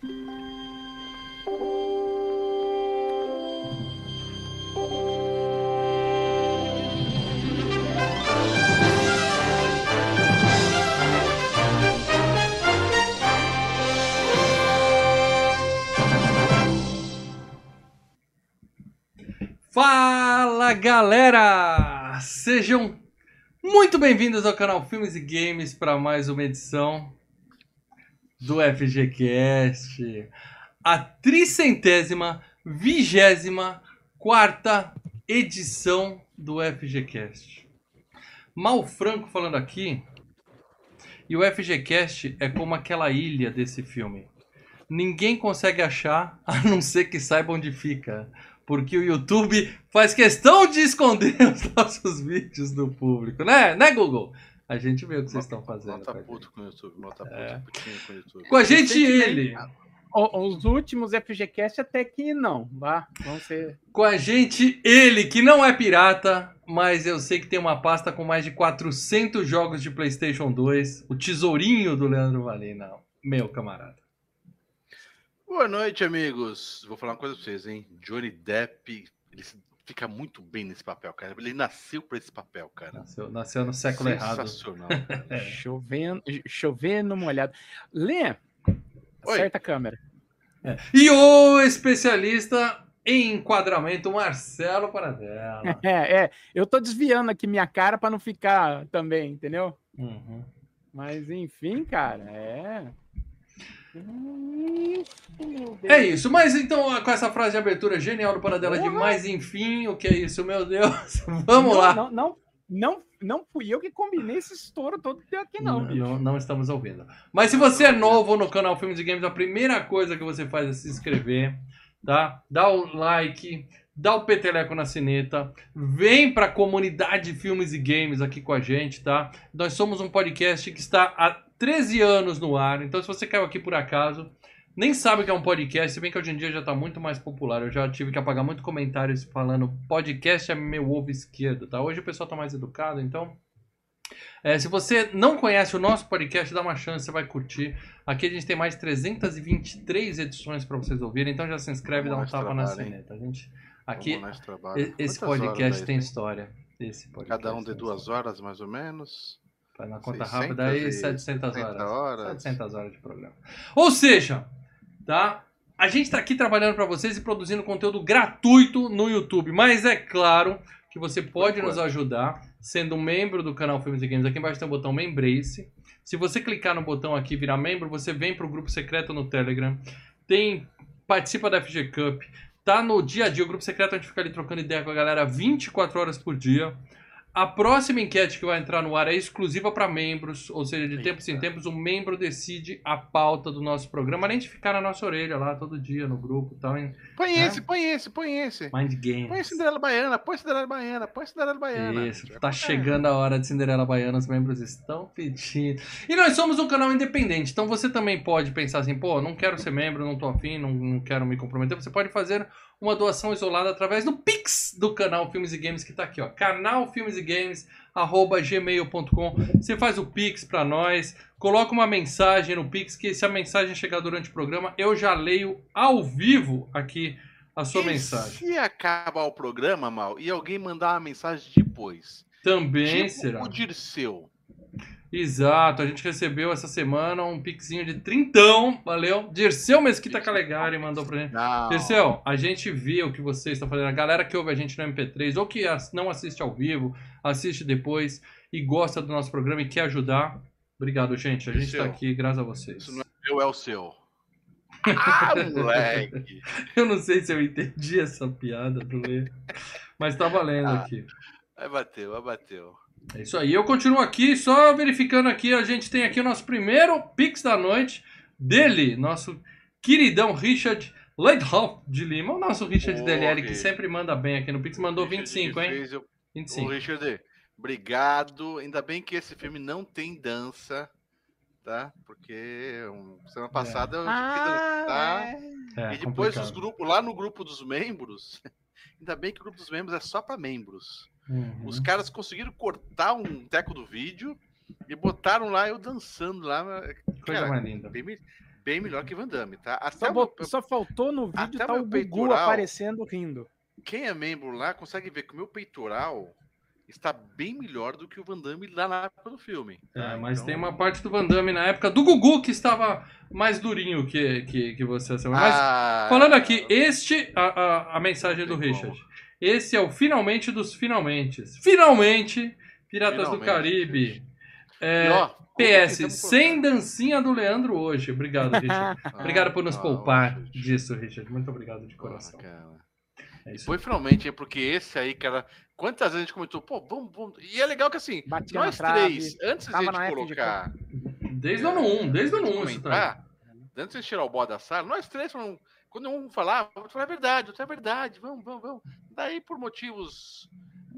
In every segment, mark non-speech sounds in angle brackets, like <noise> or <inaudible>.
Fala galera! Sejam muito bem-vindos ao canal Filmes e Games para mais uma edição do FGCast, a tricentésima, vigésima quarta edição do FGCast. Mal Franco falando aqui, e o FGCast é como aquela ilha desse filme. Ninguém consegue achar, <laughs> a não ser que saiba onde fica porque o YouTube faz questão de esconder <laughs> os nossos vídeos do público, né? Né, Google? A gente vê o que vocês estão fazendo. Mota puto com o YouTube, mota puto É. com o YouTube. Com a gente, ele. O- Os últimos FGCast até que não, vá. Vão ser. Com a gente, ele, que não é pirata, mas eu sei que tem uma pasta com mais de 400 jogos de PlayStation 2. O tesourinho do Leandro Valina. Meu camarada. Boa noite, amigos. Vou falar uma coisa pra vocês, hein? Johnny Depp, ele se- fica muito bem nesse papel, cara. Ele nasceu pra esse papel, cara. Nasceu, nasceu no século errado. Sensacional. <laughs> É. Chovendo, chovendo molhado. Lê, Oi. acerta a câmera. E o especialista em enquadramento, Marcelo Paradela. <laughs> É, é. Eu tô desviando aqui minha cara pra não ficar também, entendeu? Uhum. Mas enfim, cara, é. É isso, mas então com essa frase de abertura genial do Paradela de mais enfim, o que é isso, meu Deus? <laughs> Vamos não, lá. Não, não, não, não fui eu que combinei esse estouro todo aqui, não, bicho. não, não estamos ouvindo. Mas se você é novo no canal Filmes e Games, a primeira coisa que você faz é se inscrever, tá? Dá o like, dá o peteleco na sineta, vem pra comunidade Filmes e Games aqui com a gente, tá? Nós somos um podcast que está há 13 anos no ar, então se você caiu aqui por acaso, nem sabe o que é um podcast, se bem que hoje em dia já está muito mais popular. Eu já tive que apagar muito comentários falando podcast é meu ovo esquerdo, tá? Hoje o pessoal tá mais educado, então é, se você não conhece o nosso podcast, dá uma chance, você vai curtir. Aqui a gente tem mais 323 edições para vocês ouvirem, então já se inscreve e dá um tapa na trabalho, hein? sineta. A gente, aqui, esse podcast horas tem aí história. Esse podcast Cada um de tem duas história. horas, mais ou menos. Faz na conta 600 rápida aí, e 700 70 horas. horas. 700 horas de programa. Ou seja, tá? A gente está aqui trabalhando para vocês e produzindo conteúdo gratuito no YouTube. Mas é claro que você pode nos ajudar sendo membro do canal Filmes e Games. Aqui embaixo tem o botão Membrace. Se você clicar no botão aqui e virar membro, você vem para o grupo secreto no Telegram. Tem participa da FG Cup. Tá no dia a dia, o grupo secreto a gente fica ali trocando ideia com a galera 24 horas por dia. A próxima enquete que vai entrar no ar é exclusiva para membros, ou seja, de Eita. tempos em tempos o membro decide a pauta do nosso programa, além de ficar na nossa orelha lá todo dia no grupo e tal, em Põe É? esse, põe esse, põe esse. Mind Games. Põe Cinderela Baiana, põe Cinderela Baiana, põe Cinderela Baiana. Isso, tá chegando a hora de Cinderela Baiana, os membros estão pedindo. E nós somos um canal independente, então você também pode pensar assim, pô, não quero ser membro, não tô afim, não, não quero me comprometer. Você pode fazer uma doação isolada através do Pix do canal Filmes e Games, que tá aqui, ó. Canal Filmes e Games, arroba gmail.com. Você faz o Pix pra nós, coloca uma mensagem no Pix, que se a mensagem chegar durante o programa, eu já leio ao vivo aqui a sua E mensagem. Se acabar o programa, mal, e alguém mandar uma mensagem depois. Também tipo será. o Dirceu. Exato, a gente recebeu essa semana um pixinho de trintão, valeu? Dirceu Mesquita Calegari mandou pra gente. Não. Dirceu, a gente vê o que vocês estão fazendo. A galera que ouve a gente no MP3 ou que não assiste ao vivo, assiste depois e gosta do nosso programa e quer ajudar. Obrigado, gente. A gente tá Dirceu, aqui graças a vocês. Isso não é meu, é o seu. Ah, moleque. <laughs> Eu não sei se eu entendi essa piada do Lê, mas tá valendo Ah. aqui. Aí bateu, aí bateu. É isso aí. Eu continuo aqui, só verificando aqui. A gente tem aqui o nosso primeiro Pix da noite dele, nosso queridão Richard Leithoff de Lima. O nosso Richard Ô, DLL, que sempre manda bem aqui no Pix, mandou Richard 25, hein? fez, eu- Ô, 25. Richard, obrigado. Ainda bem que esse filme não tem dança, tá? Porque um, semana passada eu tive que dançar. Ah, é. É, e depois os grupos, lá no grupo dos membros, <laughs> ainda bem que o grupo dos membros é só para membros. Uhum. Os caras conseguiram cortar um teco do vídeo e botaram lá eu dançando lá. Coisa Cara, mais linda. bem bem melhor que Van Damme, tá? Até Só, meu- só faltou no vídeo até tá o Gugu peitoral. aparecendo rindo. quem é membro lá consegue ver que o meu peitoral está bem melhor do que o Van Damme lá na época do filme. É, tá? mas Então- tem uma parte do Van Damme na época do Gugu que estava mais durinho que, que, que você. Mas Ah, falando aqui, este, a, a, a mensagem do Richard. Esse é o finalmente dos finalmente. Finalmente, Piratas do Finalmente, Caribe. É, E, ó, PS, sem dancinha do Leandro hoje. Obrigado, Richard. colocar- <laughs> Obrigado por nos Ah, poupar disso, Richard. Muito obrigado de Ah, coração. cara. É Foi finalmente, é porque esse aí, cara. Quantas vezes a gente comentou, pô, vamos, vamos. E é legal que assim, Batia nós trave. três, antes de a gente colocar. Desde o ano 1, desde o ano 1 isso tá antes de tirar o bode da sala, nós três falamos. Quando um falava, eu falei, é verdade, outro é verdade, vamos, vamos, vamos. Daí, por motivos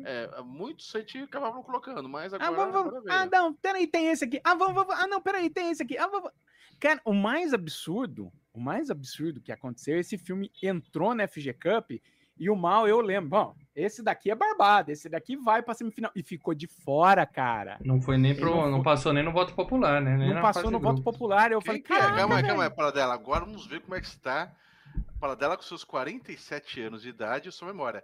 é, muitos, a gente acabava não colocando, mas agora. Ah, vamos, vamos. agora Ah, não, peraí, tem esse aqui. Ah, vamos, vamos. Ah, não, peraí, tem esse aqui. Ah, vamos. Cara, o mais absurdo, o mais absurdo que aconteceu, esse filme entrou na FG Cup e o mal, eu lembro. Bom, esse daqui é barbado, esse daqui vai pra semifinal. E ficou de fora, cara. Não foi nem pro. Não Não, passou nem no voto popular, né? Nem Não passou no de voto grupo. popular. Eu Quem falei, que é? cara, Calma aí, calma aí, Paradela. Agora vamos ver como é que está. Paradela com seus 47 anos de idade e sua memória.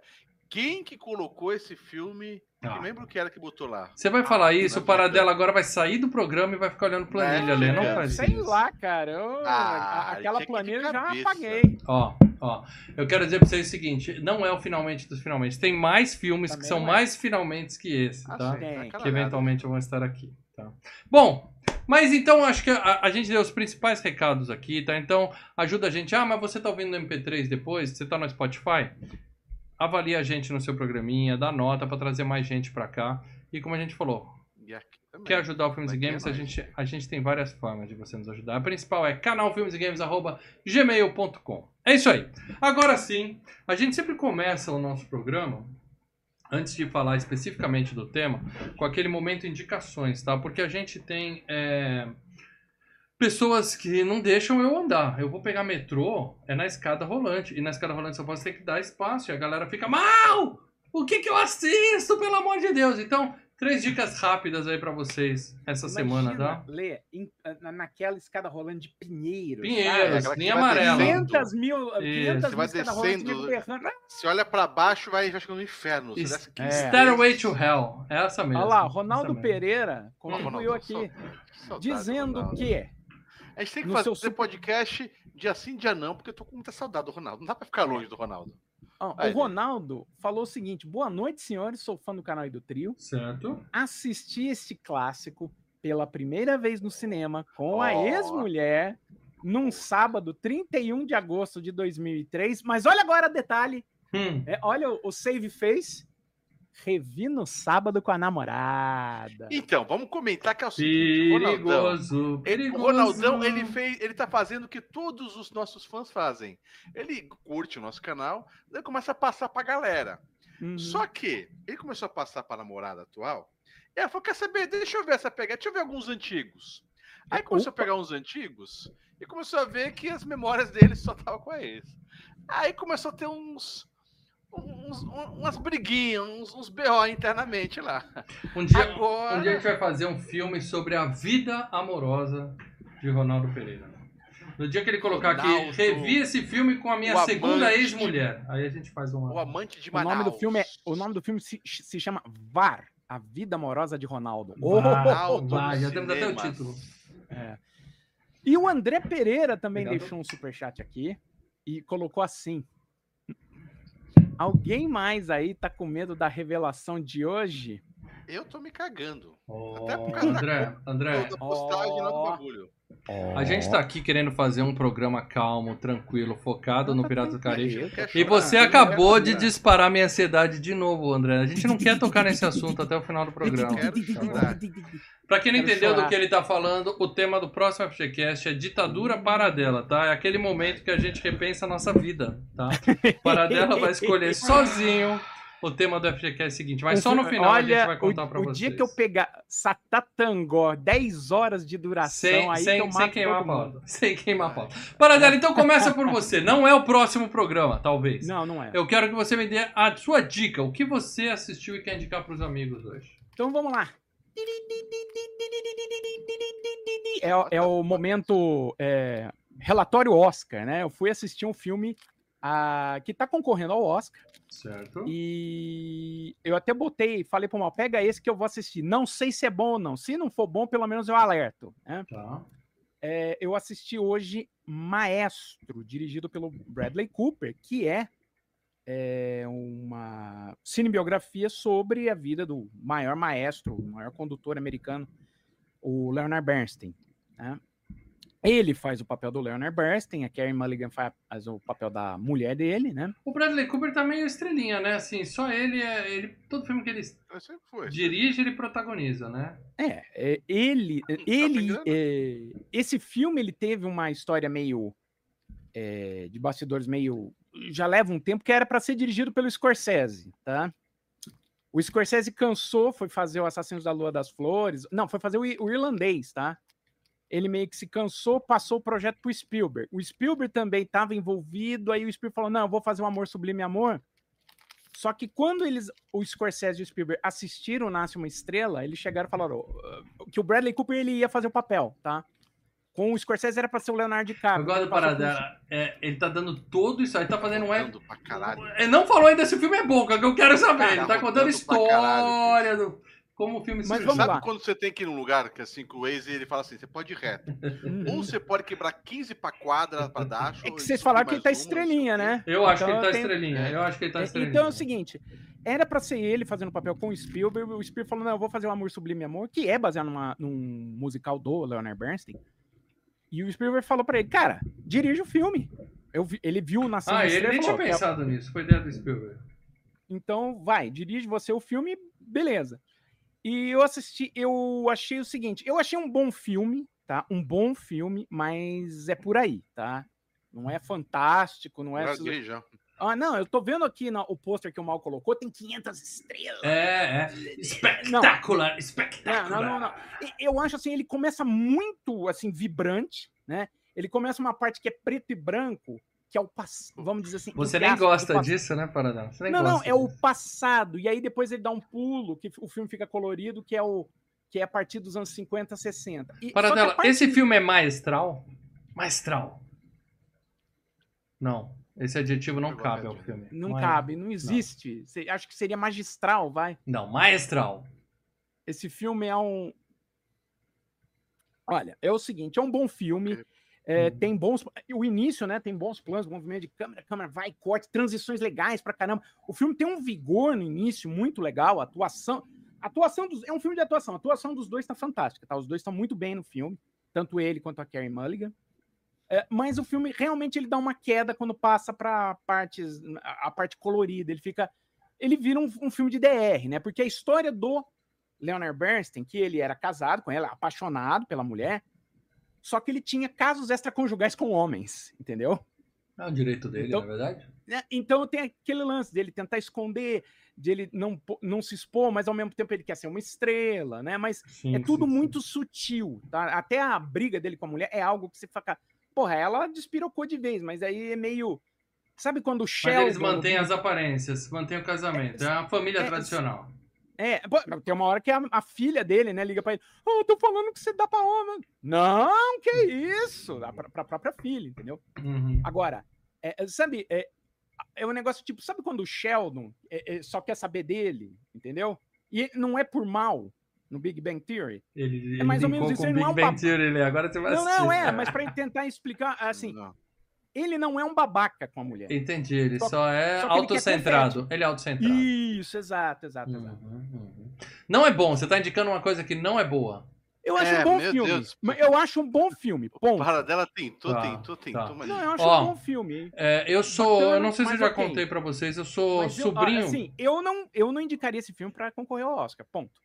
Quem que colocou esse filme? Ah. Que lembro que era que botou lá? Você vai falar isso, na o Paradela agora vai sair do programa e vai ficar olhando planilha ali. Não É, faz sei isso. lá, cara. eu- Ah, aquela que planilha eu já apaguei. Ó, ó. Eu quero dizer pra vocês o seguinte: não é o finalmente dos finalmente. Tem mais filmes que Também são não é. mais finalmente que esse, Ah, tá? sim, Tem. tá Que eventualmente vão estar aqui, tá? Bom, mas então acho que a, a gente deu os principais recados aqui, tá? Então ajuda a gente. Ah, mas você tá ouvindo no MP3 depois? Você tá no Spotify? Avalia a gente no seu programinha, dá nota pra trazer mais gente pra cá. E como a gente falou. Quer ajudar o Filmes e Games? A gente, a gente tem várias formas de você nos ajudar. A principal é canalfilmesgames.gmail.com. É isso aí. Agora sim, a gente sempre começa o nosso programa, antes de falar especificamente do tema, com aquele momento indicações, tá? Porque a gente tem é, pessoas que não deixam eu andar. Eu vou pegar metrô, é na escada rolante. E na escada rolante só posso ter que dar espaço. E a galera fica, mal! O que que eu assisto, pelo amor de Deus? Então, três dicas rápidas aí pra vocês essa semana, tá? Lê, em- na- naquela escada rolando de Pinheiros. Pinheiros, vai amarela. descendo. 500 mil, 500 Você mil vai descendo. Se olha pra baixo, vai, chegando no inferno. Você desce É. 15 Stairway to Hell. É essa mesmo. Olha lá, Ronaldo. Pereira contribuiu Ronaldo, aqui, saudade, dizendo Ronaldo. que A gente tem que no fazer seu podcast dia sim, dia não, porque eu tô com muita saudade do Ronaldo. Não dá pra ficar longe do Ronaldo. Vai, o Ronaldo falou o seguinte: boa noite, senhores, sou fã do canal e do trio. Certo. Assisti este clássico pela primeira vez no cinema com a Ó. ex-mulher num sábado, 31 de agosto de 2003. Mas olha agora detalhe: Hum. é, olha o, o save face. Revi no sábado com a namorada. Então, vamos comentar que é o seguinte, Ronaldão. Perigoso. Ele, o Perigoso. Ronaldão, ele fez, ele tá fazendo o que todos os nossos fãs fazem. Ele curte o nosso canal, daí começa a passar pra galera. Uhum. Só que ele começou a passar pra namorada atual. E ela falou: quer saber? Deixa eu ver essa pegada, deixa eu ver alguns antigos. Aí começou Opa. a pegar uns antigos e começou a ver que as memórias dele só estavam com a ex. Aí começou a ter uns. Uns- umas briguinhas, uns, uns BO internamente lá. Um dia, Agora- um dia a gente vai fazer um filme sobre a vida amorosa de Ronaldo Pereira. No dia que ele colocar aqui, revi esse filme com a minha O segunda ex-mulher. Aí a gente faz O uma. amante de O Manaus. nome do filme é, o nome do filme se, se chama VAR, A Vida Amorosa de Ronaldo. Ronaldo nos já temos até o título. É. E o André Pereira também Obrigado. deixou um superchat aqui e colocou assim: Alguém mais aí tá com medo da revelação de hoje? Eu tô me cagando. Ó, Até por causa da André, André, Toda postagem lá do bagulho. a gente tá aqui querendo fazer um programa calmo, tranquilo, focado no Piratas do Caribe. E você acabou de disparar minha ansiedade de novo, André. A gente não quer tocar nesse assunto até o final do programa. Pra quem não Quero entendeu do que ele tá falando, o tema do próximo FGCast é ditadura paradela, tá? É aquele momento que a gente repensa a nossa vida, tá? Paradela vai escolher sozinho o tema do FGCast é o seguinte, mas só no final a gente vai contar o, pra o vocês. dia que eu pegar Satatangó, 10 horas de duração, Sem, aí sem, que sem queimar a pauta. Sem queimar a pauta. Paradela, então começa por você. Não é o próximo programa, talvez. Não, não é. Eu quero que você me dê a sua dica. O que você assistiu e quer indicar pros amigos hoje? Então vamos lá. É, é o momento é, relatório Oscar, né? Eu fui assistir um filme ah, que tá concorrendo ao Oscar. Certo. E eu até botei, falei pro mal, pega esse que eu vou assistir. Não sei se é bom ou não. Se não for bom, pelo menos eu alerto. Né? Tá. É, eu assisti hoje Maestro, dirigido pelo Bradley Cooper, que é, é uma cinebiografia sobre a vida do maior maestro, o maior condutor americano, o Leonard Bernstein. Né? Ele faz o papel do Leonard Bernstein, a Carey Mulligan faz o papel da mulher dele, né? O Bradley Cooper tá meio estrelinha, né? Assim, só ele, é, ele todo filme que ele dirige, ele protagoniza, né? É, é, ele, ele, pegando. é, esse filme ele teve uma história meio é, de bastidores meio, já leva um tempo que era para ser dirigido pelo Scorsese, tá? O Scorsese cansou, foi fazer o Assassinos da Lua das Flores, não, foi fazer o, o irlandês, tá? Ele meio que se cansou, passou o projeto pro Spielberg. O Spielberg também estava envolvido, aí o Spielberg falou: "Não, eu vou fazer um Amor Sublime Amor". Só que quando eles, o Scorsese e o Spielberg assistiram Nasce uma Estrela, eles chegaram e falaram ó, que o Bradley Cooper ele ia fazer o papel, tá? Com o Scorsese era para ser o Leonardo DiCaprio. passou por- parada. É, ele tá dando tudo isso aí, tá fazendo um. Caralho. Ele não falou ainda se o filme é bom, que é o que eu quero saber. Cara, ele tá contando história do. Como o filme Mas surgiu. vamos Sabe lá. quando você tem que ir num lugar que assim, com o Waze ele fala assim, você pode ir reto. Uhum. Ou você pode quebrar 15 pra quadra pra dar. É que vocês falaram que ele tá estrelinha, né? Eu acho que Então ele tá tem- estrelinha. É. Eu acho que ele tá É, estrelinha. Então é o seguinte, era pra ser ele fazendo o papel com o Spielberg, o Spielberg falou, não, eu vou fazer o Amor Sublime Amor, que é baseado numa- num musical do Leonard Bernstein, e o Spielberg falou pra ele, cara, dirige o filme. Eu vi- ele viu na Ah, ele nem tinha falou, "Quer- pensado nisso. Foi ideia do Spielberg. Então, vai, dirige você o filme, beleza. E eu assisti, eu achei o seguinte, eu achei um bom filme, tá? Um bom filme, mas é por aí, tá? Não é fantástico, não é... Agora dirija. Ah, não, eu tô vendo aqui na- o pôster que o Mal colocou, tem 500 estrelas. É, é. Espetacular, Não, espetacular. não, não, não. E- Eu acho assim, ele começa muito assim vibrante, né? Ele começa uma parte que é preto e branco, que é o passado, vamos dizer assim. Você nem o gosta disso, né, Paradão? Você nem Não, não, gosta é o disso. passado. E aí depois ele dá um pulo, que o filme fica colorido, que é o que é a partir dos anos 50, 60. E, Paradela, parte- esse filme é maestral? Maestral. Não. Esse adjetivo não cabe ao filme. não Ma- cabe, não existe. Cê- Acho que seria magistral, vai. Não, maestral. Esse filme é um. Olha, é o seguinte, é um bom filme. É, Uhum. tem bons. O início, né? Tem bons planos, movimento de câmera, câmera vai, corte, transições legais pra caramba. O filme tem um vigor no início muito legal, a atuação. a Atuação dos. É um filme de atuação. A atuação dos dois tá fantástica, tá? Os dois estão muito bem no filme, tanto ele quanto a Carey Mulligan. É, mas o filme realmente ele dá uma queda quando passa para partes a a parte colorida. Ele fica, ele vira um, um filme de DR, né? Porque a história do Leonard Bernstein, que ele era casado com ela, apaixonado pela mulher, só que ele tinha casos extraconjugais com homens, entendeu? É o direito dele, Então- na verdade. né? Então tem aquele lance dele tentar esconder, de ele não, não se expor, mas ao mesmo tempo ele quer ser uma estrela, né? Mas Sim, é tudo sim, sim. muito sutil, tá? Até a briga dele com a mulher é algo que você fica, porra, ela despirocou de vez, mas aí é meio, sabe quando o Mas Sheldon... eles no mantêm as aparências, mantêm o casamento. É uma família é, tradicional. É, pô, tem uma hora que a, a filha dele, né, liga pra ele. Oh, eu tô falando que você dá pra homem. Não, que isso? Dá pra, pra própria filha, entendeu? Uhum. Agora, é, é, sabe, é, é um negócio tipo, sabe quando o Sheldon é, é, só quer saber dele, entendeu? E não é por mal no Big Bang Theory. Ele, É mais ele ou menos isso, com não é Big um Bang papo. Theory, agora você vai Não, assistir. não, é, mas pra tentar explicar, assim, Não. Ele não é um babaca com a mulher. Entendi, ele Só- só, é só que ele autocentrado. Ele é autocentrado. Isso, exato, exato, exato. Uhum, uhum. Não é bom, você tá indicando uma coisa que não é boa. Eu acho É, um bom meu filme. Deus. mas Eu acho um bom filme. Ponto. Para dela tentou, Tá, tentou, tentou, tá. mas Não, eu acho Ó, um bom filme. hein? É, eu sou, Bacana, eu não sei se eu já ok. contei pra vocês, eu sou Mas eu- sobrinho, ó, assim, eu não, eu não indicaria esse filme pra concorrer ao Oscar. Ponto.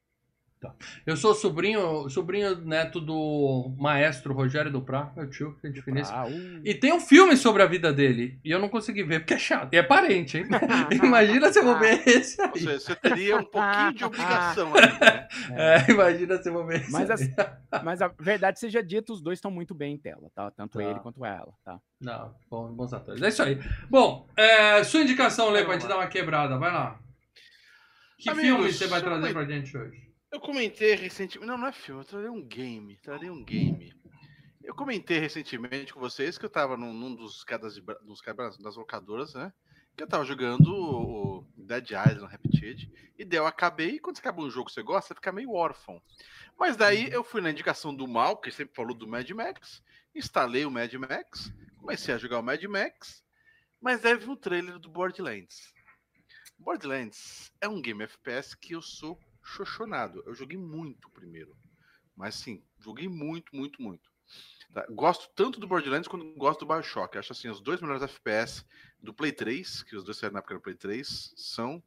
Eu sou sobrinho, sobrinho neto do maestro Rogério Duprá, meu tio, gente finíssima. Ah, uh. E tem um filme sobre a vida dele, e eu não consegui ver porque é chato, e é parente, hein? <laughs> Imagina se eu vou ver esse aí. você, você teria um pouquinho de obrigação aí, né? <laughs> É, imagina se eu vou ver esse Mas aí. assim, Mas a verdade seja dita, os dois estão muito bem em tela, tá? Tanto Tá. ele quanto ela, tá? Não, bom- bons atores. É isso aí. Bom, é, sua indicação, Lê, pra gente dar uma quebrada, vai lá. Que Amigos, filme você vai trazer pra gente hoje? Eu comentei recentemente. Não, não é filme, eu trarei um game. Trarei um game. Eu comentei recentemente com vocês que eu tava num, num dos cadas de, dos cabras das locadoras, né? Que eu tava jogando o, o Dead Island Repeated. E daí eu acabei, e quando você acaba um jogo que você gosta, você fica meio órfão. Mas daí eu fui na indicação do mal, que sempre falou do Mad Max, instalei o Mad Max, comecei a jogar o Mad Max, mas daí vi um trailer do Borderlands. Borderlands é um game FPS que eu sou xoxonado. Eu joguei muito primeiro. Mas sim, joguei muito, muito, muito. Tá? Gosto tanto do Borderlands quanto gosto do Bioshock. Acho assim, os dois melhores FPS do Play 3, que os dois saíram na época do Play 3, são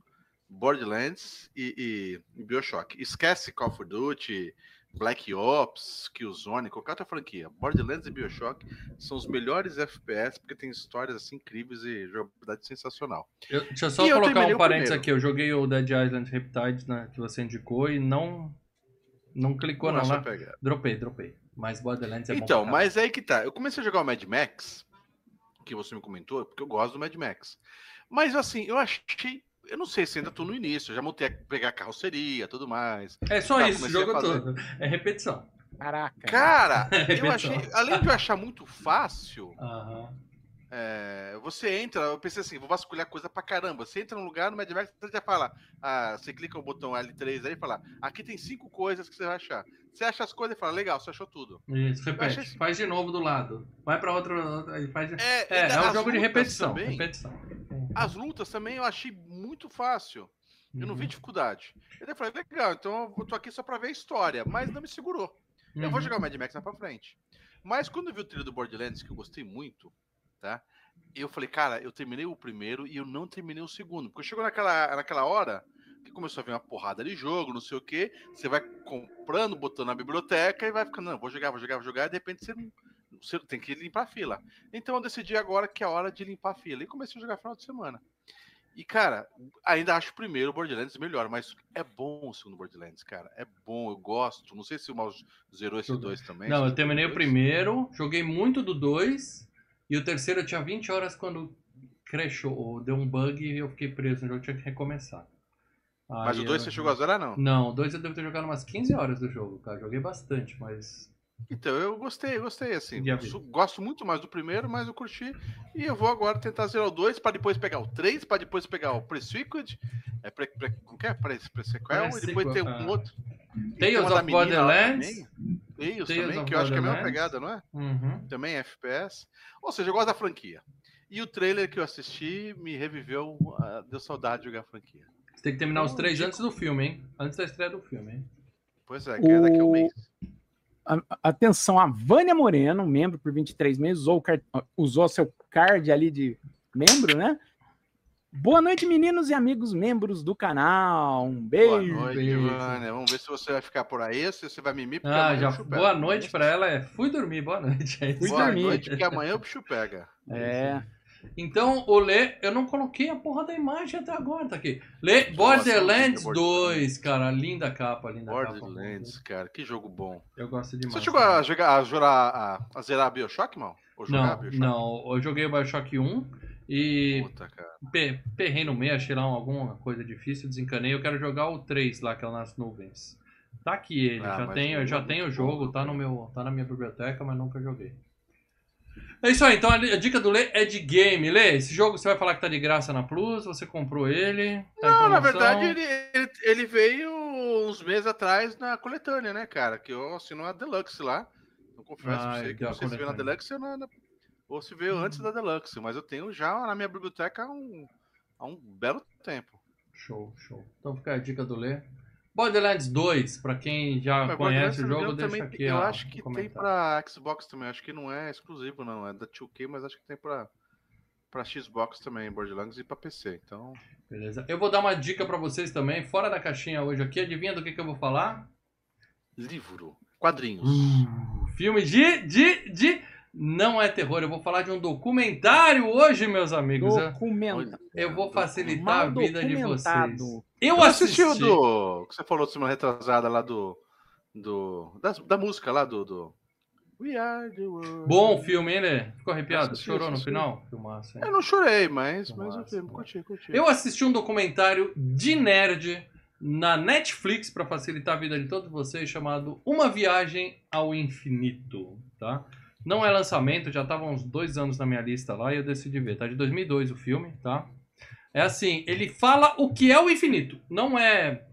Borderlands e, e, e Bioshock. Esquece Call of Duty, Black Ops, Killzone, qualquer outra franquia. Borderlands e Bioshock são os melhores FPS porque tem histórias assim incríveis e jogabilidade sensacional. Eu- deixa eu só E colocar um parênteses aqui. Eu joguei o Dead Island Riptide né, que você indicou e não. Não clicou, não. Nossa, né? pega. Dropei, dropei. Mas Borderlands é bom. Então, pra mas aí que tá. Eu comecei a jogar o Mad Max, que você me comentou, porque eu gosto do Mad Max. Mas assim, eu achei. Eu não sei se ainda tô no início, eu já montei a pegar a carroceria tudo mais. É só Tá, isso, o jogo fazer. todo. É repetição. Caraca. Cara, <laughs> eu Repetição. achei. Além de eu achar muito fácil, é, você entra, eu pensei assim, vou vasculhar coisa pra caramba. Você entra num lugar no Mad Max, você já fala, ah, você clica o botão L3 aí e fala, aqui tem cinco coisas que você vai achar. Você acha as coisas e fala, legal, você achou tudo. Isso, repete. achei- Faz de novo do lado. Vai pra outro. faz de... É, É, é um jogo de repetição. também- Repetição. As lutas também eu achei muito fácil. Eu não vi Uhum. dificuldade. Eu falei, legal, então eu tô aqui só pra ver a história, mas não me segurou. Eu vou Uhum. jogar o Mad Max lá pra frente. Mas quando eu vi o trilho do Borderlands, que eu gostei muito, tá? Eu falei, cara, eu terminei o primeiro e eu não terminei o segundo. Porque chegou naquela, naquela hora que começou a vir uma porrada de jogo, não sei o quê. Você vai comprando, botando na biblioteca e vai ficando, não, vou jogar, vou jogar, vou jogar, e de repente você, não- você tem que limpar a fila. Então eu decidi agora que é hora de limpar a fila. E comecei a jogar final de semana. E, cara, ainda acho o primeiro Borderlands melhor, mas é bom o segundo Borderlands, cara. É bom, eu gosto. Não sei se o Mal zerou esse dois também. Não, eu terminei o dois? primeiro, joguei muito do 2, e o terceiro eu tinha 20 horas quando crashou, ou deu um bug e eu fiquei preso no jogo, tinha que recomeçar. Mas Aí o 2 eu- você chegou a zerar, não? Não, o 2 eu devo ter jogado umas 15 horas do jogo, cara. Joguei bastante, mas. Então, eu gostei, gostei, assim. Gosto muito mais do primeiro, mas eu curti. E eu vou agora tentar zerar o 2 pra depois pegar o 3, pra depois pegar o Pre-Sequel. É, pre, pre, como que é? Pre, Pre-Sequel. E depois Pre-sequel, ter ah. um outro. Tales tem of menina Borderlands. também. Tales, Tales também, que eu acho que é a mesma pegada, não é? Uhum. Também é FPS. Ou seja, eu gosto da franquia. E o trailer que eu assisti me reviveu, ah, deu saudade de jogar a franquia. Você tem que terminar os Então, três antes do filme, hein? Antes da estreia do filme, hein? Pois é, que é daqui a um mês. A- Atenção, a Vânia Moreno, membro por 23 meses, usou, usou seu card ali de membro, né? Boa noite, meninos e amigos membros do canal. Um Boa beijo. noite, beijo. Vânia. Vamos ver se você vai ficar por aí, se você vai mimir, porque Ah, amanhã já. o bicho pega. Boa noite pra ela. É, fui dormir, boa noite. É Boa dormir. noite, porque amanhã o bicho pega. É. Então, o Lê, eu não coloquei a porra da imagem até agora, tá aqui. Lê, Borderlands Borderlands. 2, cara, linda capa, linda Borderlands, cara, que jogo bom. capa. Eu gosto demais. Você chegou a, jogar, a, jurar, a, a zerar Bioshock, mal? Não, Bioshock? não, eu joguei o Bioshock 1 e Puta, cara. pe- perrei no meio, achei lá alguma coisa difícil, desencanei. Eu quero jogar o 3 lá, que é o nas nuvens. Tá aqui ele, Ah, já tenho, já é tenho o muito jogo, bom, tá, no meu, tá na minha biblioteca, mas nunca joguei. É isso aí, então a dica do Lê é de game. Lê, esse jogo você vai falar que tá de graça na Plus, você comprou ele? Tá Não, na verdade, ele, ele, ele veio uns meses atrás na coletânea, né, cara? Que eu assino a Deluxe lá. Eu confesso Ah, pra você que não sei se veio na. Deluxe ou, na, na- ou se veio antes da Deluxe, mas eu tenho já na minha biblioteca há um, há um belo tempo. Show, show. Então fica a dica do Lê. Borderlands 2, pra quem já Mas conhece o jogo, deixa também aqui Eu ó, acho que tem pra Xbox também, acho que não é exclusivo, não. É da 2K, mas acho que tem pra, pra Xbox também, Borderlands, e pra PC. Então, Beleza. Eu vou dar uma dica pra vocês também, fora da caixinha hoje aqui. Adivinha do que, que eu vou falar? livro, quadrinhos. Filme de, de, de... Não é terror, eu vou falar de um documentário hoje, meus amigos. Documenta. Eu vou facilitar a vida de vocês. Eu assisti assisti. o do. que você falou semana retrasada lá do. do da, da música lá do, do. We are the world. Bom filme, hein, Lê? Ficou arrepiado? Assisti, Chorou no assisti. final? Filmaço? Eu não chorei, mas, Que mas eu filme, curti, curti. Eu assisti um documentário de nerd na Netflix para facilitar a vida de todos vocês chamado Uma Viagem ao Infinito, tá? Não é lançamento, já tava uns dois anos na minha lista lá e eu decidi ver. Tá de 2002 o filme, tá? É assim, ele fala o que é o infinito. Não é,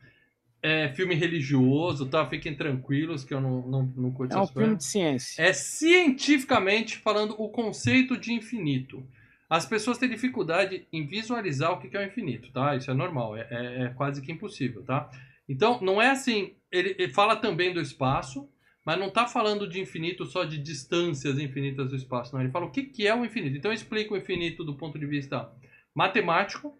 é filme religioso, tá? Fiquem tranquilos que eu não, não, não curto É um filme de ciência. É cientificamente falando o conceito de infinito. As pessoas têm dificuldade em visualizar o que que é o infinito, tá? Isso é normal, é, é- é quase que impossível, tá? Então, não é assim. Ele, ele fala também do espaço, mas não está falando de infinito só de distâncias infinitas do espaço, não. Ele fala o que, que é o infinito. Então, eu explico o infinito do ponto de vista matemático,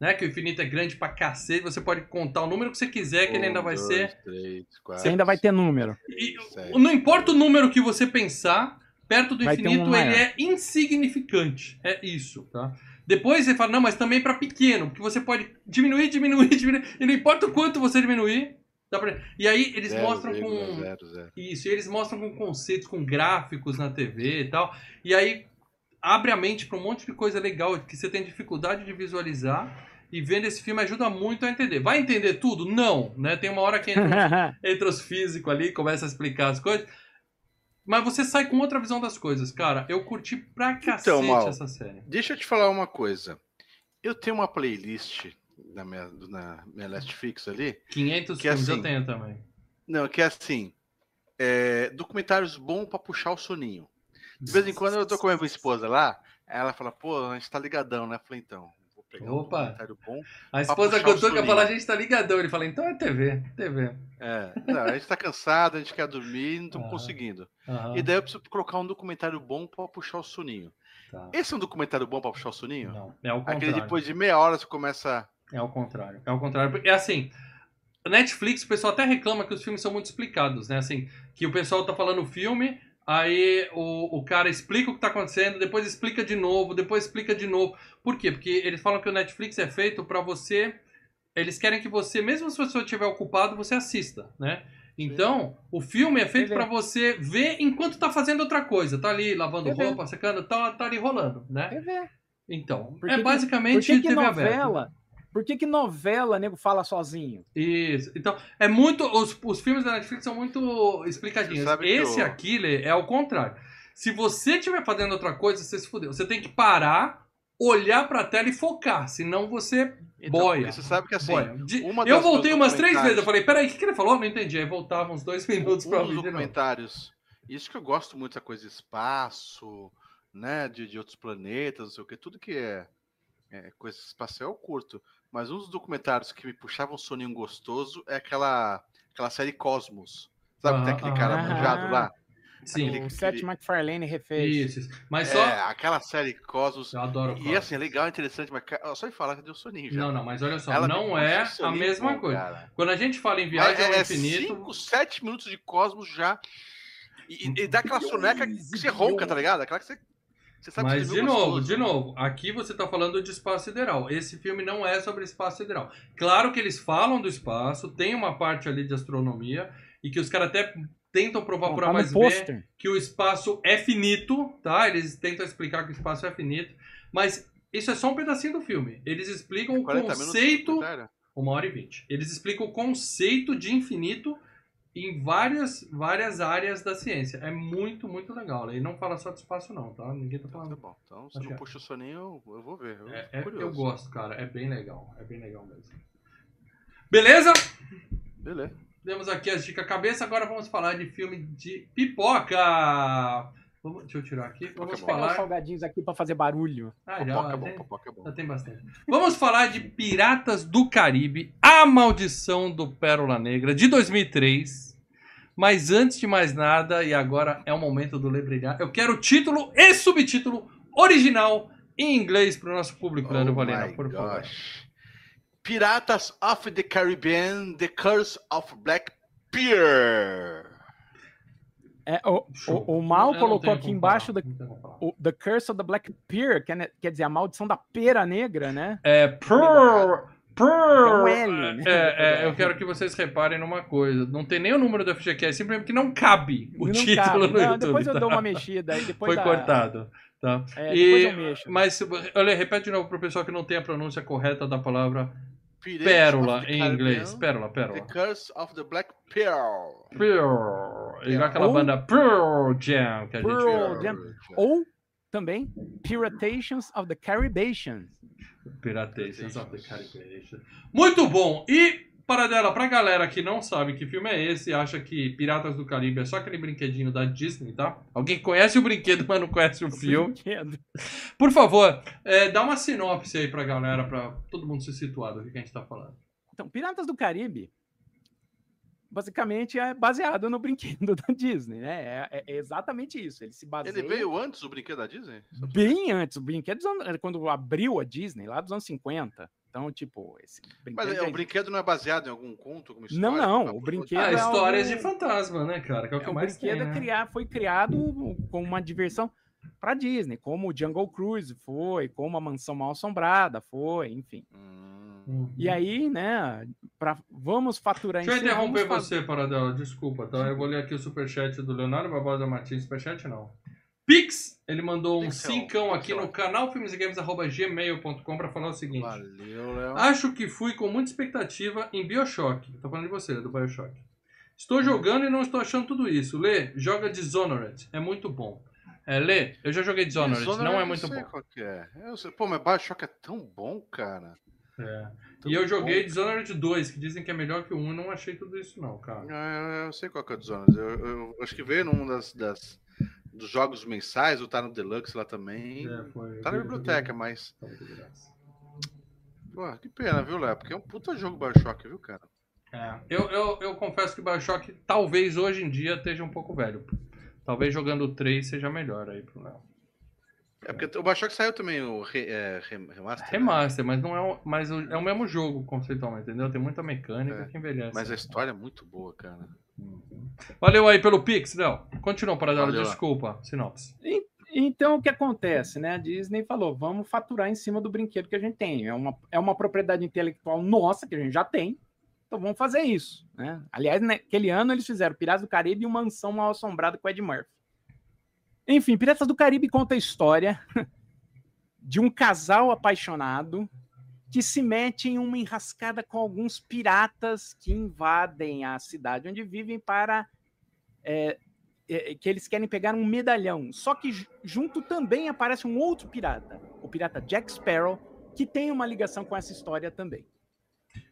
né? Que o infinito é grande pra cacete, você pode contar o número que você quiser, que ele ainda Um, vai dois, ser. Três, quatro, Você ainda vai ter número. E, Certo. não importa o número que você pensar, perto do ter um infinito ele é insignificante. É isso, tá? Depois você fala, não, mas também para pequeno, porque você pode diminuir, <laughs> diminuir, diminuir, e não importa o quanto você diminuir, pra... E aí eles Zero, mostram vírgula, com. zero, zero. Isso, e eles mostram com conceitos, com gráficos na TV e tal. E aí abre a mente para um monte de coisa legal que você tem dificuldade de visualizar. E vendo esse filme ajuda muito a entender. Vai entender tudo? Não, né? Tem uma hora que entra <laughs> entra os físicos ali, começa a explicar as coisas. Mas você sai com outra visão das coisas, cara. Eu curti pra cacete Mal. essa série. Deixa eu te falar uma coisa. Eu tenho uma playlist na minha, na minha Netflix ali. 500 Que filmes eu assim- tenho também. Não, que é assim. é, documentários bons pra puxar o soninho. De vez em quando eu tô com a minha esposa lá, ela fala, pô, a gente tá ligadão, né? Eu falei, então, vou pegar um Opa. documentário bom. A esposa contou que eu falar, a gente tá ligadão. Ele fala, então é TV, TV. É, não, a gente tá cansado, a gente quer dormir, não estamos Ah. conseguindo. Aham, E daí eu preciso colocar um documentário bom pra puxar o soninho. tá. Esse é um documentário bom pra puxar o soninho? Não, é o Aquele contrário. depois de meia hora você começa. É o contrário. É o contrário. É assim, Netflix, o pessoal até reclama que os filmes são muito explicados, né? Assim, que o pessoal tá falando o filme, aí o, o cara explica o que tá acontecendo, depois explica de novo, depois explica de novo. Por quê? Porque eles falam que o Netflix é feito pra você. Eles querem que você, mesmo se você estiver ocupado, você assista, né? Então, o filme é feito TV. pra você ver enquanto tá fazendo outra coisa. Tá ali lavando TV. roupa, secando, tá, tá ali rolando, né? TV. Então, é que que- basicamente que, que TV aberta. Por que, que novela, nego, fala sozinho? Isso. Então, é muito. Os, os filmes da Netflix são muito explicadinhos. Esse o- aqui, Lê, é o contrário. Se você estiver fazendo outra coisa, você se fudeu. Você tem que parar, olhar pra tela e focar. Senão você Então, Boia. Você sabe que assim. boia. De- uma eu voltei umas três vezes. Eu falei, peraí, o que, que ele falou? Não entendi. Aí voltava uns dois minutos pra um ouvir de novo. documentários. Isso que eu gosto muito, essa coisa de espaço, né? De, de outros planetas, não sei o que, tudo que é, é coisa espacial eu curto. Mas um dos documentários que me puxavam um soninho gostoso é aquela, aquela série Cosmos. Sabe que tem aquele cara manjado lá? Sim. Aquele- O Seth MacFarlane refez. Isso. Mas só. É, aquela série Cosmos. Eu adoro E Cosmos. assim, é legal, interessante, mas só de falar que deu soninho já. Não, não, mas olha só, Ela não é a mesma bom, coisa. cara. Quando a gente fala em viagem é, ao é infinito. cinco, sete minutos de Cosmos já. E, e- e dá aquela soneca que você ronca, tá ligado? Aquela que você. Você sabe Mas, de novo, gostoso. de novo, aqui você tá falando de espaço sideral. Esse filme não é sobre espaço sideral. Claro que eles falam do espaço, tem uma parte ali de astronomia, e que os caras até tentam provar Bom, por A tá mais no B que o espaço é finito, tá? Eles tentam explicar que o espaço é finito, mas isso é só um pedacinho do filme. Eles explicam o 40 minutos de conceito. Uma hora e vinte. Eles explicam o conceito de infinito em várias, várias áreas da ciência. É muito, muito legal. Ele não fala só de espaço, não, tá? Ninguém tá tá falando. bom. Então, se Acho não é. puxa o soninho, eu, eu vou ver. Eu, É, é- eu gosto, cara. É bem legal. É bem legal mesmo. Beleza? Beleza. Temos aqui as dicas cabeça. Agora vamos falar de filme de pipoca. Vamos, deixa eu tirar aqui. Vamos é os falar. salgadinhos aqui pra fazer barulho. Ah, já, Popoca é bom, popoca é bom. já tem bastante. Vamos falar de Piratas do Caribe, A Maldição do Pérola Negra, de 2003. Mas antes de mais nada, e agora é o momento do Lebrilhar, eu quero o título e subtítulo original em inglês para o nosso público, Leandro Oh Valena, por favor. gosh. Piratas of the Caribbean, The Curse of Black Pier. É, o, o, o Mal Eu colocou aqui embaixo da, o The Curse of the Black Pier, que é- quer dizer, a maldição da pera negra, né? É, per, per, É um né? é, é, eu quero que vocês reparem numa coisa. Não tem nem o número do FGQ, é simplesmente que não cabe o Não título cabe. no Não, YouTube. depois eu tá? dou uma mexida. aí Depois Foi da- cortado. Tá? É, E- depois eu mexo. Mas, olha, repete de novo pro pessoal que não tem a pronúncia correta da palavra Pirates pérola the em inglês. Pérola, The pérola. Curse of the Black Pearl. Pearl. Igual aquela Ou- banda Pearl Jam que a gente Pearl. Jam. Ou também Piratations of the Caribbean. Piratations of the Caribbean. Muito bom! E, para dela, pra galera que não sabe que filme é esse, acha que Piratas do Caribe é só aquele brinquedinho da Disney, tá? Alguém conhece o brinquedo, mas não conhece o filme. Brinquedo. Por favor, é, dá uma sinopse aí pra galera, pra todo mundo se situar do que a gente tá falando. Então, Piratas do Caribe, basicamente, é baseado no brinquedo <laughs> da Disney, né? É, é- é exatamente isso. Ele se baseia Ele veio antes do brinquedo da Disney? bem antes. O brinquedo, dos anos- quando abriu a Disney, lá dos anos 50. Então, tipo, esse brinquedo... Mas é, já o brinquedo não é baseado em algum conto, alguma história? Não, não, o de- brinquedo- Ah, é histórias de fantasma, né, cara? Que é o que É, o mais brinquedo tem, é né? criar, foi criado com uma diversão para Disney, como o Jungle Cruise foi, como a Mansão Mal Assombrada foi, enfim. Hum. Uhum. E aí, né, pra, vamos faturar Deixa eu interromper você, Paradela. Desculpa, tá? Eu vou ler aqui o superchat do Leonardo Barbosa Martins. Superchat não. Pix, ele mandou um Pixel, cincão aqui Pixel. no canal filmesgames.gmail.com pra falar o seguinte. Valeu, Léo. Acho que fui com muita expectativa em Bioshock. Tô falando de você, do Bioshock. Estou jogando e não estou achando tudo isso. Lê, joga Dishonored. É muito bom. É, Lê, eu já joguei Dishonored. Dishonored não é eu muito sei bom. é. Eu sei- Pô, mas Bioshock é tão bom, cara. É. Tão E eu joguei bom. Dishonored 2, que dizem que é melhor que o 1 e não achei tudo isso não, cara. É, Eu, sei qual que é o Dishonored. Eu, eu- eu acho que veio num das, das- dos jogos mensais, ou tá no Deluxe lá também. É, foi- Tá na biblioteca, joguei- mas. Pô, que pena, viu, Léo? Porque é um puta jogo Bioshock, viu, cara? É, eu, eu, eu confesso que Bioshock talvez hoje em dia esteja um pouco velho. Talvez jogando o 3 seja melhor aí pro Léo. É porque o Bioshock saiu também o re, é, rem- remaster. né? Remaster, mas não é o, mas é o mesmo jogo conceitualmente, entendeu? Tem muita mecânica É, que envelhece. Mas a história é muito boa, cara. Uhum. Valeu aí pelo Pix, Léo. Continua para dar desculpa, sinopse. Então, o que acontece, né? A Disney falou, vamos faturar em cima do brinquedo que a gente tem. É uma, é uma propriedade intelectual nossa, que a gente já tem. Então, vamos fazer isso, né? Aliás, naquele ano, eles fizeram Piratas do Caribe e uma mansão mal assombrada com Ed Murphy. Enfim, Piratas do Caribe conta a história <laughs> de um casal apaixonado que se mete em uma enrascada com alguns piratas que invadem a cidade onde vivem para é, é, que eles querem pegar um medalhão. Só que ju- junto também aparece um outro pirata, o pirata Jack Sparrow, que tem uma ligação com essa história também.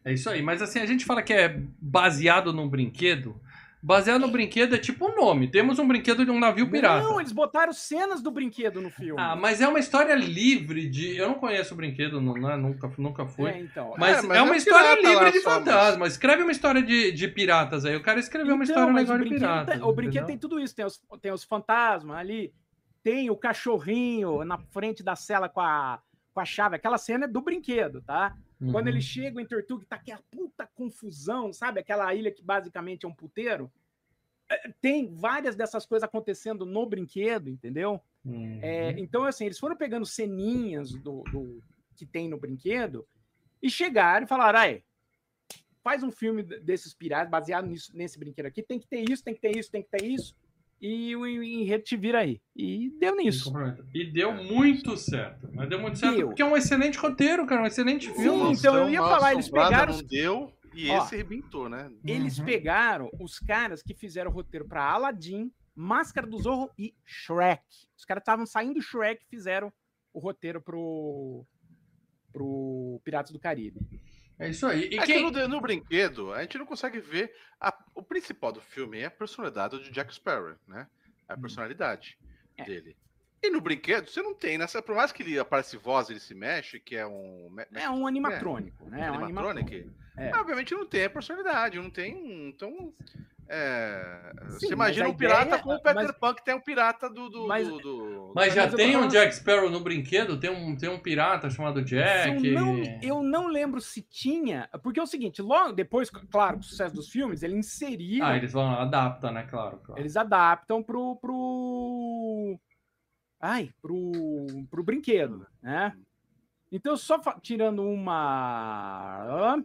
É isso aí, mas assim, a gente fala que é baseado num brinquedo. Baseado no brinquedo é tipo o nome. Temos um brinquedo de um navio pirata. Não, eles botaram cenas do brinquedo no filme. Ah, mas é uma história livre de. Eu não conheço o brinquedo, não, né? nunca, nunca fui. É, então. Mas, É, mas é uma história livre de mas- fantasma. Escreve uma história de, de piratas aí. O cara escreveu uma Então, história mas legal de piratas. tem, o brinquedo tem tudo isso. Tem os, tem os fantasmas ali, tem o cachorrinho na frente da cela com a, com a chave. Aquela cena é do brinquedo, tá? Quando Uhum. eles chegam em Tortuga, tá aquela puta confusão, sabe? Aquela ilha que basicamente é um puteiro. É, Tem várias dessas coisas acontecendo no brinquedo, entendeu? Uhum. É, então, assim, eles foram pegando ceninhas do, do- que tem no brinquedo e chegaram e falaram: aí, faz um filme desses piratas baseado nisso, nesse brinquedo aqui. Tem que ter isso, tem que ter isso, tem que ter isso. E o enredo te vira aí. E deu nisso. E deu muito certo. Mas deu muito certo Deu. porque é um excelente roteiro, cara. Um excelente Sim, filme. então eu ia falar, eles pegaram Não os- deu e Ó. esse arrebentou, né? Eles Uhum. pegaram os caras que fizeram o roteiro para Aladdin, Máscara do Zorro e Shrek. Os caras estavam saindo do Shrek e fizeram o roteiro pro, pro Piratas do Caribe. É isso aí. E É quem... que no, no brinquedo, a gente não consegue ver. a- o principal do filme é a personalidade do Jack Sparrow, né? A personalidade É. dele. E no brinquedo, você não tem, nessa. Por mais que ele aparece voz, ele se mexe, que é um. me- É um animatrônico, né? É um animatronic. animatrônico. É. Mas, obviamente não tem a personalidade, não tem. um- Então. É, Sim, você imagina um pirata ideia- como o Peter mas- Pan, que tem um pirata do. do, Mas- do- do- Mas já Mas tem um Jack Sparrow no brinquedo? Tem um, tem um pirata chamado Jack? Eu não, eu não lembro se tinha. Porque é o seguinte, logo depois, claro, com o sucesso dos filmes, ele inseriram. Ah, eles vão adaptar, né? Claro, claro. Eles adaptam pro. pro... Ai, pro, pro brinquedo, né? Então, só tirando uma.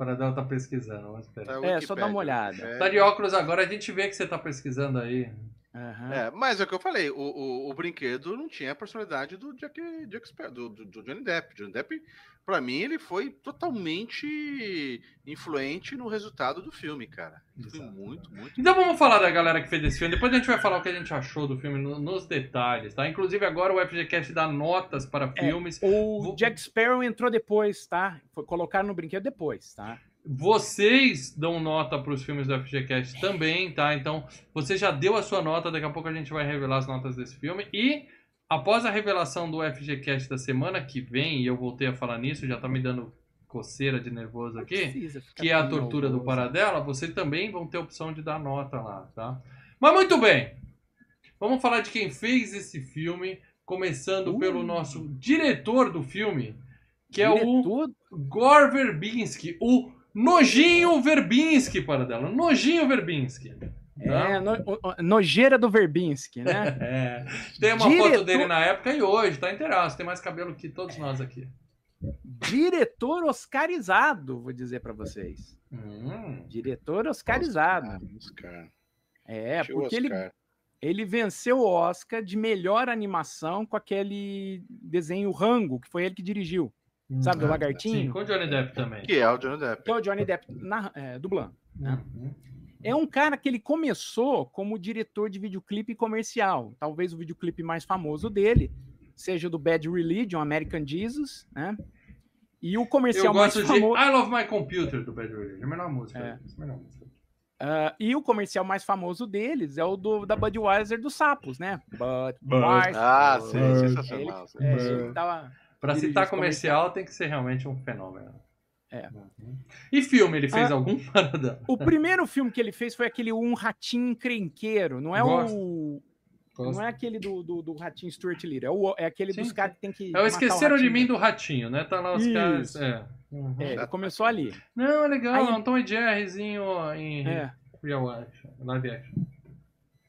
O Paradela tá pesquisando, vamos esperar. Tá, É, só dá uma olhada. Wikipédia. Tá de óculos agora, a gente vê que você tá pesquisando aí. Aham. É, mas é o que eu falei, o, o, o brinquedo não tinha a personalidade do Jack, Jack Sparrow, do, do, do Johnny Depp. Johnny Depp, pra mim, ele foi totalmente influente no resultado do filme, cara. Ele foi Exato. muito, muito. Então vamos falar da galera que fez esse filme. Depois a gente vai falar o que a gente achou do filme no- nos detalhes, tá? Inclusive agora o FGCast dá notas para É, filmes. O Vou- Jack Sparrow entrou depois, tá? Foi colocar no brinquedo depois, tá? Vocês dão nota para os filmes do FGCast também, tá? Então, você já deu a sua nota, daqui a pouco a gente vai revelar as notas desse filme. E, após a revelação do FGCast da semana que vem, e eu voltei a falar nisso, já tá me dando coceira de nervoso aqui, que é a tortura do nervoso. Paradela, vocês também vão ter a opção de dar nota lá, tá? Mas muito bem! Vamos falar de quem fez esse filme, começando Uh. pelo nosso diretor do filme, que é o Diretor- Gore Verbinski, o Nojinho Verbinski, para dela. Nojinho Verbinski. Tá? É, no- nojeira do Verbinski, né? <laughs> É. Tem uma Diretor- foto dele na época e hoje, tá inteiraço. Tem mais cabelo que todos nós aqui. Diretor oscarizado, vou dizer pra vocês. Hum. Diretor oscarizado. Oscar. É, Tio porque ele, Oscar. ele venceu o Oscar de melhor animação com aquele desenho Rango, que foi ele que dirigiu. Sabe, do Ah, Sim, lagartinho? com o Johnny Depp também. Que é o Johnny Depp. Que é o Johnny Depp na, é, dublando. Uhum. É um cara que ele começou como diretor de videoclipe comercial. Talvez o videoclipe mais famoso dele seja o do Bad Religion, American Jesus, né? E o comercial mais gosto de famoso. I Love My Computer do Bad Religion. É a melhor música. É. melhor música. Ah, e o comercial mais famoso deles é o do, da Budweiser dos sapos, né? Budweiser. Ah, sim, É, sensacional. É, Bud. ele tava- Pra citar os comercial, tem que ser realmente um fenômeno. É. E filme, ele fez Ah. algum? <laughs> O primeiro filme que ele fez foi aquele Um Ratinho Encrenqueiro. Não é Gosto. o. Gosto. Não é aquele do, do, do Ratinho Stuart Little. É, o, é aquele Sim, dos caras que tem que. É o Esqueceram de. Mim do Ratinho, né? Tá lá os Isso. caras. É. Uhum. É, ele começou ali. Não, é legal. Aí- é um Tom e Jerryzinho em É. real action, live action.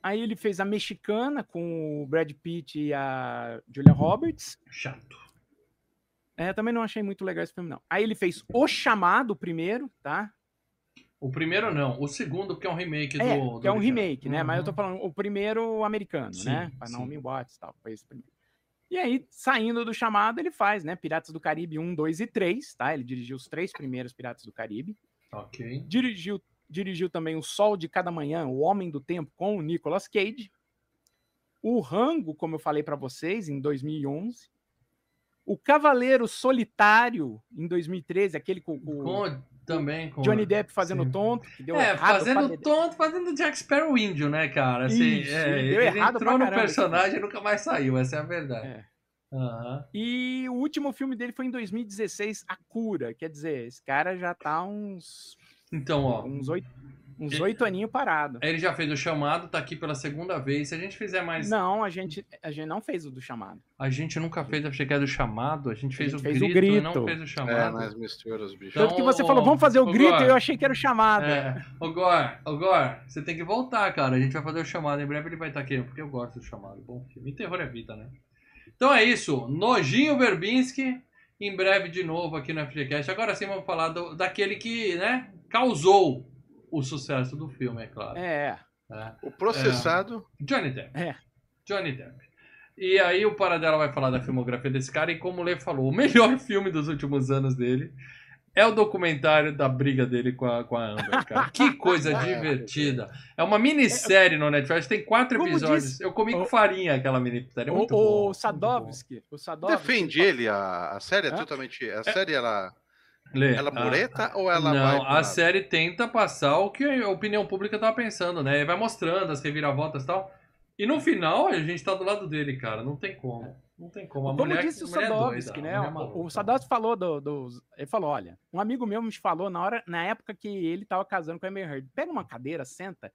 Aí ele fez a mexicana com o Brad Pitt e a Julia Roberts. Chato. É, também não achei muito legal esse filme, não. Aí ele fez O Chamado primeiro, tá? O primeiro não, o segundo que é um remake É, do. do que é um remake, né? Mas eu tô Uhum. falando o primeiro americano, Sim, né? Com a sim. Naomi Watts e tal. Foi esse primeiro. E aí, saindo do chamado, ele faz, né? Piratas do Caribe 1, 2 e 3, tá? Ele dirigiu os três primeiros Piratas do Caribe. Ok. Dirigiu, dirigiu também O Sol de Cada Manhã, O Homem do Tempo, com o Nicolas Cage. O Rango, como eu falei pra vocês, em 2011. O Cavaleiro Solitário, em 2013, aquele com, com Com, também com. Johnny Depp fazendo Sim. tonto, que deu É, errado. fazendo tonto, fazendo Jack Sparrow índio, né, cara? Assim, Isso, é, deu ele errado entrou no caramba, personagem e nunca mais saiu, essa é a verdade. É. Aham. E o último filme dele foi em 2016, A Cura. Quer dizer, esse cara já tá uns Então, ó. uns oito, uns oito aninhos parado. Ele já fez o chamado, tá aqui pela segunda vez. Se a gente fizer mais. Não, a gente, a gente não fez o do chamado. A gente nunca fez a chegar do chamado, a gente fez, gente o, fez o grito e não grito. fez o É, chamado. mas mistura os bichos. Então, Tanto que você ô, falou, vamos fazer o ô, grito, Gor, e eu achei que era o chamado. É. Ô, Gor, ô, Gor, você tem que voltar, cara. A gente vai fazer o chamado. Em breve ele vai estar aqui, porque eu gosto do chamado. Bom filme. E terror é vida, né? Então é isso. Nojinho Verbinski. Em breve de novo aqui no FGCast. Agora sim vamos falar do- daquele que, né, causou o sucesso do filme, é claro. É. né? O processado. Johnny Depp. É. Johnny Depp. E aí o Paradela vai falar da filmografia desse cara e como o Lê falou, o melhor <laughs> filme dos últimos anos dele é o documentário da briga dele com a, com a Amber, cara. Que coisa <laughs> divertida. É uma minissérie no Netflix, tem quatro Como episódios. disse- Eu comi com o- farinha aquela minissérie, é O, muito o bom, muito Sadovski, o Sadovski. Defende ele, a, a série é Hã? totalmente. A série, ela. Lê, Ela a- mureta ou ela vai. Não, a série tenta passar o que a opinião pública tava pensando, né? Ele vai mostrando as reviravoltas e tal. E no final a gente tá do lado dele, cara. Não tem como. Não tem como. A Como mulher, disse o a é Sadovski, né? a é O, maluca. o Sadovski falou do, dos. Ele falou: olha, um amigo meu me falou na hora, na época que ele tava casando com a Amber Heard, pega uma cadeira, senta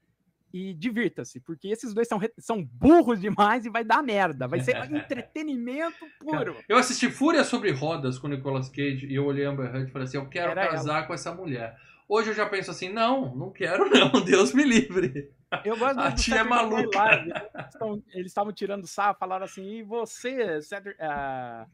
e divirta-se, porque esses dois são, são burros demais e vai dar merda. Vai ser <laughs> entretenimento puro. Eu assisti Fúria sobre Rodas com o Nicolas Cage e eu olhei Amber Heard e falei assim, eu quero Era casar com essa mulher. Hoje eu já penso assim, não, não quero não, <laughs> Deus me livre. Eu gosto A tia é maluca. <laughs> Live. Eles estavam tirando sarro, falaram assim, e você, Satur- ah,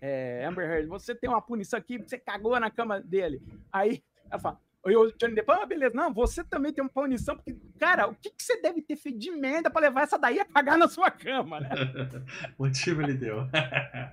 é, Amber Heard, você tem uma punição aqui, você cagou na cama dele. Aí ela fala, E o Johnny Depp, ah, beleza, não, você também tem uma punição, porque, cara, o que, que você deve ter feito de merda pra levar essa daí a cagar na sua cama, né? <laughs> motivo ele deu. <laughs>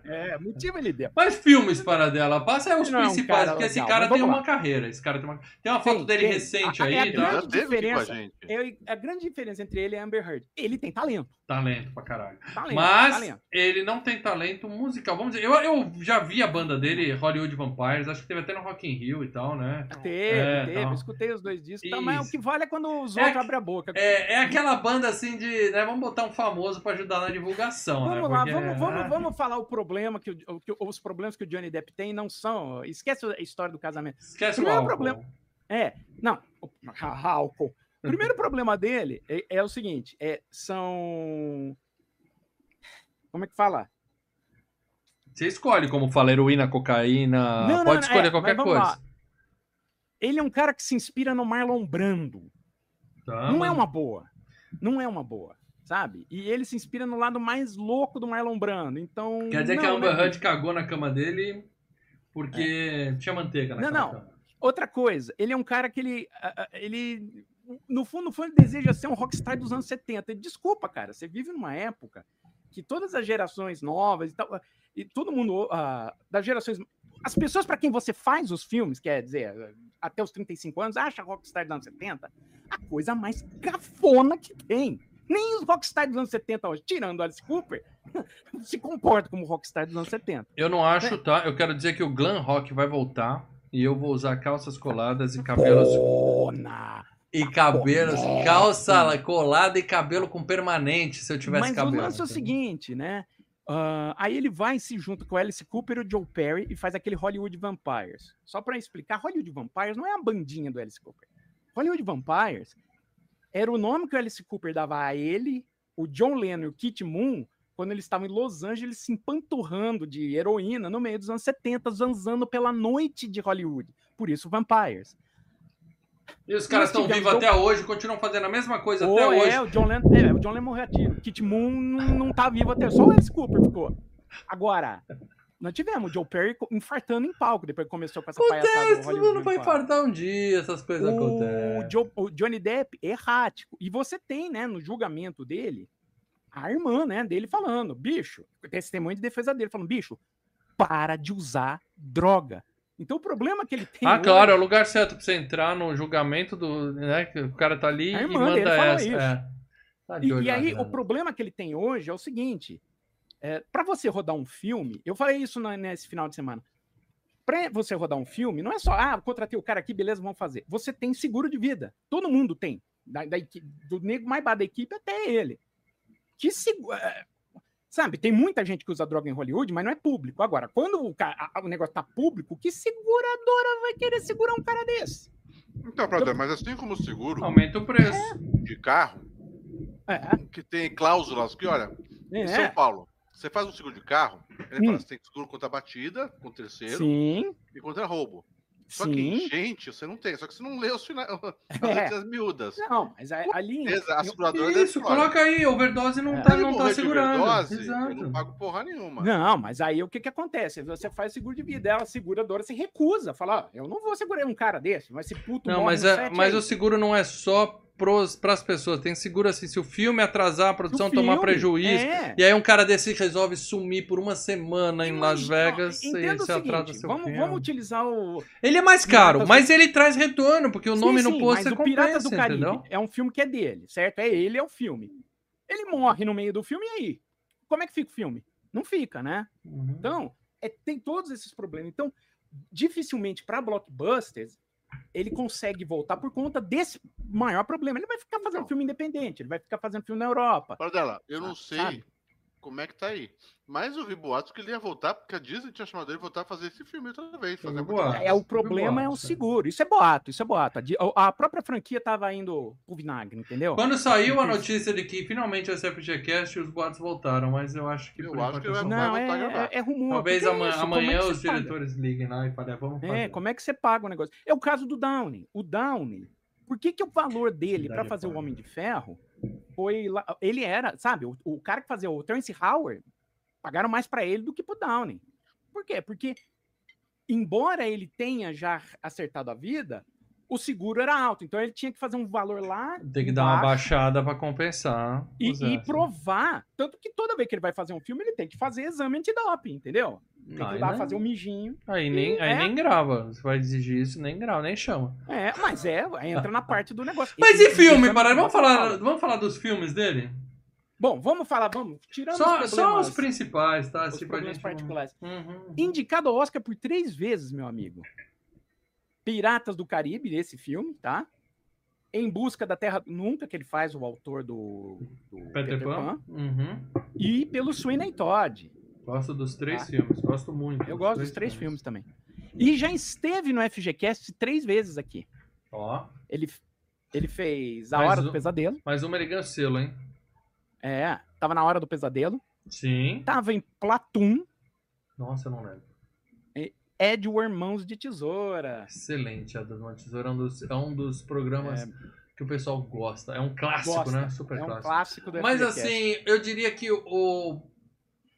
É, motivo ele deu. Mas filmes para dela, passa aí os Não é principais, cara porque esse legal, cara tem uma lá. carreira. Esse cara tem uma, tem uma foto Tem, dele tem. recente A- aí, a tá? grande diferença gente. Eu- a grande diferença entre ele e Amber Heard, ele tem talento. talento pra caralho. talento Mas talento. ele não tem talento musical. Vamos dizer, eu, eu já vi a banda dele, Hollywood Vampires, acho que teve até no Rock in Rio e tal, né? Teve, É, teve, tal. eu escutei os dois discos, tá, mas o que vale é quando os É outros abrem a boca. É, é aquela banda assim de, né, vamos botar um famoso pra ajudar na divulgação, né? Vamos lá, Porque, vamos, vamos, né, vamos falar o problema que, o- que os problemas que o Johnny Depp tem não são. Esquece a história do casamento. Esquece o Primeiro álcool. problema- É, não, <laughs> álcool. Primeiro <laughs> problema dele é, é o seguinte: é, são. Como é que fala? Você escolhe como fala heroína, cocaína, Não, não, pode não, escolher é, qualquer coisa. lá. Ele é um cara que se inspira no Marlon Brando. Tá, não é uma boa. Não é uma boa, sabe? E ele se inspira no lado mais louco do Marlon Brando. Então. Quer dizer não, que a Amber né? Heard cagou na cama dele porque tinha manteiga Não, naquela não. cama. Outra coisa, ele é um cara que ele. ele no fundo, no fundo, ele deseja ser um rockstar dos anos 70. Desculpa, cara, você vive numa época que todas as gerações novas e tal, e todo mundo ah, das gerações. As pessoas para quem você faz os filmes, quer dizer, até os 35 anos, acha rockstar dos anos 70 a coisa mais cafona que tem. Nem os rockstar dos anos 70 hoje, tirando o Alice Cooper, <laughs> se comportam como rockstar dos anos 70. Eu não acho, É. tá? Eu quero dizer que o glam rock vai voltar e eu vou usar calças coladas e cabelos Bona! e cabelos, Bonito. calça colada e cabelo com permanente, se eu tivesse Mas cabelo. o lance é o seguinte, né? Ah, aí ele vai e se junta com Alice Cooper e o Joe Perry e faz aquele Hollywood Vampires. Só pra explicar, Hollywood Vampires não é a bandinha do Alice Cooper. Hollywood Vampires era o nome que o Alice Cooper dava a ele, o John Lennon e o Kit Moon, quando eles estavam em Los Angeles se empanturrando de heroína no meio dos anos 70, zanzando pela noite de Hollywood. Por isso, Vampires. E os caras estão vivos até hoje, continuam fazendo a mesma coisa Ou até hoje. é, o John Lennon, é, o John Lennon morreu a tiro. Kit Moon não, tá vivo até. Só o Alice Cooper ficou. Agora, nós tivemos o Joe Perry infartando em palco, depois que começou com essa palhaçada Acontece, todo Hollywood mundo vai infartar um dia, essas coisas O, acontecem. Jo- o Johnny Depp, errático. E você tem, né, no julgamento dele, a irmã, né, dele falando, bicho, testemunho de defesa dele, falando, bicho, para de usar droga. Então o problema que ele tem Ah, hoje- claro, é o lugar certo pra você entrar no julgamento do. Né, que o cara tá ali A e manda falou essa. isso. É. Tá E, e aí, o grana. problema que ele tem hoje é o seguinte: é, para você rodar um filme, eu falei isso na- nesse final de semana. Para você rodar um filme, não é só, ah, contratei o cara aqui, beleza, vamos fazer. Você tem seguro de vida. Todo mundo tem. Da, da do nego mais baixo da equipe até ele. Que seguro. Sabe, tem muita gente que usa droga em Hollywood, mas não é público. Agora, quando o, ca- a- o negócio tá público, que seguradora vai querer segurar um cara desse? Então, brother, mas assim como o seguro Aumenta o preço. de carro, É, que tem cláusulas que, olha, em São é. Paulo, você faz um seguro de carro, ele Hum. fala, você tem seguro contra batida, contra terceiro Sim, e contra roubo. Só sim. que enchente você não tem, só que você não lê os finais, <laughs> as É. letras miúdas. Não, mas a- ali. A seguradora Isso, coloca aí, overdose não É. tá, não eu tá segurando. overdose, eu Exato. não pago porra nenhuma. Não, mas aí o que que acontece? Você faz seguro de vida, ela, a seguradora, se recusa. Fala, ó, eu não vou segurar um cara desse, mas se puto Não, morre mas, no é, mas aí. o seguro não é só para as pessoas. Tem seguro assim, se o filme atrasar, a produção O tomar filme, prejuízo. é. E aí um cara desse resolve sumir por uma semana em Las Vegas e você atrasa seu vamos, filme. vamos utilizar o. Ele é mais caro, Piratas mas ele traz retorno, porque o Sim, nome no sim, pôster o Piratas compensa, do Caribe entendeu? é um filme que é dele, certo? É ele, é o filme. Ele morre no meio do filme, e aí? Como é que fica o filme? Não fica, né? Uhum. Então, é- tem todos esses problemas. Então, dificilmente para blockbusters ele consegue voltar por conta desse maior problema. Ele vai ficar fazendo Então. filme independente, ele vai ficar fazendo filme na Europa. Bardella, eu não Ah, sei sabe? Como é que tá aí. Mas eu vi boatos que ele ia voltar, porque a Disney tinha chamado ele voltar a fazer esse filme outra vez. Fazer coisa. É, o problema é o boato, é. seguro. Isso é boato, isso é boato. A própria franquia tava indo pro vinagre, entendeu? Quando saiu a notícia de que finalmente a FGCast, os boatos voltaram, mas eu acho que Eu acho que vai- Não, vai é, é, é rumor. Talvez é ama- isso, como é amanhã os você paga? diretores liguem lá e falem, "Ah, vamos fazer. É, como é que você paga o negócio? É o caso do Downey. O Downey, por que, que o valor dele para fazer o. Homem de Ferro foi lá, ele era, sabe, o, o cara que fazia o Terence Howard, pagaram mais para ele do que pro Downey. Por quê? Porque embora ele tenha já acertado a vida, o seguro era alto. Então ele tinha que fazer um valor lá. Tem que dar uma baixada pra compensar. E, e provar. Tanto que toda vez que ele vai fazer um filme, ele tem que fazer exame antidoping, entendeu? Tem que ir lá não- fazer um mijinho. Aí nem, aí É. nem grava. Você vai exigir isso, nem grava, nem chama. É, mas é, entra na parte do negócio. Mas e filme, exame para Vamos falar, fala. vamos falar dos filmes dele? Bom, vamos falar, vamos. Tirando Só, os só os principais, tá? os pra problemas gente... particulares. Uhum. Indicado ao Oscar por três vezes, meu amigo. Piratas do Caribe, esse filme, tá? Em Busca da Terra Nunca, que ele faz o autor do, do Peter Pan. Uhum. E pelo Sweeney Todd. Gosto dos três Tá. filmes, gosto muito. Eu gosto dos três filmes também. E já esteve no FGCast três vezes aqui. Ó, Ele, ele fez A Mais Hora um- do Pesadelo. mais uma ele ganhou selo, hein? É, tava na Hora do Pesadelo. Sim. Tava em Platoon, Nossa, eu não lembro. Edward Mãos de Tesoura. Excelente, a do Tesoura é um dos, é um dos programas É, que o pessoal gosta. É um clássico, Gosta. né? Super é um clássico. Mas assim, eu diria que o,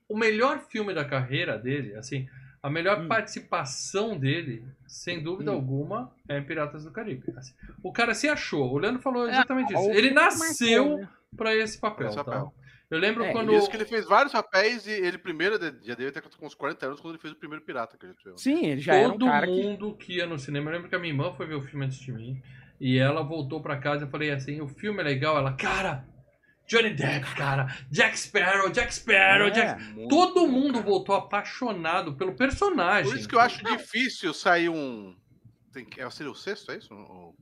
o melhor filme da carreira dele, assim, a melhor Hum. participação dele, sem dúvida Hum. alguma, é em Piratas do Caribe. Assim, o cara se achou. O Leandro falou É, exatamente isso. o Ele nasceu marcou, né? pra esse papel, Esse tá? Eu lembro É, quando. Isso que ele fez vários papéis e ele primeiro, já deve ter com uns 40 anos, quando ele fez o primeiro pirata que a gente viu. Sim, ele já era um Todo cara que mundo que... ia no cinema. Eu lembro que a minha irmã foi ver o filme antes de mim. E ela voltou pra casa e eu falei assim: o filme é legal. Ela, cara, Johnny Depp, cara, Jack Sparrow, Jack Sparrow, É. Jack... Muito Todo mundo cara. voltou apaixonado pelo personagem. Por isso que eu acho difícil sair um. Tem que... é, Seria o sexto, é isso? O-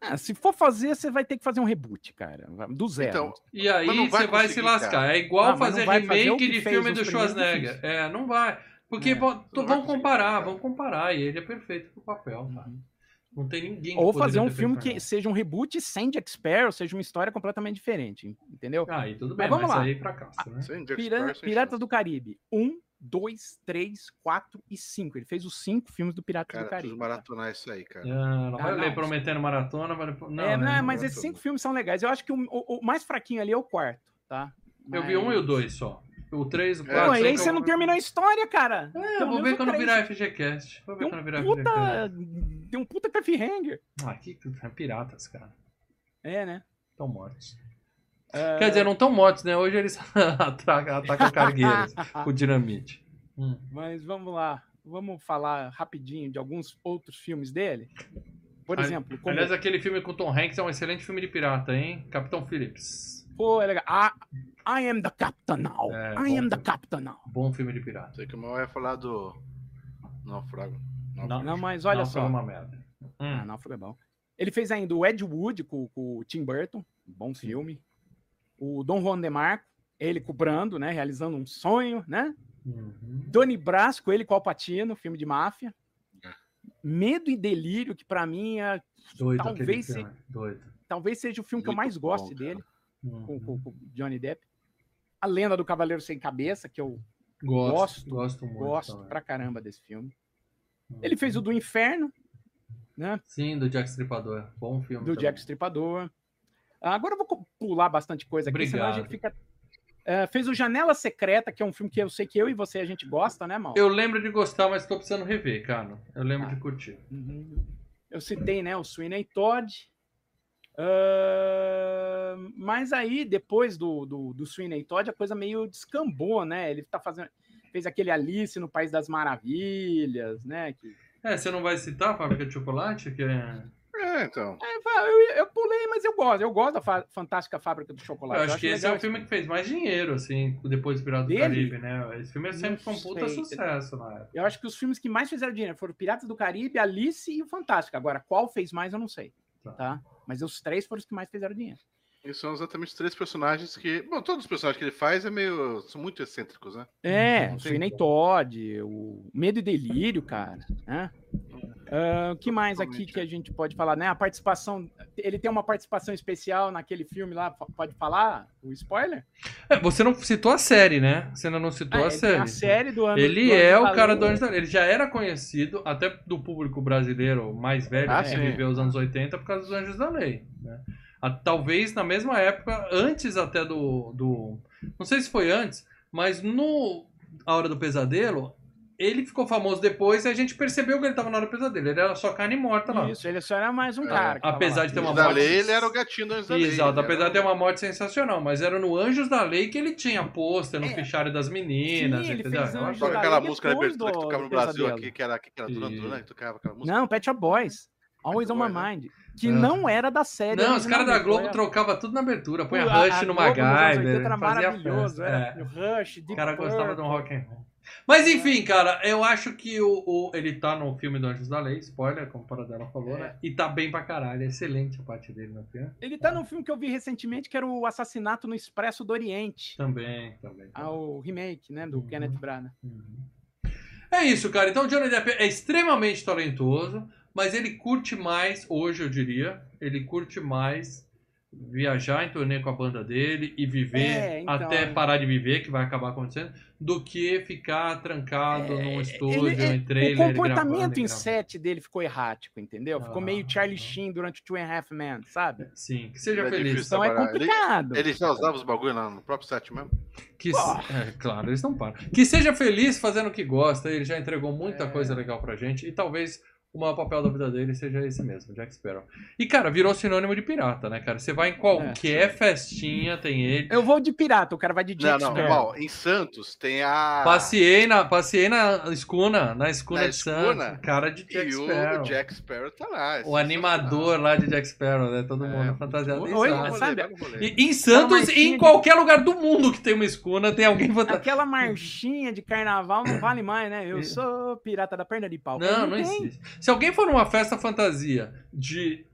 Ah, se for fazer, você vai ter que fazer um reboot, cara. Do zero. Então, E aí Mas vai você vai se lascar. cara. É igual Ah, mas fazer não fazer remake que de filme do Schwarzenegger. É, não vai. Porque É. vamos conseguir, comparar, vamos comparar. E ele é perfeito pro papel, cara. Uhum. Não tem ninguém que Ou fazer um filme que seja um reboot sem Jack Sparrow, seja uma história completamente diferente, entendeu? Ah, aí tudo bem, Mas mas, vamos lá. aí fracasso, né? Piratas do Caribe. Um, dois, três, quatro e cinco. Ele fez os cinco filmes do Piratas Cara, do preciso Caribe. maratonar isso aí, cara. Ah, não Ah, vai ler não. prometendo maratona, vai... Não, é, não, né? mas não esses é cinco tudo. filmes são legais. Eu acho que o, o- o mais fraquinho ali é o quarto, tá? Eu vi um e o dois só. O três, o quatro... Pô, e aí você eu- não terminou a história, cara. É, eu Pelo vou ver quando virar FGCast. Vou ver Tem quando um virar puta. FGCast. Tem um puta cliffhanger. Ah, que é piratas, cara. É, né? Estão mortos. Ah, Quer dizer, não estão mortos, né? Hoje eles <laughs> atacam, atacam cargueiras <laughs> com dinamite. Hum. Mas vamos lá. Vamos falar rapidinho de alguns outros filmes dele. Por exemplo, como... Aliás, aquele filme com Tom Hanks é um excelente filme de pirata, hein? Capitão Phillips. Pô, é legal. Ah, I am the captain now. É, I bom am the filme. captain now. Bom filme de pirata. Sei que o mal ia falar do. Naufrago. Não. Não, mas olha Não, só. foi uma merda. Ah, Hum. não, foi bom. Ele fez ainda o Ed Wood com, com o Tim Burton, bom filme. O Dom Juan de Marco, ele com o Brando, né, realizando um sonho, né? Uhum. Doni Brasco, ele com o Alpatino, filme de máfia. É. Medo e Delírio, que pra mim é, Doido Talvez se- filme. Doido. talvez seja o filme que eu mais bom, gosto cara. dele, Uhum. com, com, Johnny Depp. A Lenda do Cavaleiro Sem Cabeça, que eu Gosto, gosto, gosto muito. gosto também. pra caramba desse filme. Uhum. Ele fez o do Inferno, né? Sim, do Jack Stripador. Bom filme. do também. Jack Stripador. Agora eu vou pular bastante coisa aqui, senão a Obrigado. gente fica. É, fez o Janela Secreta, que é um filme que eu sei que eu e você a gente gosta, né, Mal? Eu lembro de gostar, mas tô precisando rever, cara. Eu lembro Ah. de curtir. Uhum. Eu citei, né, o Sweeney Todd. Ah, mas aí, depois do, do, do Sweeney Todd, a coisa meio descambou, né? Ele tá fazendo. Fez aquele Alice no País das Maravilhas, né? Que, É, você não vai citar a Fábrica de Chocolate? Que é... É, então. É, eu, eu pulei, mas eu gosto. Eu gosto da fa- Fantástica Fábrica do Chocolate. Eu acho que esse é o filme que fez mais dinheiro, assim, depois do Pirata do Dele? Caribe, né? Esse filme sempre foi um puta sei. sucesso na época. Eu acho que os filmes que mais fizeram dinheiro foram Piratas do Caribe, Alice e o Fantástico. Agora, qual fez mais, eu não sei. Tá. Tá? Mas os três foram os que mais fizeram dinheiro. E são exatamente três personagens que. Bom, todos os personagens que ele faz é meio. são muito excêntricos, né? É, o Sweeney Todd, o Medo e Delírio, cara. Né? Ah, O que mais aqui que a gente pode falar? Né? A participação. Ele tem uma participação especial naquele filme lá. Pode falar? O spoiler? É, você não citou a série, né? Você ainda não citou Ah, a série. a série do ano. Ele do é o cara do Anjo da Lei. Ele já era conhecido, até do público brasileiro mais velho, Ah, que sim. viveu os anos 80, por causa dos Anjos da Lei. Né? A- talvez na mesma época, antes até do, do. Não sei se foi antes, mas no A Hora do Pesadelo, ele ficou famoso depois e a gente percebeu que ele tava na hora do pesadelo. Ele era só carne morta lá. Isso, ele só era mais um É, cara. que apesar de ter uma da morte- lei, ele era o gatinho do Anjos da Lei. Exato, apesar era de ter uma morte sensacional, mas era no Anjos da Lei que ele tinha pôster no É. fichário das meninas, Sim, ele entendeu? Anjos Toca da aquela Lei música depois Libertura que do- tocava no Brasil aqui, que era, que era Duran E- Duran, que tocava aquela música. Não, Pet Shop Boys. Always on my né? mind. Que É. não era da série. Não, os caras da Globo trocavam tudo na abertura. Põe a Rush a no Globo nos anos 80 MacGyver, Era fazia maravilhoso. Era É. Rush, Deep O cara gostava de um Purple. rock and roll. Mas enfim, cara, eu acho que o, o- ele tá no filme do Anjos da Lei, spoiler, como a Paradela falou, É. né? E tá bem pra caralho, é excelente a parte dele no filme. Ele tá num filme que eu vi recentemente, que era o Assassinato no Expresso do Oriente. Também, também. Ah, o remake, né, do Uhum. Kenneth Branagh. Uhum. É isso, cara. Então o Johnny Depp é extremamente talentoso, mas ele curte mais, hoje eu diria, ele curte mais viajar em turnê com a banda dele e viver É, então, até é. parar de viver, que vai acabar acontecendo, do que ficar trancado num estúdio, Ele- é- em trailer. o gravando comportamento e em gravando. set dele ficou errático, entendeu? Ficou Ah. meio Charlie Sheen durante o Two and a Half Men, sabe? Sim, que seja É feliz. Então é complicado. Ele já usava os bagulho lá no próprio set mesmo? Que, Pô. é, claro, eles não param. Que seja feliz fazendo o que gosta, ele já entregou muita É. coisa legal pra gente e talvez o maior papel da vida dele seja esse mesmo, Jack Sparrow. E, cara, virou sinônimo de pirata, né, cara? Você vai em qualquer festinha, tem ele. Eu vou de pirata, o cara vai de Não, Jack não, Sparrow. mal. Em Santos tem a. Passei na, passei na escuna, na escuna Na de escuna? Santos, cara de Jack E o Sparrow. Jack Sparrow tá lá. O animador lá de Jack Sparrow, né? Todo mundo É. fantasiado. em Oi, Santos. sabe- E em Santos e em de- qualquer lugar do mundo que tem uma escuna, tem alguém fantasiado. Aquela marchinha de carnaval não vale mais, né? Eu sou pirata da perna de pau. Não, não tem existe. Se alguém for numa festa fantasia de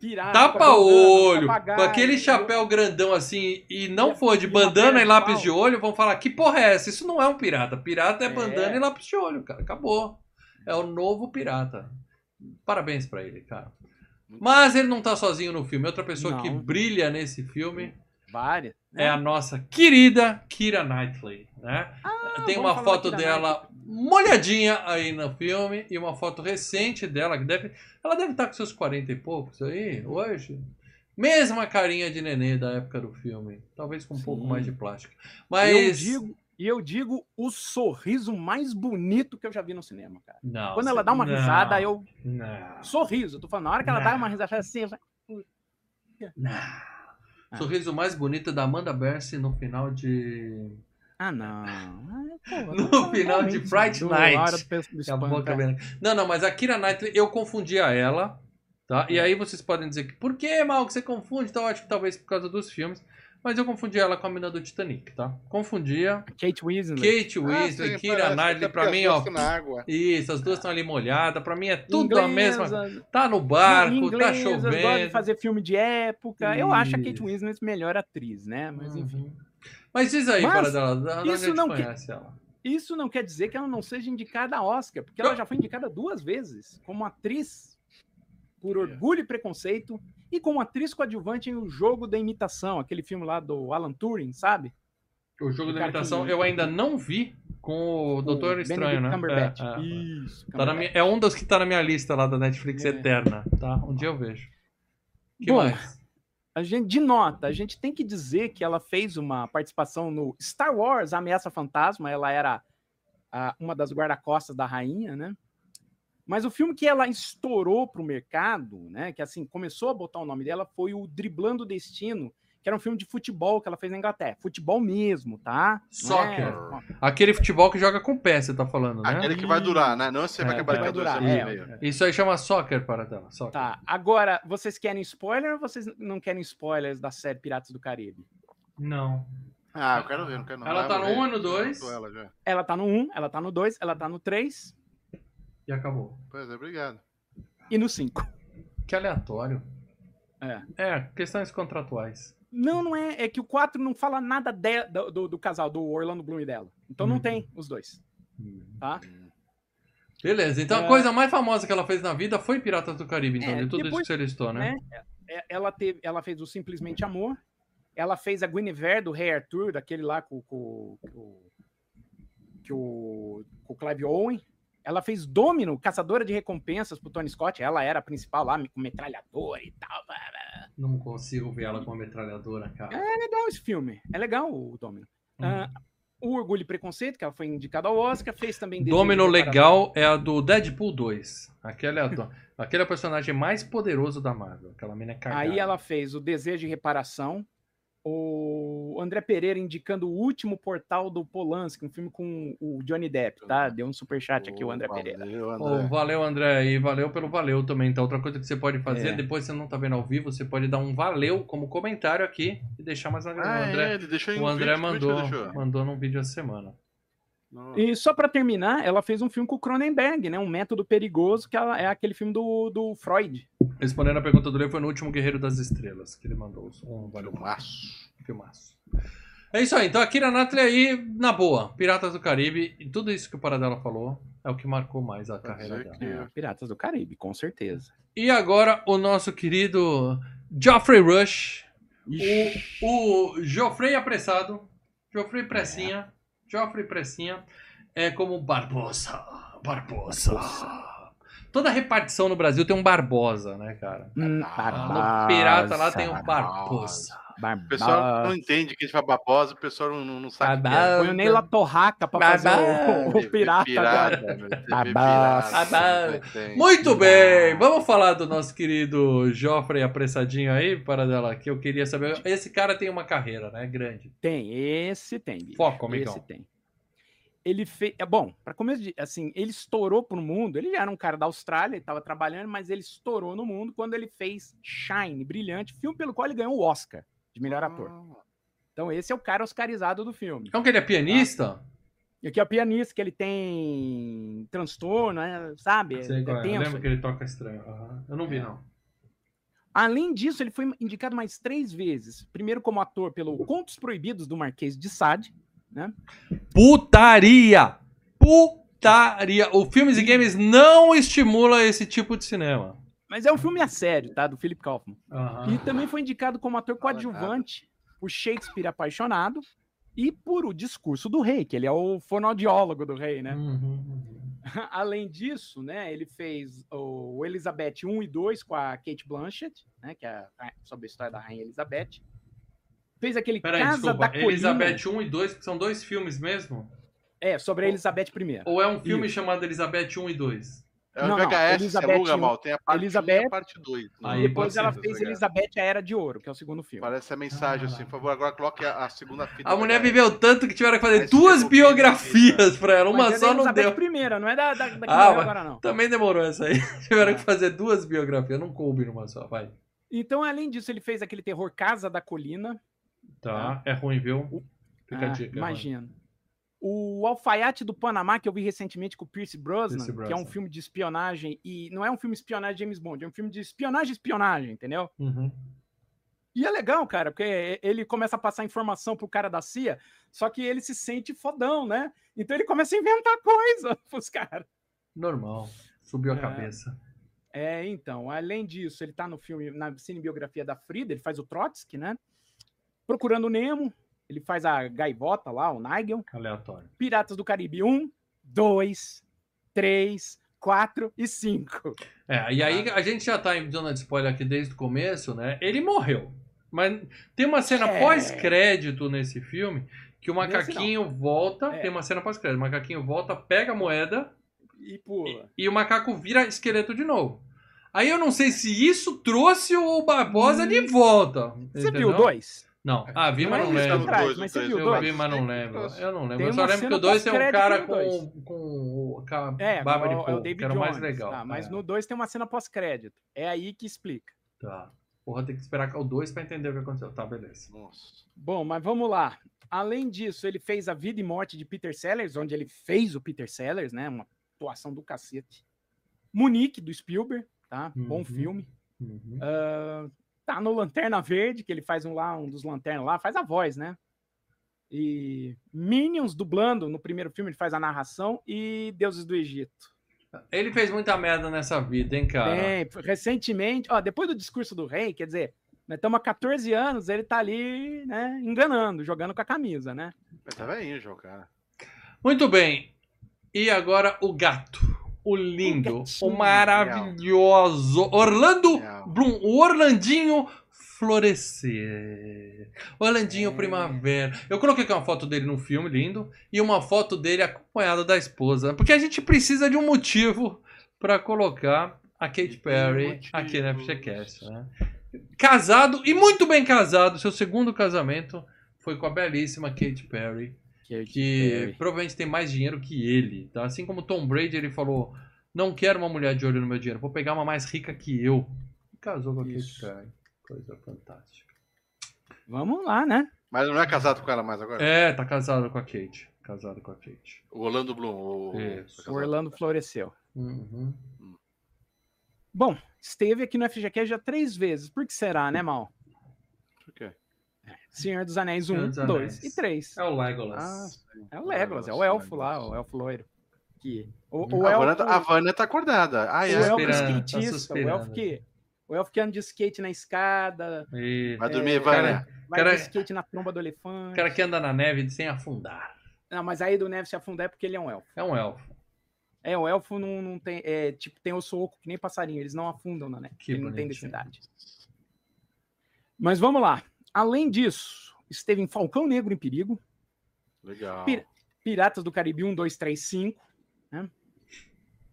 Pirata, tapa-olho, com aquele chapéu grandão assim, e não for de bandana e lápis de olho, vão falar: que porra é essa? Isso não é um pirata. Pirata é É. bandana e lápis de olho, cara. Acabou. É o novo pirata. Parabéns pra ele, cara. Mas ele não tá sozinho no filme. Outra pessoa que Não. brilha nesse filme Várias. né? é a nossa querida Kira Knightley, né? Tem vamos uma foto dela molhadinha aí no filme e uma foto recente dela que deve, ela deve estar com seus 40 e poucos aí hoje. Mesma carinha de nenê da época do filme, talvez com um pouco Sim. mais de plástico. Eu Mas digo, e eu digo o sorriso mais bonito que eu já vi no cinema, cara. não, Quando ela dá uma não, risada, eu. não, Sorriso, eu tô falando, na hora que ela dá uma risada assim, eu... não. Ah. Sorriso mais bonito da Amanda Berce no final de Ah, não. Ai, pô, <laughs> No tá- final de Fright Night. Acabou cabelo. Não, não, mas a Kira Knightley, eu confundia ela, tá? E aí vocês podem dizer que por que, mal, que você confunde? Então eu acho que talvez por causa dos filmes. Mas eu confundia ela com a mina do Titanic, tá? Confundia. é. Kate Winslet. Kate Ah, Winslet, sim, Kira parece, Knightley, pra mim, ó. na água. Isso, as duas estão ali molhadas. Pra mim é tudo a mesma. Tá no barco, inglesas, tá gosta de chovendo. fazer filme de época. Eu acho a Kate Isso. Winslet melhor atriz, né? Mas enfim. Mas diz aí, Mas dela, da isso não que- conhece ela? Isso não quer dizer que ela não seja indicada a Oscar, porque ela já foi indicada duas vezes como atriz por Orgulho e Preconceito e como atriz coadjuvante em O Jogo da Imitação, aquele filme lá do Alan Turing, sabe? O jogo O da imitação que- eu ainda não vi com o Doutor O Estranho, Benedict né? Cumberbatch. É, é. Isso. Tá na minha- é um dos que tá na minha lista lá da Netflix É. eterna, tá? Um dia eu vejo. que Bom, mais? A gente, de nota, a gente tem que dizer que ela fez uma participação no Star Wars Ameaça Fantasma. Ela era ah, uma das guarda-costas da rainha, né? Mas o filme que ela estourou para o mercado, né? Que assim começou a botar o nome dela foi o Driblando Destino, que era um filme de futebol que ela fez na Inglaterra. Futebol mesmo, tá? É- Soccer. Aquele futebol que joga com pé, você tá falando, né? Aquele que vai durar, né? Não você vai É, acabar que em vai 14 durar, é, meio. Isso aí chama soccer para dela. Soccer. Tá. Agora, vocês querem spoiler ou vocês não querem spoilers da série Piratas do Caribe? Não. Ah, eu quero ver, não quero não. Ela Vai tá no morrer. um e no dois? Matou Ela já. Ela tá no 1, ela tá no 2, ela tá no 3 E acabou. Pois é, obrigado. e no 5. Que aleatório. É. É, questões contratuais. Não, não é. É que o 4 não fala nada de- do, do- do casal, do Orlando Bloom e dela. Então não Uhum. tem os dois, tá? Beleza, então É. a coisa mais famosa que ela fez na vida foi Piratas do Caribe, então, É, de tudo depois- isso que você listou, né? É, Ela, teve, ela fez o Simplesmente Amor. Ela fez a Guinevere do Rei Arthur, daquele lá com, com, com, que o, com o Clive Owen. Ela fez Domino, Caçadora de Recompensas pro Tony Scott. Ela era a principal lá, com metralhadora e tal. Não consigo ver ela com uma metralhadora, cara. É legal esse filme. É legal o Domino. Hum. Ah, O Orgulho e Preconceito, que ela foi indicada ao Oscar, fez também Domino legal é a do Deadpool 2. Aquele é, a do- <laughs> aquele é o personagem mais poderoso da Marvel. Aquela mina é cagada. Aí ela fez o Desejo de Reparação. O André Pereira indicando o último portal do Polanski, um filme com o Johnny Depp, tá? Deu um superchat aqui o André Pereira. Valeu, Ô, André. valeu, André, e valeu pelo valeu também. Então, outra coisa que você pode fazer, É. depois você não tá vendo ao vivo, você pode dar um valeu como comentário aqui e deixar mais uma Ah, o é, André, ele deixou em o André vídeo, mandou, mandou num vídeo essa semana. E só pra terminar, ela fez um filme com o Cronenberg, né? Um método perigoso, que ela- é aquele filme do, do Freud. Respondendo a pergunta do Leo, foi no último Guerreiro das Estrelas que ele mandou. Um valeu, Filmaço. filmaço. É isso aí, então a Kira Knightley aí, na boa, Piratas do Caribe, e tudo isso que o Paradela falou é o que marcou mais a Quer carreira dela. É, Piratas do Caribe, com certeza. E agora o nosso querido Geoffrey Rush, o, o Geoffrey apressado, Geoffrey Pressinha, Geoffrey Pressinha é como Barbosa, Barbosa. Toda repartição no Brasil tem um Barbosa, né, cara? Hum, No Pirata lá tem um Barbosa. Barbosa. O pessoal não entende que a gente fala babosa, o pessoal não, não, não sabe. que é. Barbosa. Põe o Neila Torraca pra fazer o, o TV pirata. pirata, tem. Muito bem, vamos falar do nosso querido Joffrey apressadinho aí, Paradela, que eu queria saber. Esse cara tem uma carreira, né? Grande. Tem, esse tem, bicho. Foco, amigão. Esse tem. Ele fez. É bom, para começo de. Assim, ele estourou pro mundo. Ele já era um cara da Austrália, ele tava trabalhando, mas ele estourou no mundo quando ele fez Shine, brilhante, filme pelo qual ele ganhou o Oscar de melhor ator. Ah, Então, esse é o cara oscarizado do filme. Então que ele é pianista? E aqui é o pianista, que ele tem transtorno, né? Sabe? Sei É é, eu lembro que ele toca estranho. Aham. Eu não vi, É. não. Além disso, ele foi indicado mais três vezes. Primeiro como ator pelo Contos Proibidos do Marquês de Sade. Putaria! Putaria! O Filmes e Games não estimula esse tipo de cinema. Mas é um filme a sério, tá? Do Philip Kaufman. Aham. E também foi indicado como ator coadjuvante por Shakespeare Apaixonado e por O Discurso do Rei, que ele é o fonoaudiólogo do rei, né? Uhum, uhum. <laughs> Além disso, né, ele fez o Elizabeth 1 e 2 com a Kate Blanchett, né, que é a- sobre a história da Rainha Elizabeth. Fez aquele Peraí, Casa desculpa. da Colina. Elizabeth 1 e 2, que são dois filmes mesmo? É, sobre a Elizabeth I. Ou é um filme chamado Elizabeth 1 e 2? É o Não, não, VHS, Elizabeth é aluga um, mal. Tem a parte 1 e Elizabeth- a parte 2. Aí Não, Depois ela ser, fez. Elizabeth a Era de Ouro, que é o segundo filme. Parece a mensagem assim. Por favor, agora coloque a, a segunda fita. A mulher viveu tanto que tiveram que fazer Mas duas ficou bem biografias pra ela. Uma Mas é só da não Elizabeth deu. I, não é da, da, da que Ah, mas- agora, não. Também demorou essa aí. <laughs> Tiveram É. que fazer duas biografias. Não coube numa só, vai. Então, além disso, ele fez aquele terror Casa da Colina. Tá, é ruim, viu? Fica a Ah, dica. é ruim. imagino. O Alfaiate do Panamá, que eu vi recentemente com o Pierce Brosnan, Pierce que é um Brosnan. filme de espionagem, e não é um filme de espionagem James Bond, é um filme de espionagem espionagem, entendeu? Uhum. E é legal, cara, porque ele começa a passar informação pro cara da CIA, só que ele se sente fodão, né? Então ele começa a inventar coisa <laughs> pros caras. Normal. Subiu a É. cabeça. É, então, além disso, ele tá no filme, na cinebiografia da Frida, ele faz o Trotsky, né? Procurando o Nemo, ele faz a gaivota lá, o Nigel. Aleatório. Piratas do Caribe 1, 2, 3, 4 e 5. É, e aí a gente já tá em zona de spoiler aqui desde o começo, né? Ele morreu. Mas tem uma cena É. pós-crédito nesse filme que o Nesse macaquinho volta. É. Tem uma cena pós-crédito. O macaquinho volta, pega a moeda E pula. e o macaco vira esqueleto de novo. Aí eu não sei se isso trouxe o Barbosa de volta. Você entendeu? viu o 2? Não. Ah, vi, Não mas é não que lembro. mas dois, Eu 2? vi, mas não lembro. Eu não lembro. Tem Eu só lembro que o 2 tem um cara com, com, com a É, barba de é o- é o David que era o mais legal. tá, mas É. no 2 tem uma cena pós-crédito. É aí que explica. Tá. Porra, tem que esperar o 2 pra entender o que aconteceu. Tá, beleza. Nossa. Bom, mas vamos lá. Além disso, ele fez A Vida e Morte de Peter Sellers, onde ele fez o Peter Sellers, né? Uma atuação do cacete. Munique, do Spielberg, tá? Bom Uhum. filme. Uhum. Ah, tá no Lanterna Verde, que ele faz um lá, um dos lanternas lá, faz a voz, né? E Minions dublando no primeiro filme, ele faz a narração e Deuses do Egito. Ele fez muita merda nessa vida, hein, cara? Tem, recentemente, ó, depois do discurso do rei, quer dizer, nós estamos há 14 anos, ele tá ali, né, enganando, jogando com a camisa, né? Mas tá velhinho cara. Muito bem. E agora o gato. O lindo, o, maravilhoso Orlando. Bloom, o Orlandinho florescer. Orlandinho É. Primavera. Eu coloquei aqui uma foto dele num filme lindo e uma foto dele acompanhada da esposa. Porque a gente precisa de um motivo pra colocar a Katy Perry aqui na FGCast. Né? Casado e muito bem casado. Seu segundo casamento foi com a belíssima Katy Perry que provavelmente tem mais dinheiro que ele, tá? Assim como Tom Brady, ele falou, não quero uma mulher de olho no meu dinheiro, vou pegar uma mais rica que eu. E casou com a. Perry. Coisa fantástica. Vamos lá, né? Mas não é casado com ela mais agora? É, tá casado com a Kate. Casado com a Kate. O Orlando Bloom. O... Isso. tá O casado. Orlando floresceu. Uhum. Bom, esteve aqui no FGQ já três vezes. Por que será, né, Mal? Senhor dos Anéis Senhor 1, dos 2 Anéis. e 3. É o Legolas. Ah. É o Legolas, é o elfo lá, o elfo loiro. Que, o, o A elfo, tá- a Vânia tá acordada. Ah, o é. elfo suspirando, tá skatista, o suspirando. elfo que, o elfo que anda de skate na escada, E... Vai dormir, É, vai Cara- de skate na tromba do elefante. O cara que anda na neve sem afundar. Não, mas aí do Neve se afundar é porque ele é um elfo. É um elfo. É, o elfo não, não tem, é, tipo, tem o soco que nem passarinho, eles não afundam na neve, Que ele não tem bonitinho. densidade. Mas vamos lá. Além disso, esteve em Falcão Negro em Perigo, Legal. Pira- Piratas do Caribe 1, 2, 3, 5, né?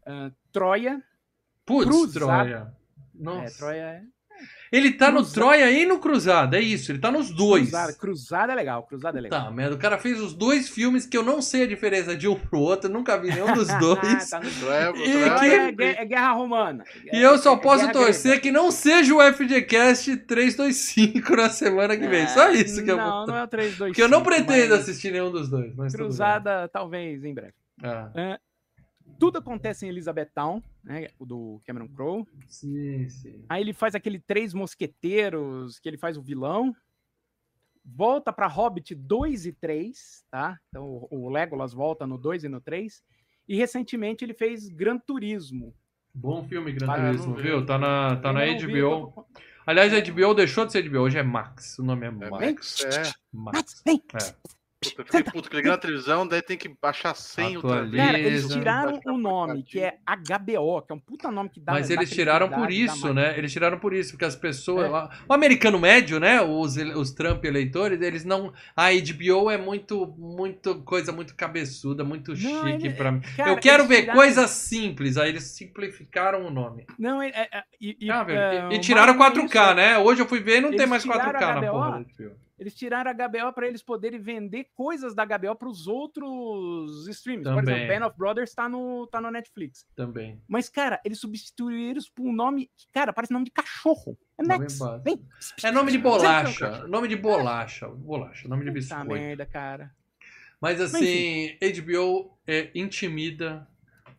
Ah, Troia. Putz, Cruzado. Troia. Nossa. É, Troia é. Ele tá no. Troia e no Cruzado, é isso. Ele tá nos dois. Cruzada, cruzada é legal, cruzada é legal. Tá, merda. O cara fez os dois filmes que eu não sei a diferença de um pro outro, nunca vi nenhum dos <laughs> dois. Tá no- Troia- E Troia- que- é, é guerra romana. E eu só É posso torcer que não seja o FGCast 325 na semana que vem. Só isso que eu Não, vou. não é o 3, 2, Porque eu não 5, pretendo mas assistir nenhum dos dois. Cruzada, talvez, em breve. Ah, Tudo acontece em Elizabethtown, né? O do Cameron Crowe. sim, sim. Aí ele faz aquele Três Mosqueteiros, que ele faz o vilão. Volta para Hobbit 2 e 3, tá? Então o Legolas volta no 2 e no 3. E recentemente ele fez Gran Turismo. Bom filme, Gran Ah, Turismo, viu? Tá na, tá na não vi, HBO. tô- Aliás, a HBO deixou de ser HBO, hoje é Max. O nome é É, Max. Max, é. Max. Vem! Puta, eu fiquei <laughs> puto que liga na televisão, daí tem que baixar 100 outra vez. Cara, eles tiraram o nome, que é HBO, que é um puta nome que dá Mas eles tiraram por isso, mais- né? Eles tiraram por isso, porque as pessoas. É. O americano médio, né? Os, os Trump eleitores, eles não. A HBO é muito, muito coisa muito cabeçuda, muito Não, chique ele- pra mim. Cara, Eu quero ver tiraram- coisas simples, aí eles simplificaram o nome. Não, é, é- é- e, Ah, velho, é, e, e o tiraram mais é 4K, isso, né? Hoje eu fui ver e não tem Eles mais tiraram 4K a na porra da HBO. Eles tiraram a HBO para eles poderem vender coisas da HBO para os outros streams. Por Também. exemplo, Band of Brothers tá no, tá no Netflix. Também. Mas, cara, eles substituíram isso por um nome cara, parece nome de cachorro. É Nome Nex. Vem. É nome de bolacha. Nome de bolacha. Bolacha, nome de Puta biscoito. merda, cara. Mas assim, HBO é, intimida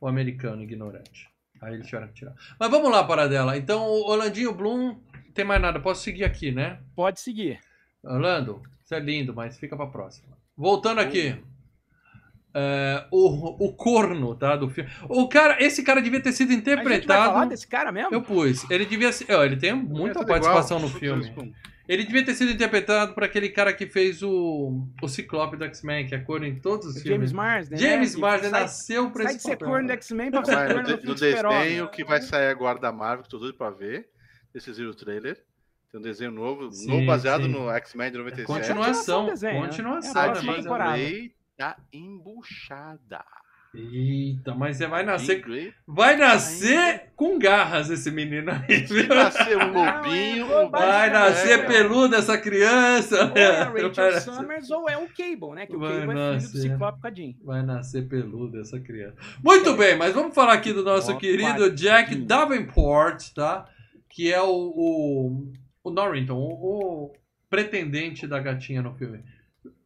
o americano ignorante. Aí eles tiveram que tirar. Mas vamos lá, Paradela. Então, o Orlandinho Bloom, tem mais nada. Posso seguir aqui, né? Pode seguir. Orlando, você é lindo, mas fica pra próxima. Voltando aqui. é, o, o corno, tá? Do filme. O cara, esse cara devia ter sido vai falar interpretado. desse cara mesmo? Eu pus. Ele devia ser. ó, ele tem muita É tudo participação igual. no filme. Ele devia ter sido interpretado por aquele cara que fez o, o Ciclope do X-Men, que é corno em todos os James filmes. Marsden. James né? Marsden sai, nasceu pra sai esse de ser papel. corno do X-Men pra ser no, corno do no desenho que vai sair agora da Marvel, que tô doido pra ver. Vocês viram o trailer? Tem um desenho novo, Sim, novo baseado sim. no X-Men de 97. Continuação. Desenho, né? Continuação. É a né? temporada. Grey tá embuchada. Eita, mas você vai nascer. Grey Vai nascer com garras esse menino aí, viu? vai nascer um Não, lobinho. é, um Vai É, nascer é. peludo essa criança. Ou é a <laughs> Rachel nascer- Summers ou é o Cable, né? Que o Vai Cable é filho do nascer. Ciclope a Jean. Vai nascer peludo essa criança. Muito bem, mas vamos falar aqui do nosso Ó, querido Jack quadrinho. Davenport, tá? Que é o, o, o Norrington, o, o pretendente da gatinha no filme.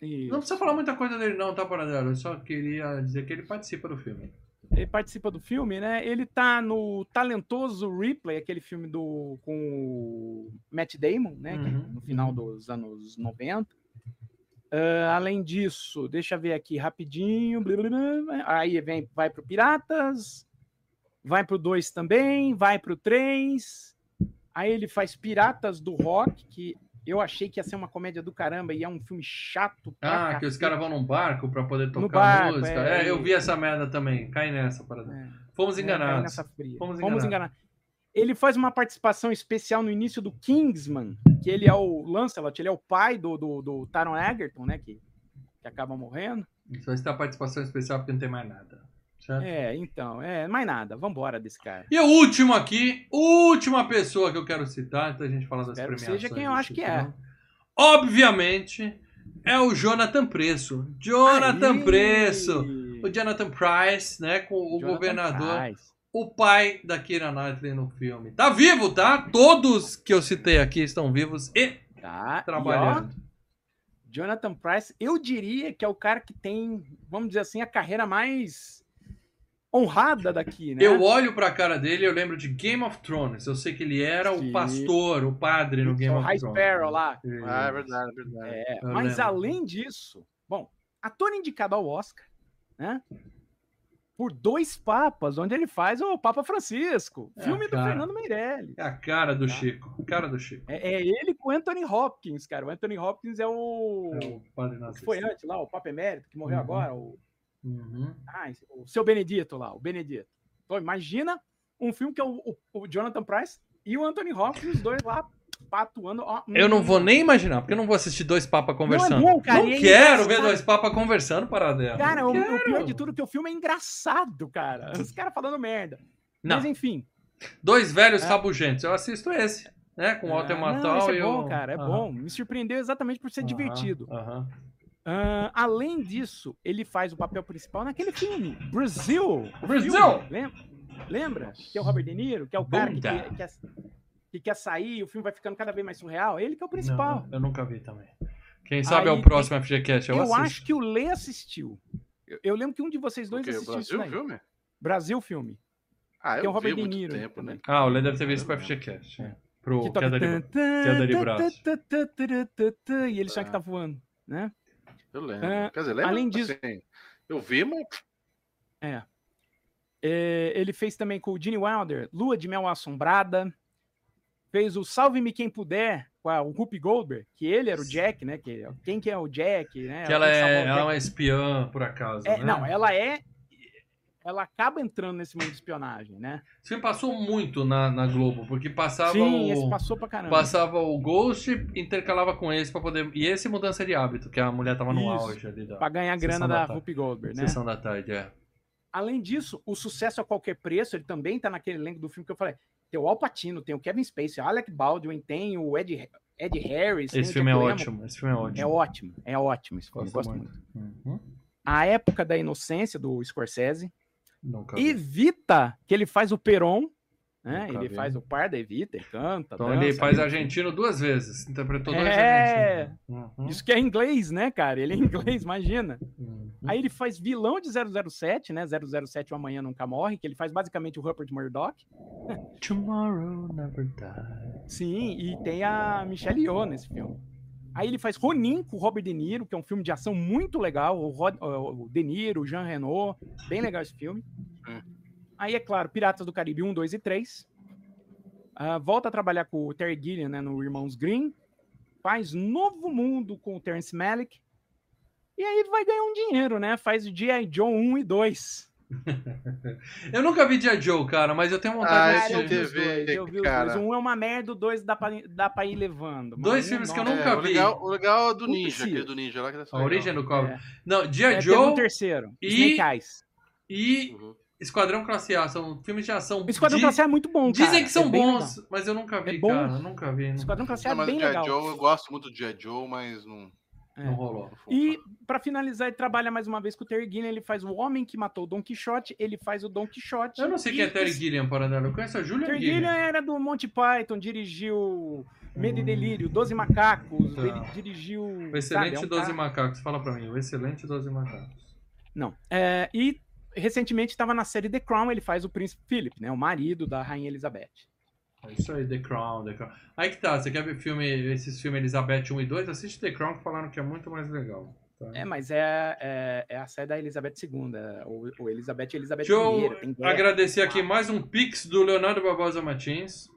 E Não precisa falar muita coisa dele não, tá, Paradelo? Eu só queria dizer que ele participa do filme. Ele participa do filme, né? Ele tá no talentoso Ripley, aquele filme do com o Matt Damon, né? Uhum, no final dos anos 90. Ah, além disso, deixa eu ver aqui rapidinho. blá, blá, blá. Aí vem, vai pro Piratas, vai pro 2 também, vai pro 3. Aí ele faz Piratas do Rock, que eu achei que ia ser uma comédia do caramba e é um filme chato. Ah, que os cacete. caras vão num barco pra poder tocar barco, música. é, É, eu vi essa merda também. Cai nessa, Paradelo. É. Fomos É, enganados. fria. Fomos enganados. enganados. Ele faz uma participação especial no início do Kingsman, que ele é o Lancelot, ele é o pai do, do, do Taron Egerton, né? Que, que acaba morrendo. Só está a participação especial porque não tem mais nada. Certo? É, então, é, mais nada. Vambora desse cara. E o último aqui, última pessoa que eu quero citar, antes da gente falar das Espero que premiações. seja quem eu acho que é. Obviamente, é o Jonathan Preço. Jonathan Aí! Preço. O Jonathan Price, né, com o Jonathan governador, Price. o pai da Kira Knightley no filme. Tá vivo, tá? Todos que eu citei aqui estão vivos e Tá. E, ó, trabalhando. Jonathan Price, eu diria que é o cara que tem, vamos dizer assim, a carreira mais honrada daqui, né? Eu olho pra cara dele e eu lembro de Game of Thrones. Eu sei que ele era Sim. o pastor, o padre no Game o of High Thrones. Sparrow lá. Ah, é verdade, é verdade. É, mas lembro. além disso, bom, ator indicado ao Oscar, né? Por dois papas, onde ele faz o Papa Francisco, É, filme do. Fernando Meirelles. É a cara do Tá. Chico. A cara do Chico. É, é ele com o Anthony Hopkins, cara. O Anthony Hopkins é o. É o padre que nazista. foi antes lá, o Papa Emérito, que morreu Uhum. agora, o, Uhum. ah, o seu Benedito lá, o Benedito. Então, imagina um filme que é o, o- o Jonathan Price e o Anthony Hopkins, os dois lá patuando. ó, Eu não hum. vou nem imaginar, porque eu não vou assistir dois papas conversando. bom, cara, Não é quero ver dois papas conversando, paradela. Cara, não o, quero. o pior de tudo é que o filme é engraçado, cara. <laughs> Os caras falando merda. Não, Mas enfim. dois velhos É. rabugentos. Eu assisto esse, né? Com o Walter Ah, não, Matthau esse e é bom, o... cara, é bom. Me surpreendeu exatamente por ser divertido. aham. Ah, além disso, ele faz o papel principal naquele filme, Brasil. o Brasil! filme, lembra? Lembra? Que é o Robert De Niro, que é o cara que quer- que quer sair, o filme vai ficando cada vez mais surreal. Ele que é o principal. Não, eu nunca vi também. Quem sabe é Aí, o próximo FGCast, eu, eu assisto. acho que o Lê assistiu. Eu, eu lembro que um de vocês dois Porque o assistiu isso Brasil, daí. filme? Brasil filme. Ah, Tem o eu Robert vi De muito Niro tempo, né? Ah, o Lê deve ter visto pro FGCast. É. Pro que toca Queda de... braço. e ele só que Ah. tá voando, né? Eu lembro. Ah, Quer dizer, lembra? além disso- Assim, eu vi, mas É. É, ele fez também com o Gene Wilder, Lua de Mel Assombrada. Fez o Salve-me Quem Puder com a, o Whoopi Goldberg, que ele era o Jack, né? Que, quem que é o Jack, né? Que ela salvar é, ela é uma espiã, por acaso, É, né? Não, ela é... Ela acaba entrando nesse mundo de espionagem, né? Esse filme passou muito na, na Globo, porque passava Sim, o... esse passou pra caramba. Passava o Ghost, intercalava com esse pra poder... E esse Mudança de Hábito, que a mulher tava no Isso, auge ali da Pra ganhar grana da da. Whoopi Goldberg, né? Sessão da Tarde, é. Além disso, o sucesso a qualquer preço, ele também tá naquele elenco do filme que eu falei. Tem o Al Pacino, tem o Kevin Spacey, o Alec Baldwin, tem o Ed, Ed Harris. Esse filme é ótimo, esse filme é ótimo. É ótimo, é ótimo esse filme, Gosto gosto muito. muito. Uhum. A época da inocência do Scorsese. Nunca E vi. Vita, que ele faz o Peron, né? Ele vi. faz o par da Evita, ele canta. Então dança, ele faz ele- argentino duas vezes. Interpretou dois É. argentinos. Uhum. Isso que é inglês, né, cara? Ele é <laughs> inglês, imagina. Uhum. Aí ele faz vilão de 007, né? 007 O Amanhã Nunca Morre, que ele faz basicamente o Rupert Murdoch. Tomorrow never dies. Sim, e tem a Michelle Yeoh nesse filme. Aí ele faz Ronin com o Robert De Niro, que é um filme de ação muito legal. O, Rod, o De Niro, o Jean Reno, bem legal esse filme. Hum. Aí, é claro, Piratas do Caribe 1, 2 e 3. Ah, volta a trabalhar com o Terry Gilliam né, no Irmãos Green. Faz Novo Mundo com o Terence Malick. E aí vai ganhar um dinheiro, né? Faz o G.I. Joe 1 e 2. <laughs> Eu nunca vi G.I. Joe, cara, mas eu tenho Ah, vontade esse de eu vi assistir. os TV, dois, eu vi cara. dois. Um é uma merda, o dois dá pra, dá pra ir levando. Dois filmes que eu nunca é, o vi. legal, o legal é do Não Ninja, aquele do Ninja lá que ser A origem legal. do cobra. É. Não, É, G.I. teve um Joe terceiro. e- Snake Eyes. e Uhum. Esquadrão Classe A são filmes de ação. Esquadrão Di- Classe A é muito bom, cara. Dizem que são É bons, mas eu nunca vi, É bom. cara. Nunca vi. legal. Não, Esquadrão Classe A Não, é mas o bem legal. Joe, eu gosto muito do G.I. Joe, mas não... É. não rolou. não E, pra finalizar, ele trabalha mais uma vez com o Terry Gilliam. Ele faz o Homem que Matou o Don Quixote. Ele faz o Don Quixote. Eu não sei e quem é Terry Gilliam, Paranela. Eu conheço a Julia Terry Gilliam. Gilliam era do Monty Python, dirigiu Medo e Hum. Delírio, Doze Macacos, Tá. ele dirigiu... O excelente sabe, é um 12 cara- Macacos. Fala pra mim, o excelente 12 Macacos. Não. É, e recentemente estava na série The Crown, ele faz o Príncipe Philip, né? O marido da Rainha Elizabeth. É isso aí, The Crown, The Crown. Aí que tá, você quer ver filme, esses filmes Elizabeth 1 e 2? Assiste The Crown que falaram que é muito mais legal. tá? É, mas é, é, é a série da Elizabeth II, o, o Elizabeth e Elizabeth Deixa eu I. Guerra. agradecer aqui mais um Pix do Leonardo Barbosa Martins.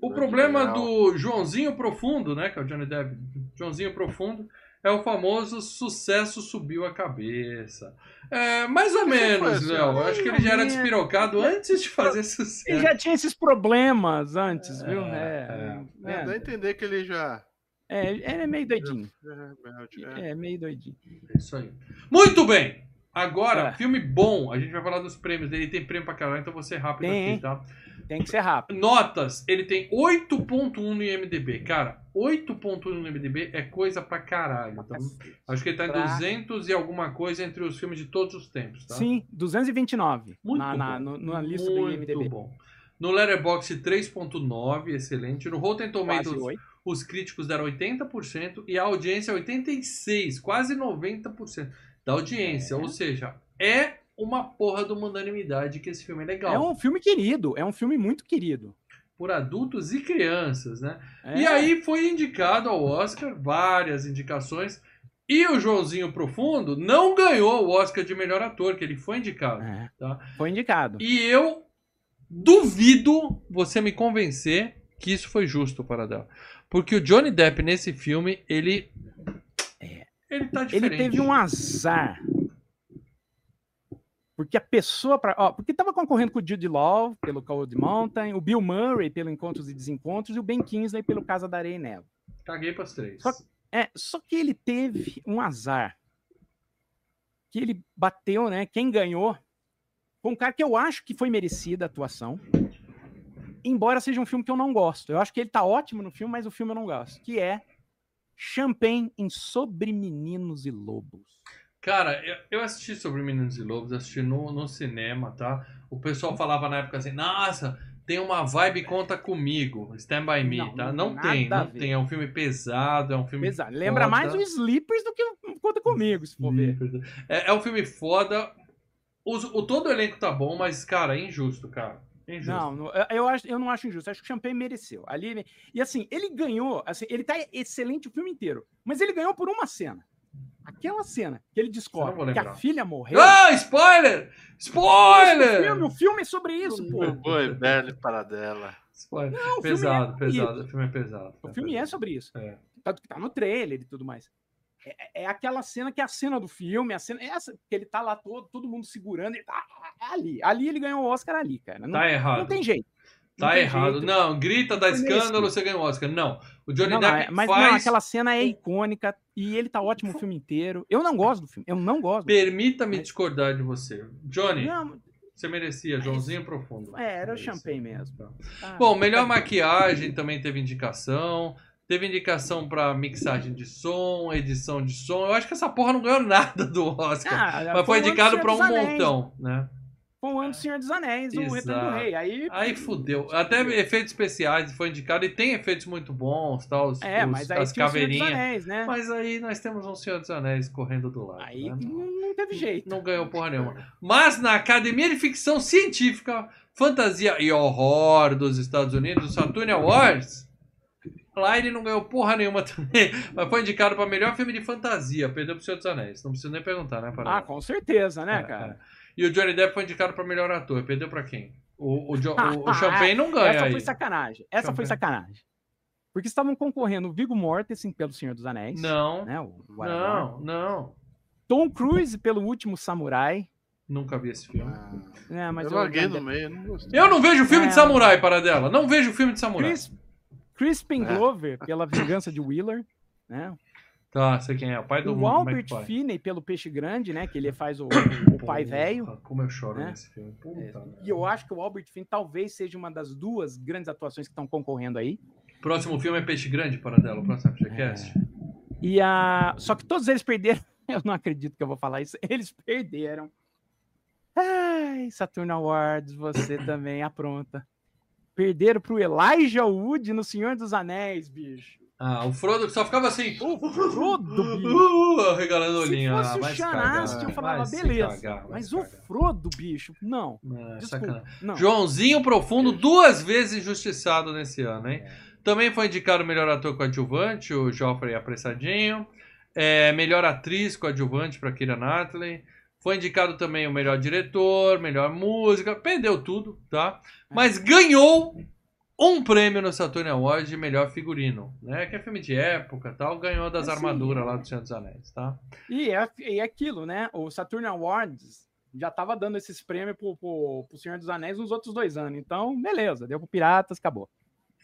O Muito problema legal. do Joãozinho Profundo, né? Que é o Johnny Depp. Joãozinho Profundo. É o famoso sucesso subiu a cabeça. É, mais ou menos, assim, Léo. Eu Acho que ele já era despirocado antes de fazer Ele sucesso. já tinha esses problemas antes, viu? É, É, É, dá a entender que ele já. é, ele é meio doidinho. É, É, meio doidinho. É Isso aí. Muito bem! Agora, É. filme bom. A gente vai falar dos prêmios dele. Tem prêmio pra caralho, então vou ser rápido Tem, aqui, tá? Tem que ser rápido. Notas, ele tem 8.1 no IMDB. Cara, 8.1 no IMDB é coisa pra caralho. Então, acho que ele tá em Pra- 200 e alguma coisa entre os filmes de todos os tempos, tá? Sim, 229 Muito na, na, bom. no- na lista do Muito IMDb. bom. No Letterboxd 3.9, excelente. No Rotten Tomatoes, 8. os críticos deram 80% e a audiência 86, quase 90% da audiência. É. Ou seja, é uma porra de uma unanimidade que esse filme é legal. É um filme querido, é um filme muito querido. Por adultos e crianças, né? É. E aí foi indicado ao Oscar, várias indicações. E o Joãozinho Profundo não ganhou o Oscar de melhor ator, que ele foi indicado. É. Tá. Foi indicado. E eu duvido você me convencer que isso foi justo para dela. Porque o Johnny Depp nesse filme, ele. Ele tá É. Ele diferente. teve um azar. Porque a pessoa. Pra, ó, porque tava concorrendo com o Jude Law pelo Cold Mountain, o Bill Murray pelo Encontros e Desencontros e o Ben Kingsley pelo Casa da Areia e Neve. Caguei pras três. Só- É, só que ele teve um azar. Que ele bateu, né? Quem ganhou foi um cara que eu acho que foi merecida a atuação. Embora seja um filme que eu não gosto. Eu acho que ele tá ótimo no filme, mas o filme eu não gosto. Que é Champagne em Sobre Meninos e Lobos. Cara, eu, assisti sobre Meninos e Lobos, assisti no, no cinema, tá? O pessoal falava na época assim, nossa, tem uma vibe Conta Comigo, Stand By Me, Não, tá? não Não tem não tem. É um filme pesado, é um filme. Lembra foda. mais o Sleepers do que o Conta Comigo, se for ver. É, é um filme foda. Os- O, todo o elenco tá bom, mas, cara, é injusto, cara. É injusto. Não, eu, acho, eu não acho injusto. Acho que o Champagne mereceu. Ali, e assim, ele ganhou. Assim, ele tá excelente o filme inteiro. Mas ele ganhou por uma cena. Aquela cena que ele descobre que a filha morreu. Ah, spoiler! O filme, Spoiler! o filme é sobre isso, pô. Boa, Belle Paradela. Spoiler. Não, o filme pesado, é pesado. O filme é pesado. O filme é sobre isso. É. Tanto que tá no trailer e tudo mais. É, é aquela cena que é a cena do filme, a cena. Essa, que ele tá lá todo, todo mundo segurando. Ele tá é ali. Ali ele ganhou o Oscar ali, cara. Não, Tá errado. não tem jeito. Não Tá errado. Não, grita, dá escândalo, você ganha o Oscar. Não. O Johnny Não, não, Depp é- mas não, faz. aquela cena é icônica e ele tá ótimo o filme inteiro. Eu não gosto do filme. Eu não gosto. Permita-me Mas- discordar de você. Johnny, Não, você merecia, Joãozinho Profundo. é, era o. Champagne mesmo. Ah, Bom, melhor maquiagem também teve indicação. Teve indicação pra mixagem de som, edição de som. Eu acho que essa porra não ganhou nada do Oscar. Ah, mas foi indicado dos um montão, né? Foi o ano do Senhor dos Anéis, o Retorno do. Rei. Aí, Aí fudeu. Até efeitos especiais foi indicado e tem efeitos muito bons, tá? Os, é, os- mas aí as caveirinhas. Anéis, né? Mas aí nós temos um Senhor dos Anéis correndo do lado. Aí né? não, não teve jeito. Não ganhou porra nenhuma. Mas na Academia de Ficção Científica, Fantasia e Horror dos Estados Unidos, o Saturn Awards, lá ele não ganhou porra nenhuma <laughs> também, mas foi indicado para melhor filme de fantasia, perdeu pro Senhor dos Anéis. Não precisa nem perguntar, né, Ah, Parada? com certeza, né, É, cara? E o Johnny Depp foi indicado para melhor ator, perdeu para quem? O, o, Jo- o, o Ah, Champagne não ganha Essa aí. foi sacanagem. Essa foi Champagne. sacanagem. Porque estavam concorrendo o Viggo Mortensen pelo Senhor dos Anéis. Não, Né, o o não, não. Tom Cruise pelo Último Samurai. Nunca vi esse filme. É, mas eu eu- larguei no meio, não gostei. Eu não vejo filme É. de samurai, Paradela. Não vejo filme de samurai. Chris, Crispin É. Glover pela Vingança de Wheeler. Né? Tá, sei quem é. O pai do O Albert McFly. Finney pelo Peixe Grande, né? Que ele faz o, <coughs> o pai Porra, velho. Como eu choro né? nesse filme. Puta merda. E eu acho que o Albert Finney talvez seja uma das duas grandes atuações que estão concorrendo aí. Próximo filme é Peixe Grande, Paradela. O próximo FGCast. E a... Só que todos eles perderam. <laughs> Eu não acredito que eu vou falar isso. <laughs> Eles perderam. Ai, Saturn Awards, você também apronta. Perderam pro Elijah Wood no Senhor dos Anéis, bicho. Ah, o Frodo que só ficava assim. O Frodo, bicho. Uh, regalando o Se olhinho. fosse Ah, o se cagar, eu falava, se beleza. cagar, Mas se o cagar. Frodo, bicho, não. É Desculpa. Não. Joãozinho Profundo, duas vezes injustiçado nesse ano, hein? Também foi indicado o melhor ator coadjuvante, o Joffrey Apressadinho. É, melhor atriz coadjuvante para Kira Knightley. Foi indicado também o melhor diretor, melhor música. Perdeu tudo, tá? Mas ganhou um prêmio no Saturn Awards de melhor figurino, né? Que é filme de época tal, ganhou das É, sim. armaduras lá do Senhor dos Anéis, tá? E é, e é aquilo, né? O Saturn Awards já tava dando esses prêmios pro, pro, pro Senhor dos Anéis nos outros dois anos. Então, beleza, deu pro Piratas, acabou.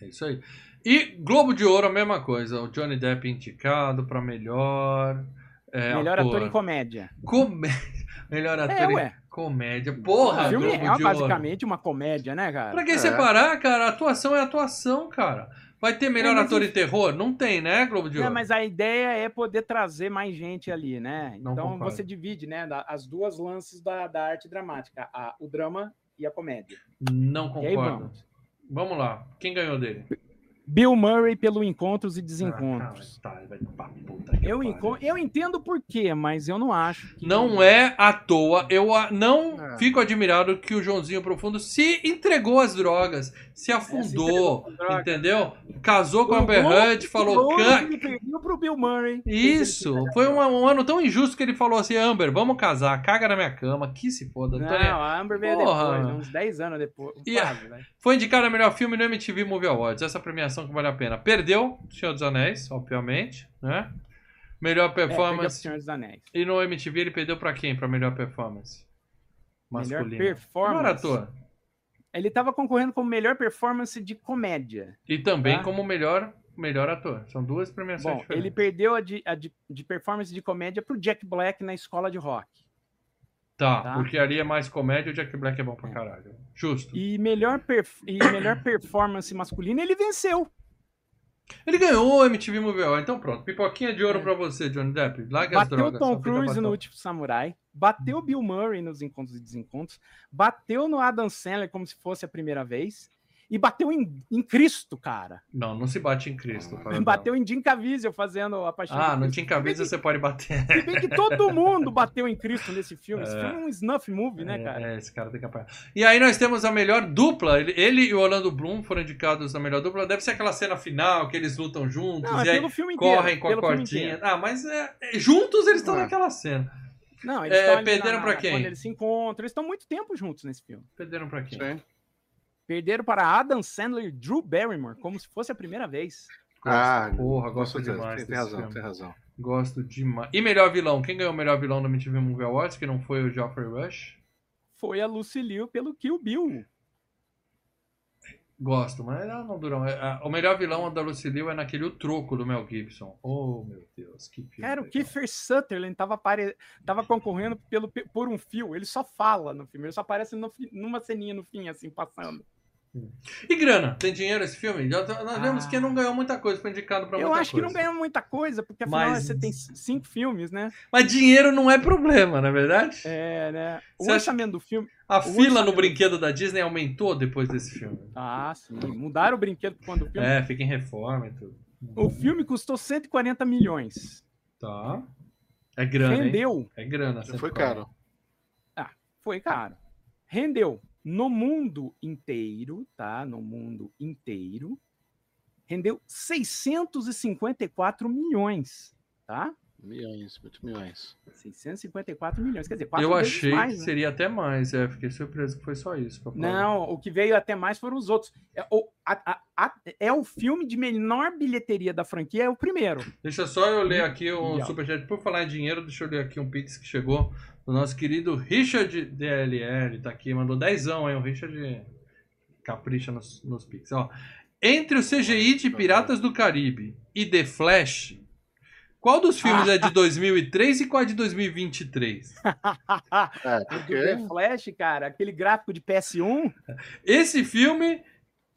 É isso aí. E Globo de Ouro, a mesma coisa. O Johnny Depp indicado pra melhor. é, Melhor ator em comédia. Comédia. <laughs> Melhor ator É, em ué. Comédia. Porra, o filme Globo é de basicamente uma comédia, né, cara? Pra que É. separar, cara? Atuação é atuação, cara. Vai ter melhor É, mas ator em terror? Não tem, né, Globo de É, Ouro? mas a ideia é poder trazer mais gente ali, né? Não então concordo. você divide, né, da- as duas lances da, da arte dramática, a- o drama e a comédia. Não E aí concordo. vamos. Vamos lá. Quem ganhou dele? Bill Murray pelo Encontros e Ah, Desencontros. cara, tá, vai pra puta que eu, enco- eu entendo por quê, mas eu não acho que. Não é à toa. Eu a- não É. fico admirado que o Joãozinho Profundo se entregou às drogas, se afundou, às drogas. entendeu? Casou com a O Heard, o falou. "Can- que ele perdeu pro Bill Murray. Isso, foi um, um ano tão injusto que ele falou assim: Amber, vamos casar, caga na minha cama, que se foda. Não, Antônia. a Amber veio Porra. depois, uns 10 anos depois. E- quase, né? Foi indicado a melhor filme no MTV Movie Awards, essa premiação que vale a pena. Perdeu Senhor dos Anéis, obviamente, né? Melhor É, performance. Senhor dos Anéis. e no MTV ele perdeu pra quem? Pra melhor performance? Melhor performance. Ele tava concorrendo como melhor performance de comédia. E também Tá. como melhor, melhor ator. São duas premiações Bom, diferentes. ele perdeu a de, a de, de performance de comédia pro Jack Black na escola de rock. Tá, tá. porque ali é mais comédia, o Jack Black é bom pra caralho. Justo. E melhor, perf- e melhor performance masculina, ele venceu. Ele ganhou o MTV Movie Award, então pronto. Pipoquinha de ouro É. pra você, Johnny Depp. Larga Bateu drogas. Tom Cruise no Último Samurai. Bateu Bill Murray nos Encontros e Desencontros. Bateu no Adam Sandler como se fosse a primeira vez. E bateu em, em Cristo, cara. Não, não se bate em Cristo. Fala, Bateu em Jim Caviezel fazendo a paixão Ah, no. Tim Caviezel você pode bater. Se bem que todo mundo bateu em Cristo nesse filme. Esse É. filme é um snuff movie, né, cara? É, esse cara tem que apanhar. E aí nós temos a melhor dupla. Ele, ele e o Orlando Bloom foram indicados na melhor dupla. Deve ser aquela cena final que eles lutam juntos Não, é e aí filme inteiro. correm com a cordinha. Ah, mas é, é, juntos eles estão É. naquela cena. Não, eles É, perderam na- pra na- quem? Quando eles se encontram. Eles estão muito tempo juntos nesse filme. Perderam pra quem? Sim. Perderam para Adam Sandler e Drew Barrymore, como se fosse a primeira vez. Ah, Porra, gosto demais Tem, tem razão, filme. tem razão. Gosto demais. E melhor vilão? Quem ganhou o melhor vilão da MTV Movie Awards? Que não foi o Geoffrey Rush? Foi a Lucy Liu pelo Kill Bill. Gosto, mas ela não durou. É, O melhor vilão da Lucy Liu é naquele O Troco do Mel Gibson. Oh, meu Deus, que filme. Cara, o. Kiefer Sutherland tava, apare... tava concorrendo pelo... por um fio. Ele só fala no filme. Ele só aparece no numa ceninha no fim, assim, passando. E grana? Tem dinheiro esse filme? Já tá- nós vemos Ah. que não ganhou muita coisa, foi indicado pra Eu muita acho coisa. que não ganhou muita coisa, porque afinal Mas- você tem cinco filmes, né? Mas dinheiro não é problema, não é verdade? É, né? O Você acha- orçamento do filme. A o fila no brinquedo da Disney aumentou depois desse filme. Ah, sim. Mudaram o brinquedo quando o filme. É, fica em reforma e tudo. O filme custou 140 milhões. Tá. É grana, hein? Rendeu. É grana. Foi 140. caro. Foi caro. Rendeu no mundo inteiro, tá? No mundo inteiro. Rendeu 654 milhões, tá? Milhões, muitos milhões. 654 milhões. Quer dizer, quatro Eu achei mais, que né? seria até mais, é. Fiquei surpreso que foi só isso. Não, o que veio até mais foram os outros. É o, a- a- a- é o filme de menor bilheteria da franquia, é o primeiro. Deixa só eu ler aqui o Mundial. superchat. Por falar em dinheiro, deixa eu ler aqui um pix que chegou do nosso querido Richard DLL. Tá aqui, mandou dezão, hein? O Richard capricha nos, nos pix. Ó, entre o CGI de Piratas do Caribe e The Flash, qual dos filmes é de <laughs> 2003 e qual é de 2023? <laughs> É, porque. The Flash, cara, aquele gráfico de PS1. Esse filme,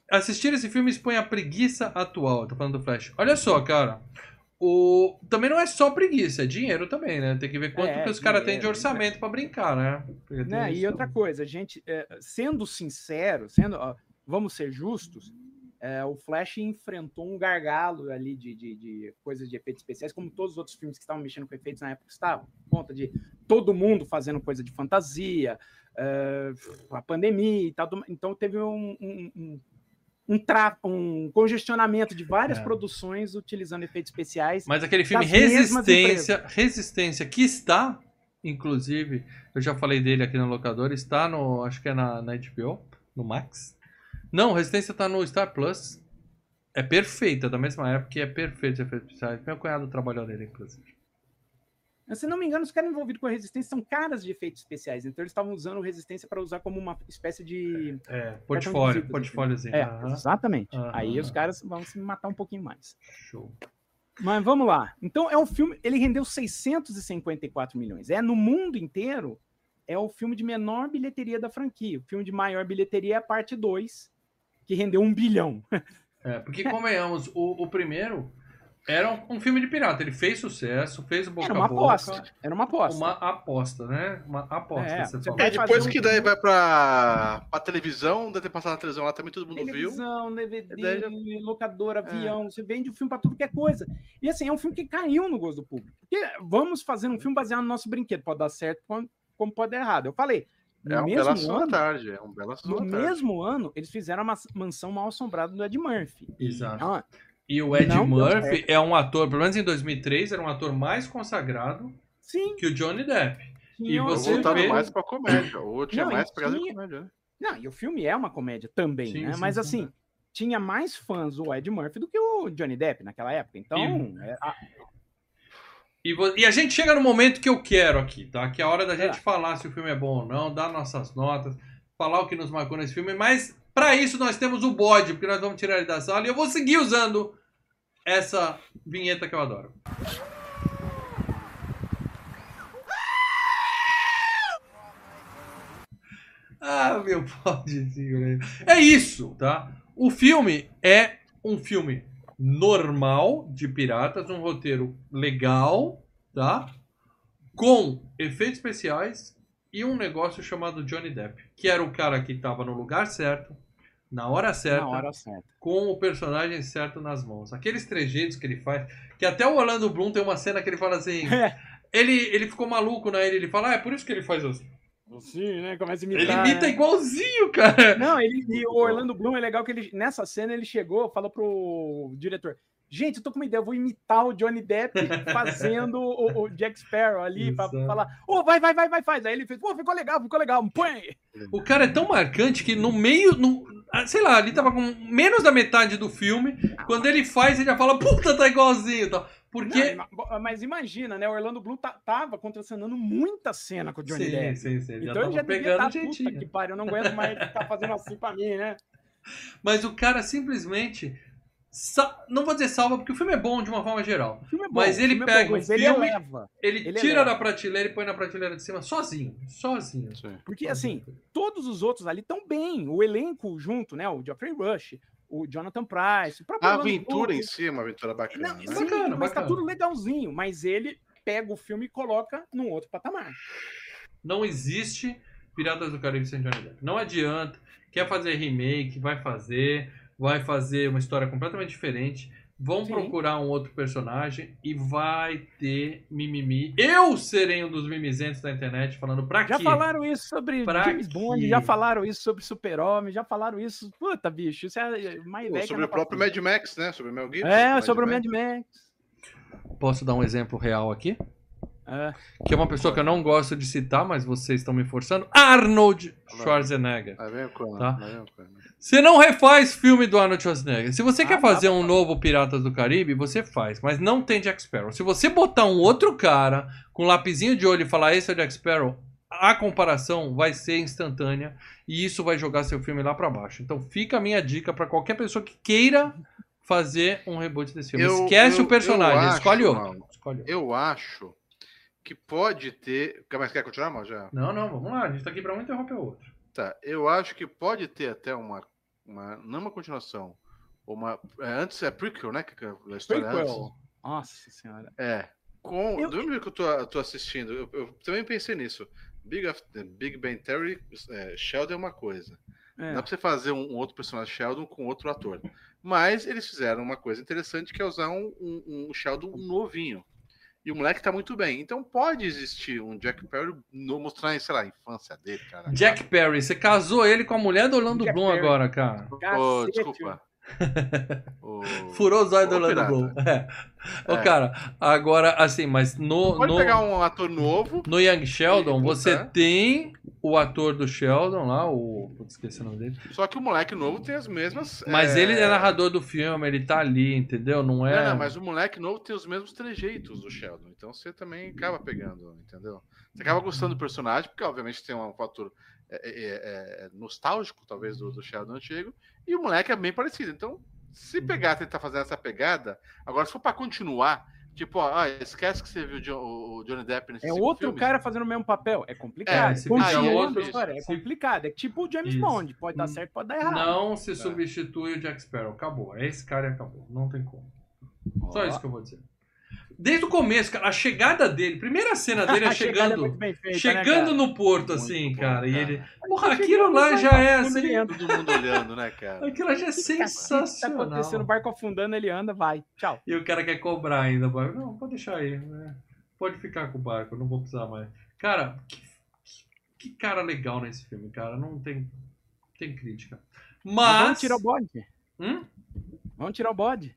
assistir esse filme expõe a preguiça atual. Tô falando do Flash. Olha só, cara. O... Também não é só preguiça, é dinheiro também, né? Tem que ver quanto É, que os caras têm de dinheiro, orçamento pra brincar, né? Né? E outra coisa, gente, é, sendo sincero, sendo, vamos ser justos, é, o Flash enfrentou um gargalo ali de, de, de coisas de efeitos especiais, como todos os outros filmes que estavam mexendo com efeitos na época estavam, por conta de todo mundo fazendo coisa de fantasia, é, a pandemia e tal. Então teve um, um, um, um, um congestionamento de várias É. produções utilizando efeitos especiais. Mas aquele filme Resistência, Resistência, que está, inclusive, eu já falei dele aqui no locador, está no, acho que é na, na HBO, no Max. Não, Resistência tá no Star Plus. É perfeita, da mesma época, e é perfeito os efeitos especiais. Meu cunhado trabalhou nele, inclusive. Se não me engano, os caras envolvidos com a resistência são caras de efeitos especiais. Então eles estavam usando resistência para usar como uma espécie de. É, portfólio, visitas, portfóliozinho. É, Aham. exatamente. Aham. Aí os caras vão se matar um pouquinho mais. Show. Mas vamos lá. Então é um filme. Ele rendeu 654 milhões. É no mundo inteiro. É o filme de menor bilheteria da franquia. O filme de maior bilheteria é a parte 2, que rendeu um bilhão. É, porque, convenhamos, o, o primeiro era um, um filme de pirata. Ele fez sucesso, fez o boca Era uma boca. aposta. Era uma aposta. Uma aposta, né? Uma aposta, É, você É, depois um que daí vai pra, pra televisão, deve ter passado na televisão lá também, todo mundo viu. Televisão, DVD, Daí locadora, avião, você vende o filme pra tudo que é coisa. E assim, é um filme que caiu no gosto do público. Porque vamos fazer um filme baseado no nosso brinquedo. Pode dar certo como pode dar errado. Eu falei, no É um bela mesmo sua ano, tarde, é um bela no sua tarde. mesmo ano, eles fizeram a mansão mal assombrada do Ed Murphy. Exato. Ah, E o Ed Murphy é um ator, pelo menos em 2003, era um ator mais consagrado sim. que o Johnny Depp. tinha E você voltado vê- mais pra comédia. O outro tinha Não, e mais pegada de tinha- comédia, né? Não, e o filme é uma comédia também, Sim, né? sim, Mas sim, assim, é. tinha mais fãs o Ed Murphy do que o Johnny Depp naquela época. Então, é, a- E, e a gente chega no momento que eu quero aqui, tá? Que é a hora da gente É. falar se o filme é bom ou não, dar nossas notas, falar o que nos marcou nesse filme. Mas pra isso nós temos o bode, porque nós vamos tirar ele da sala e eu vou seguir usando essa vinheta que eu adoro. Ah, meu <laughs> bodezinho. né? É isso, tá? O filme é um filme normal de piratas, um roteiro legal, tá? Com efeitos especiais e um negócio chamado Johnny Depp, que era o cara que estava no lugar certo, na hora certa, na hora certa. com o personagem certo nas mãos. Aqueles trejeitos que ele faz, que até o Orlando Bloom tem uma cena que ele fala assim, <laughs> É. ele, ele ficou maluco na ele, ele fala, ah, é por isso que ele faz assim. Sim, né? Começa a Ele imitar. imita né? igualzinho, cara. Não, ele, e o Orlando Bloom é legal que ele, nessa cena ele chegou, falou pro diretor: Gente, eu tô com uma ideia, eu vou imitar o Johnny Depp <laughs> fazendo o, o Jack Sparrow ali pra Exato. falar: Ô, vai, vai, vai, vai, faz. Aí ele fez: Pô, ficou legal, ficou legal, põe. O cara é tão marcante que no meio, no, ah, sei lá, ele tava com menos da metade do filme. Quando ele faz, ele já fala, puta, tá igualzinho e tal. Porque. Não, ma- mas imagina, né? O Orlando Bloom tá- tava contracenando muita cena com o Johnny sim, Depp. sim, sim. Então já ele já devia pegando estar, puta jeitinho. que pariu, eu não aguento mais ele ficar fazendo assim pra mim, né? <laughs> Mas o cara simplesmente. Não vou dizer salva, porque o filme é bom de uma forma geral. O filme é bom, Mas o ele filme é pega bom, o mas ele filme- eleva. Ele, Ele tira eleva. da prateleira e põe na prateleira de cima sozinho. Sozinho. Sim. Porque, assim, todos os outros ali estão bem. O elenco junto, né? O Geoffrey Rush, o Jonathan Price, o próprio A aventura em si é uma aventura bacana, Não, né? sim, Bacana, mas tá bacana. tudo legalzinho. Mas ele pega o filme e coloca num outro patamar. Não existe Piratas do Caribe sem Johnny Depp. Não adianta. Quer fazer remake, vai fazer. Vai fazer uma história completamente diferente. Vão Sim. procurar um outro personagem e vai ter mimimi. Eu serei um dos mimizentos da internet falando pra Já quê? falaram isso sobre Pra James Bond, já falaram isso sobre Super-Homem, já falaram isso. Puta, bicho, isso é uma Pô, ideia que sobre é o próprio Mad Max, né? Sobre o Mel Gibson. É, sobre o Mad Max. Posso dar um exemplo real aqui? É. Que é uma pessoa que eu não gosto de citar, mas vocês estão me forçando. Arnold Schwarzenegger. Aí vem o Conan, Tá. aí vem o Conan. Você não refaz filme do Arnold Schwarzenegger. Se você Ah, quer dá fazer um novo Piratas do Caribe, você faz. Mas não tem Jack Sparrow. Se você botar um outro cara com um lapisinho de olho e falar esse é o Jack Sparrow, a comparação vai ser instantânea e isso vai jogar seu filme lá pra baixo. Então fica a minha dica pra qualquer pessoa que queira fazer um reboot desse filme. Eu- Esquece eu- o personagem, acho, escolhe outro. mano. Escolhe outro. Eu acho que pode ter. Mas quer continuar, mal? Já? Não, não, vamos lá. A gente tá aqui pra um interromper o outro. Tá. Eu acho que pode ter até uma. uma não uma continuação. Uma, é, antes é prequel, né? Que é a história antes. Prequel. Nossa senhora. É. Com, Eu- Do mesmo que eu tô, tô assistindo, eu, eu também pensei nisso. Big, Big Bang Theory, é, Sheldon é uma coisa. É. Dá pra você fazer um, um outro personagem Sheldon com outro ator. Mas eles fizeram uma coisa interessante que é usar um, um, um Sheldon novinho. E o moleque tá muito bem. Então pode existir um Jack Perry no, mostrar, sei lá, a infância dele, cara. Jack Perry, você casou ele com a mulher do Orlando Jack Bloom Perry. agora, cara. Cacete, desculpa. Ô, Furou os olhos do Orlando. Bloom. É. Ô, É. cara, agora, assim, mas no, Pode no, pegar um ator novo. no Young Sheldon, você botar. tem o ator do Sheldon lá, o. Putz, esqueci o nome dele. Só que o moleque novo tem as mesmas. Mas ele é narrador do filme, ele tá ali, entendeu? Não é. Não, não, mas o moleque novo tem os mesmos trejeitos do Sheldon. Então você também acaba pegando, entendeu? Você acaba gostando do personagem, porque obviamente tem um fator é, é, é, nostálgico, talvez, do, do Sheldon antigo. E o moleque é bem parecido. Então, se pegar e tentar fazer essa pegada, agora se for pra continuar. Tipo, ó, ah, esquece que você viu o Jo- o Johnny Depp nesse É outro cara fazendo o mesmo papel. É complicado. É, esse Continua vídeo é a outro, história, É complicado. É tipo o James Isso. Bond. Pode dar Hum. certo, pode dar errado. Não se substitui o Jack Sparrow. Acabou. É esse cara e acabou. Não tem como. Só isso que eu vou dizer. Desde o começo, cara, a chegada dele, primeira cena dele <laughs> é chegando. feita, né, Chegando cara? no porto, Muito assim, bom, cara. E cara. ele. Porra, Chegando aquilo lá já barco, é assim. Todo mundo olhando, né, cara? Aquilo lá já é que tá sensacional. acontecendo? O barco afundando, ele anda, vai. Tchau. E o cara quer cobrar ainda. o barco. Não, pode deixar aí. né? Pode ficar com o barco, não vou precisar mais. Cara, que, que- que cara legal nesse filme, cara. Não tem, tem crítica. Mas. Vamos tirar o bode. Hum? Vamos tirar o bode.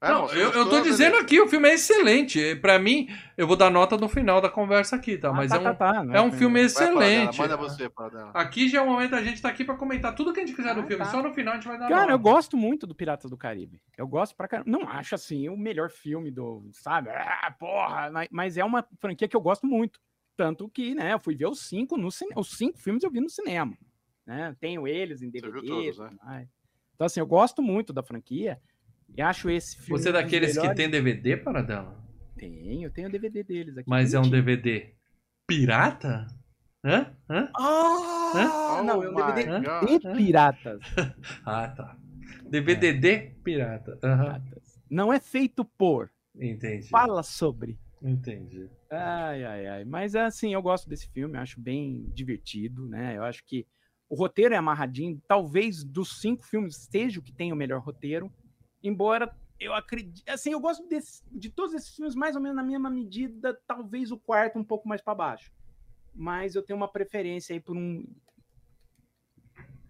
Ah, Não, eu, eu tô dizendo aqui, o filme é excelente. Pra mim, eu vou dar nota no final da conversa aqui, tá? Mas Ah, é um, tá, tá, não é um filme excelente. Manda você, Paradela. Aqui já é o momento da gente tá aqui pra comentar tudo que a gente quiser do Ah, filme. tá. Só no final a gente vai dar Cara, eu nota. gosto muito do Piratas do Caribe. Eu gosto pra caramba. Não acho assim o melhor filme do, sabe? Ah, porra, mas- é uma franquia que eu gosto muito. Tanto que, né, eu fui ver os cinco no cinema. Os cinco filmes eu vi no cinema. Né? Tenho eles em DVD. viu todos, né? Então, assim, eu gosto muito da franquia. E acho esse filme. Você é daqueles que tem DVD para dela? Tenho, eu tenho o DVD deles aqui. Mas é um. DVD pirata? Hã? Hã? Ah, não, é um Oh DVD Hã? God. de piratas. <laughs> Ah, tá. DVD de pirata. Aham. Piratas. Não é feito por. Entendi. Fala sobre. Entendi. Ai, ai, ai. Mas assim, eu gosto desse filme, eu acho bem divertido, né? Eu acho que o roteiro é amarradinho. Talvez dos cinco filmes seja o que tem o melhor roteiro. Embora eu acredite. Assim, eu gosto desse- de todos esses filmes, mais ou menos na mesma medida. Talvez o quarto um pouco mais para baixo. Mas eu tenho uma preferência aí por um.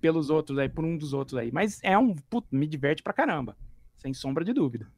Pelos outros aí, por um dos outros aí. Mas é um. Puto, me diverte pra caramba. Sem sombra de dúvida.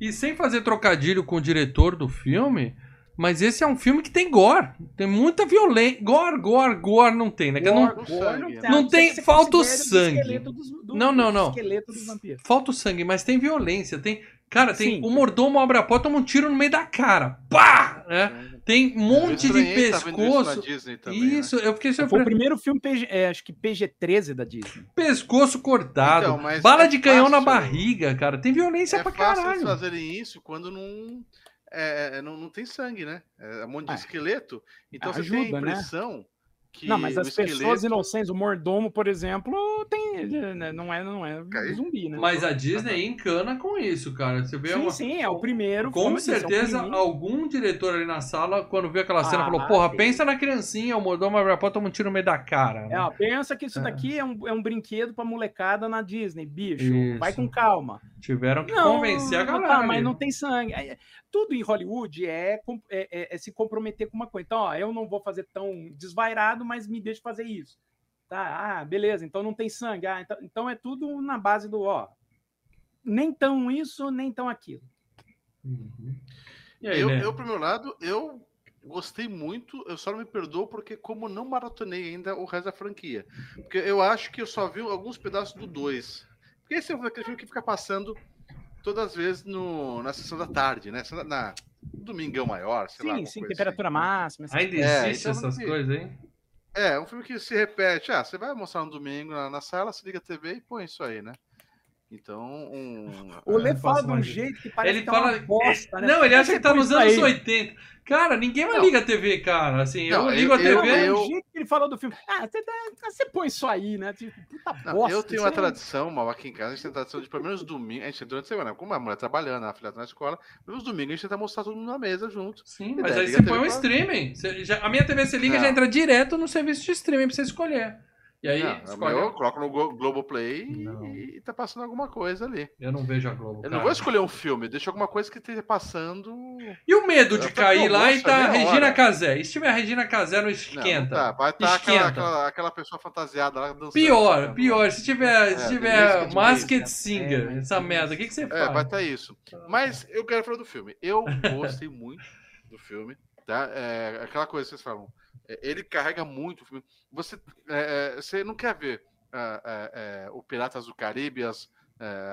E sem fazer trocadilho com o diretor do filme, mas esse é um filme que tem gore. Tem muita violência. Gore, gore, gore não tem, né? Que não- Gore. Não tem- Você falta o do sangue. dos- do- Não, não, do não. esqueleto dos vampiros. Falta o sangue, mas tem violência. Tem. Cara, tem. Sim. O mordomo abre a porta, toma um tiro no meio da cara. Pá! Né? Tem um monte Eu de tá isso na pescoço. Disney também, né? Isso, eu fiquei Foi o surpreso. primeiro filme, PG, é, acho que PG-13 da Disney. Pescoço cortado. Então, bala é de canhão na fácil. barriga, cara. Tem violência É pra fácil caralho. fazerem isso quando não, é, é, não, não tem sangue, né? É um monte de Ah, esqueleto. Então você tem ajuda, a né? impressão que não, mas as pessoas esqueleto... inocentes, o mordomo, por exemplo, tem, né, não é, não é Caiu. zumbi, né? Mas a Disney encana com isso, cara. Você vê sim, uma... sim, é o primeiro. Com é certeza, primeiro. algum diretor ali na sala, quando viu aquela cena, Ah, falou: Porra, tem. pensa na criancinha, o mordomo abre a porta, toma um tiro no meio da cara. É, ó, pensa que isso É. daqui é um, é um brinquedo pra molecada na Disney, bicho. Isso. Vai com calma. Tiveram que Não, convencer a galera. Tá, mas não tem sangue. É, Tudo em Hollywood é, é- é- é se comprometer com uma coisa. Então, ó, eu não vou fazer tão desvairado, mas me deixa fazer isso. Tá, ah, beleza, então não tem sangue. Ah, então, então é tudo na base do, ó, nem tão isso, nem tão aquilo. Uhum. E aí, Eu, né? eu, pro meu lado, eu gostei muito, eu só não me perdoo porque como não maratonei ainda o resto da franquia. Porque eu acho que eu só vi alguns pedaços do 2. Porque esse é aquele filme que fica passando todas as vezes no, na sessão da tarde, né? Na, na Domingão Maior, sei lá. sim, alguma sim, temperatura assim. máxima. essas Ainda. É, existe então essas coisas, hein? É, um filme que se repete. Ah, você vai mostrar no domingo na, na sala, se liga a TV e põe isso aí, né? Então, um. O Lê É, fala de um jeito que parece Ele que é uma fala. bosta, né? Não, ele acha que tá nos anos aí. 80. Cara, ninguém mais Não. liga a TV, cara. Assim, eu Não, ligo a eu- TV. eu- O jeito que ele falou do filme. Ah, você, tá- você põe isso aí, né? Tipo, puta Não, bosta. eu tenho uma tradição, mal aqui em casa, a gente tem tradição de pelo menos domingo, a gente durante a semana, como a mulher trabalhando, a filha tá na escola, pelo menos domingo a gente tenta mostrar todo mundo na mesa junto. Sim, E mas daí aí você a põe um pra- streaming. Você já- a minha TV você liga Não. já entra direto no serviço de streaming pra você escolher. E aí, Não, escolhe. eu coloco no Glo- Globoplay Não. e, tá passando alguma coisa ali. Eu não vejo a Globo. Eu cara. não vou escolher um filme, deixa alguma coisa que esteja passando. E o medo de Eu cair lá e tá Regina hora. Casé. E se tiver a Regina Casé, não esquenta. não tá. Vai estar aquela, Esquenta. aquela, aquela pessoa fantasiada lá dançando. Pior, pior. Se tiver, É, se tiver Masked Masked Singer. Singer, É, essa merda, o que, que você É, vai faz? estar isso. Mas eu quero falar do filme. Eu gostei muito do filme. Tá? É, aquela coisa que vocês falam. É, Ele carrega muito o filme. Você, é, é, você não quer ver é, é, o Piratas do Caribe, as,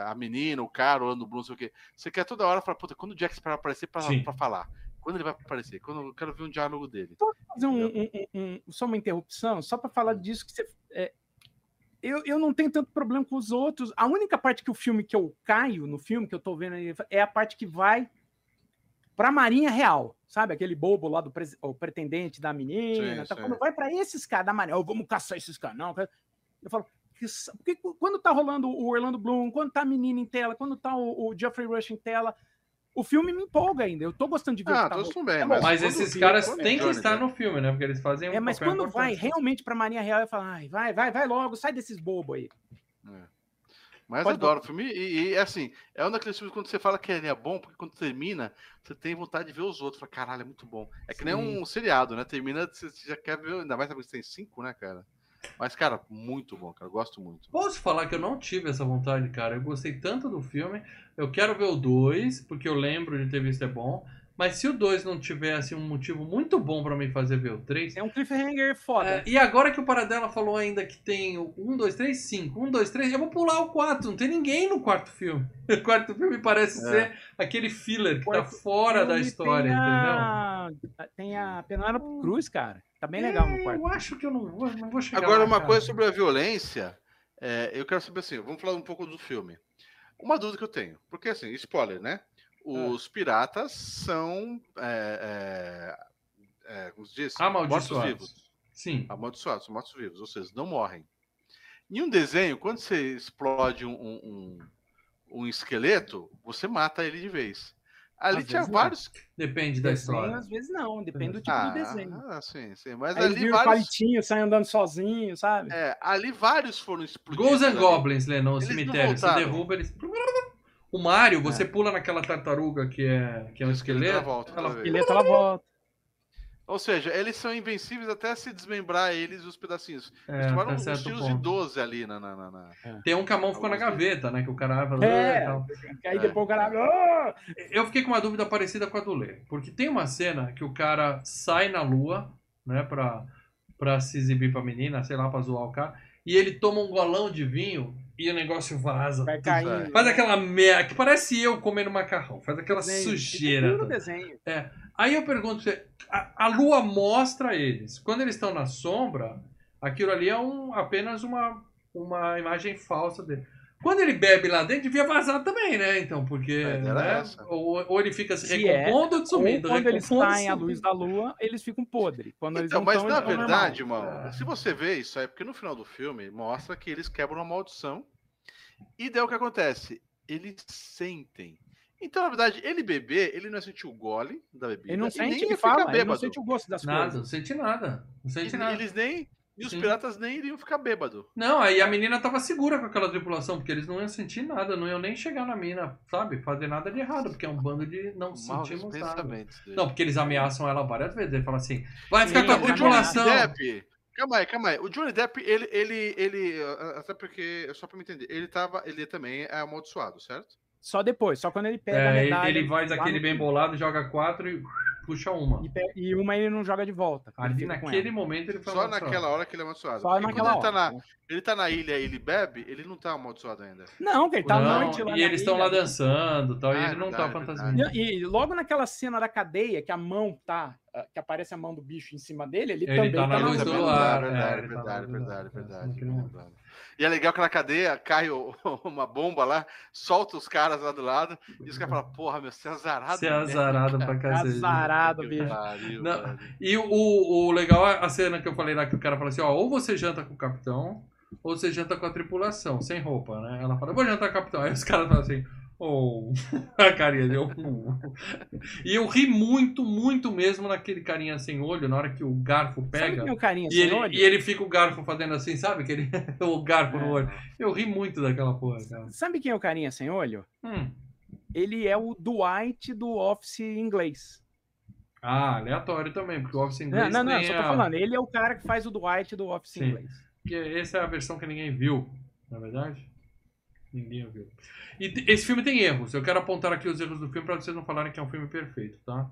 a menina, o cara, o Orlando Bloom, não sei o quê. Você quer toda hora falar, puta, quando o Jack Sparrow aparecer pra, falar? Quando ele vai aparecer? Quando eu quero ver um diálogo dele. fazer um, um- um- só uma interrupção, só para falar disso que você. eu, eu não tenho tanto problema com os outros. A única parte que o filme que eu caio no filme que eu tô vendo aí é a parte que vai pra Marinha Real, sabe? Aquele bobo lá do pres- pretendente da menina. Sim, tá? sim. Quando vai pra esses caras da Marinha, "Ô, vamos caçar esses caras, não. Eu falo, porque quando tá rolando o Orlando Bloom, quando tá a menina em tela, quando tá o, o Geoffrey Rush em tela, o filme me empolga ainda. Eu tô gostando de ver o Ah, que tá todos bem, É mas, Mas esses vi, caras têm que Johnny estar no filme, né? Porque eles fazem um É, mas quando vai importante. realmente pra Marinha Real, eu falo, ai, vai, vai, vai logo, sai desses bobos aí. Mas Pode adoro o filme. E, e, assim, é um daqueles filmes quando você fala que ele é bom, porque quando termina, você tem vontade de ver os outros. Fala, caralho, é muito bom. É que nem Sim. um seriado, né? Termina, você já quer ver, ainda mais que tem cinco, né, cara? Mas, cara, muito bom, cara. Eu gosto muito. Posso falar que eu não tive essa vontade, cara. Eu gostei tanto do filme. Eu quero ver o 2, porque eu lembro de ter visto é bom. Mas se o 2 não tivesse um motivo muito bom pra me fazer ver o 3. É um cliffhanger foda. É, e agora que o Paradela falou ainda que tem o 1, 2, 3, 5. 1, 2, 3, eu vou pular o 4. Não tem ninguém no quarto filme. <laughs> O quarto filme parece É. ser aquele filler que tá Quarto fora da história, tem entendeu? a... Tem a Penélope Cruz, cara. Tá bem legal no É, quarto. Eu acho que eu não vou, não vou chegar Agora, lá, uma cara. coisa sobre a violência, é, eu quero saber assim, vamos falar um pouco do filme. Uma dúvida que eu tenho, porque assim, spoiler, né? Os piratas são, é, é, é, como se diz? Amaldiçoados. Mortos-vivos. Sim. Amaldiçoados, são mortos-vivos, ou seja, não morrem. Em um desenho, quando você explode um, um, um- esqueleto, você mata ele de vez. Ali Às tinha vezes não. vários. Depende da Desenho, história. às vezes não, depende do tipo ah, do desenho. ah, sim, sim. Mas Aí ali vários, palitinho, sai andando sozinho, sabe? é, ali vários foram explodidos. Ghosts and. Goblins, Lennon, o Eles não cemitério. Você derruba eles. O Mario, você pula naquela tartaruga que é, que é um esqueleto esqueleto. volta ela-. Esqueleto, ela volta. Ou seja, eles são invencíveis até se desmembrar eles os pedacinhos. Eles É, tomaram até uns tiros de ponto. 12 ali na. na, na- na- Tem um que a mão ficou na gaveta, né? Que o cara vai É. e tal. Aí É. depois o cara. "Ah!" Eu fiquei com uma dúvida parecida com a do Lê. Porque tem uma cena que o cara sai na lua, né? Pra, pra se exibir pra menina, sei lá, pra zoar o cara. E ele toma um golão de vinho e o negócio vaza. Vai caindo. Faz aquela merda, que parece eu comendo macarrão. Faz aquela Desenho, sujeira. desenho. Aí eu pergunto, a, a lua mostra eles. Quando eles estão na sombra, aquilo ali é um, apenas uma, uma imagem falsa dele. Quando ele bebe lá dentro, devia vazar também, né? Então, porque. Né? Ou, ou ele fica se Se é, recompondo ou Ou sumindo. quando eles saem à luz da lua, eles ficam podres. Quando Então, não mas na verdade, normal. irmão, É. se você vê isso, é porque no final do filme mostra que eles quebram uma maldição. E daí o que acontece? Eles sentem. Então, na verdade, ele beber, ele não sentiu o gole da bebida. Ele não sente, nem ele fala, ele não sente o gosto das Nada, não coisas. sente nada. Não sente E- nada. Eles nem. E os Sim. piratas nem iriam ficar bêbado. Não, aí a menina tava segura com aquela tripulação, porque eles não iam sentir nada, não iam nem chegar na mina, sabe? Fazer nada de errado, porque é um bando de não sentimos nada. Não, porque eles ameaçam ela várias vezes. Ele fala assim: vai Sim, ficar com a eles o Johnny tripulação. Depp. Calma aí, calma aí. O Johnny Depp, ele, ele, ele. Até porque, só pra me entender, ele tava. Ele também é amaldiçoado, certo? Só depois, só quando ele pega a É, ele, medalha. ele faz lá aquele bem bolado, joga quatro e puxa uma. E, pe- e uma ele não joga de volta. ele Ali fica com naquele ela. momento ele foi Só amaldiçoado. naquela hora que ele é amaldiçoado. Só Porque naquela quando ele tá, hora. na, ele tá na ilha e ele bebe, ele não tá amaldiçoado ainda. Não, que ele tá à Não, noite lá e na eles estão ilha. lá dançando e tal, e Ah, ele não verdade, tá verdade. fantasminha. E, e logo naquela cena da cadeia, que a mão tá. ah, que aparece a mão do bicho em cima dele, ele, Ele também tá na luz luz do é, verdade, ele tá verdade, na luz do verdade, luar, verdade, naquele verdade. E é legal que na cadeia cai <laughs> o- uma bomba lá, solta os caras lá do lado, e os caras falam, porra, meu, você é azarado. Você é né?" azarado pra <laughs> cacete. Azarado, bicho. pariu, Não. velho. E o, o legal é a cena que eu falei lá que o cara fala assim, ó, ou você janta com o capitão, ou você janta com a tripulação, sem roupa, né? Ela fala, eu vou jantar com o capitão. Aí os caras falam assim, oh, <laughs> a carinha deu. e eu ri muito, muito mesmo naquele carinha sem olho, na hora que o garfo Sabe pega. quem é o carinha E sem ele, olho? e ele fica o garfo fazendo assim, sabe? Que ele, <laughs> o garfo no É. olho. Eu ri muito daquela porra, cara. Sabe quem é o carinha sem olho? Hum. Ele é o Dwight do Office inglês. Ah, aleatório também, porque o Office Não, inglês não, não, tem só tô a- falando. Ele é o cara que faz o Dwight do Office Sim. inglês. Porque essa é a versão que ninguém viu, na verdade. Ninguém viu. E esse filme tem erros. Eu quero apontar aqui os erros do filme para vocês não falarem que é um filme perfeito, tá?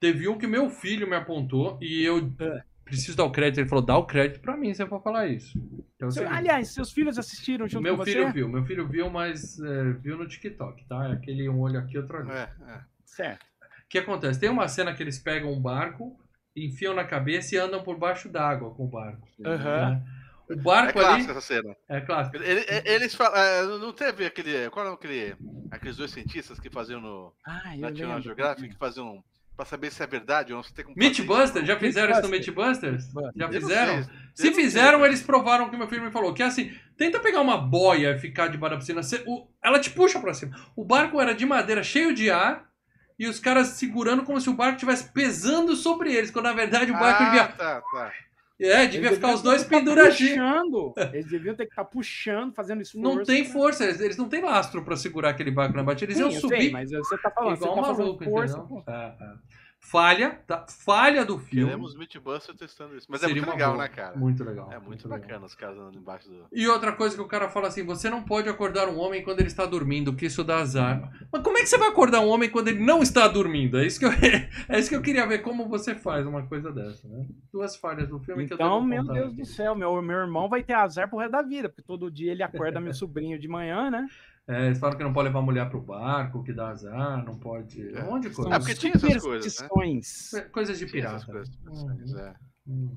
Teve um que meu filho me apontou e eu É. preciso dar o crédito. Ele falou, dá o crédito pra mim se eu for falar isso. Então, Seu- assim, aliás, seus filhos assistiram junto meu com filho você? viu, meu filho viu, mas é, viu no TikTok, tá? É Aquele um olho aqui, outro ali. É, é. Certo. O que acontece? Tem uma cena que eles pegam um barco, enfiam na cabeça e andam por baixo d'água com o barco. Aham. né? O É barco ali. clássica essa cena. É clássico. Ele- ele- Eles falam. é, Não teve aquele. Qual é aquele. Aqueles dois cientistas que faziam no Ah, National. Geographic, que faziam. Pra saber se é verdade ou não. Você tem como Mythbusters, já fizeram isso no. Mythbusters? Já fizeram? sei, Se não sei. fizeram, eles provaram o que meu filho me falou. Que é assim, tenta pegar uma boia e ficar debaixo da piscina. você- o- ela te puxa pra cima. O barco era de madeira, cheio de ar. E os caras segurando como se o barco estivesse pesando sobre eles. Quando na verdade o barco ah, devia. tá, tá. É, devia Eles ficar os dois tá penduradinhos. <laughs> Eles deviam ter que estar puxando, fazendo esforço. Não tem pra- força, eles, eles não têm lastro pra segurar aquele barco na batida. Eles Sim, iam subir sei, mas você tá falando, igual você tá maluco, força. entendeu? pô. É, é. Falha, tá? Falha do filme. Queremos Mythbuster testando isso. Mas é Seria muito uma legal, boa. né, cara? Muito legal. É muito legal. bacana os caras andando embaixo do. E outra coisa que o cara fala assim: você não pode acordar um homem quando ele está dormindo, que isso dá azar. Mas como é que você vai acordar um homem quando ele não está dormindo? É isso que eu, <laughs> é isso que eu queria ver como você faz uma coisa dessa, né? Duas falhas do filme que eu Então, meu Deus aqui. do céu, meu, meu irmão vai ter azar pro resto da vida, porque todo dia ele acorda meu sobrinho de manhã, né? É, eles falam que não pode levar a mulher pro barco, que dá azar, não pode. É. Um monte de São coisa. É, porque tinha essas coisas, né? superstições. Coisas de Tinha essas pirata. coisas, Uhum. é. Uhum.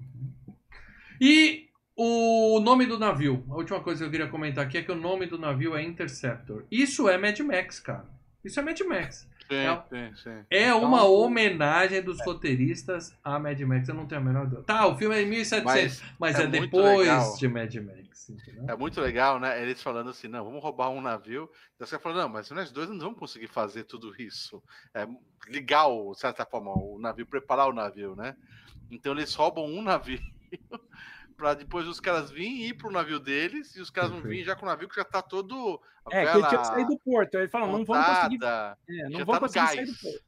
E o nome do navio. A última coisa que eu queria comentar aqui é que o nome do navio é Interceptor. Isso é Mad Max, cara. Isso é Mad Max. Sim, É. sim, sim. É Então, uma homenagem dos roteiristas a Mad Max. Eu não tenho a menor dúvida. Tá, o filme é em 1700, mas, é é, muito depois legal. de Mad Max. entendeu? É muito legal, né? Eles falando assim, não, vamos roubar um navio. E os caras falando, não, mas nós dois não vamos conseguir fazer tudo isso. É, ligar, o, de certa forma, o navio, preparar o navio, né? Então eles roubam um navio <laughs> pra depois os caras virem e ir pro navio deles e os caras vão vir Perfeito. já com o navio que já tá todo. É, que ele tinha que sair do porto. Aí ele falou, não vamos conseguir, é, não vamos tá conseguir sair do porto.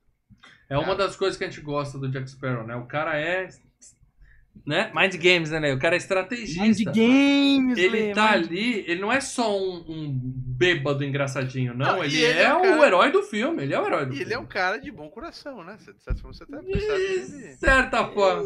É uma das coisas que a gente gosta do Jack Sparrow, né? O cara é. Né? Mind Games, né? O cara é estrategista. Mind Games, Ele Lê, tá Mind- ali, ele não é só um, um bêbado engraçadinho, não. Não, ele, ele é, é um o cara- herói do filme. Ele é o herói do E ele filme. é um cara de bom coração, né? Você- De certa forma, você que De ele. certa forma.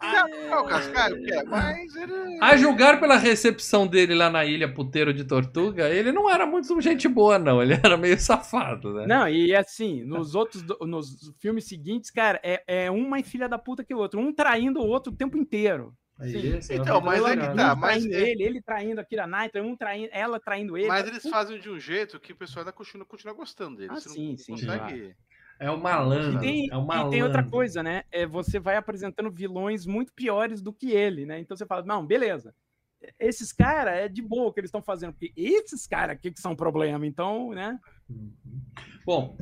Ah, é que é, mas ele. A julgar pela recepção dele lá na ilha puteiro de Tortuga, ele não era muito gente boa, não. Ele era meio safado, né? Não, e assim, nos outros, do- nos filmes seguintes, cara, é, é um mais filha da puta que o outro. Um traindo o outro o tempo inteiro. Aí, Sim. é Então, o mas é que tá, mas traindo é- ele, ele traindo a Kira Knightley, um traindo, ela traindo ele. Mas eles Puta, fazem de um jeito que o pessoal ainda continua, continua gostando dele. Ah, Você não sim, sim, consegue. É o E malandro. tem, é o e malandro. tem outra coisa, né? É, você vai apresentando vilões muito piores do que ele, né? Então você fala, não, beleza. Esses caras é de boa o que eles estão fazendo, porque esses caras aqui que são problema, então, né? Bom,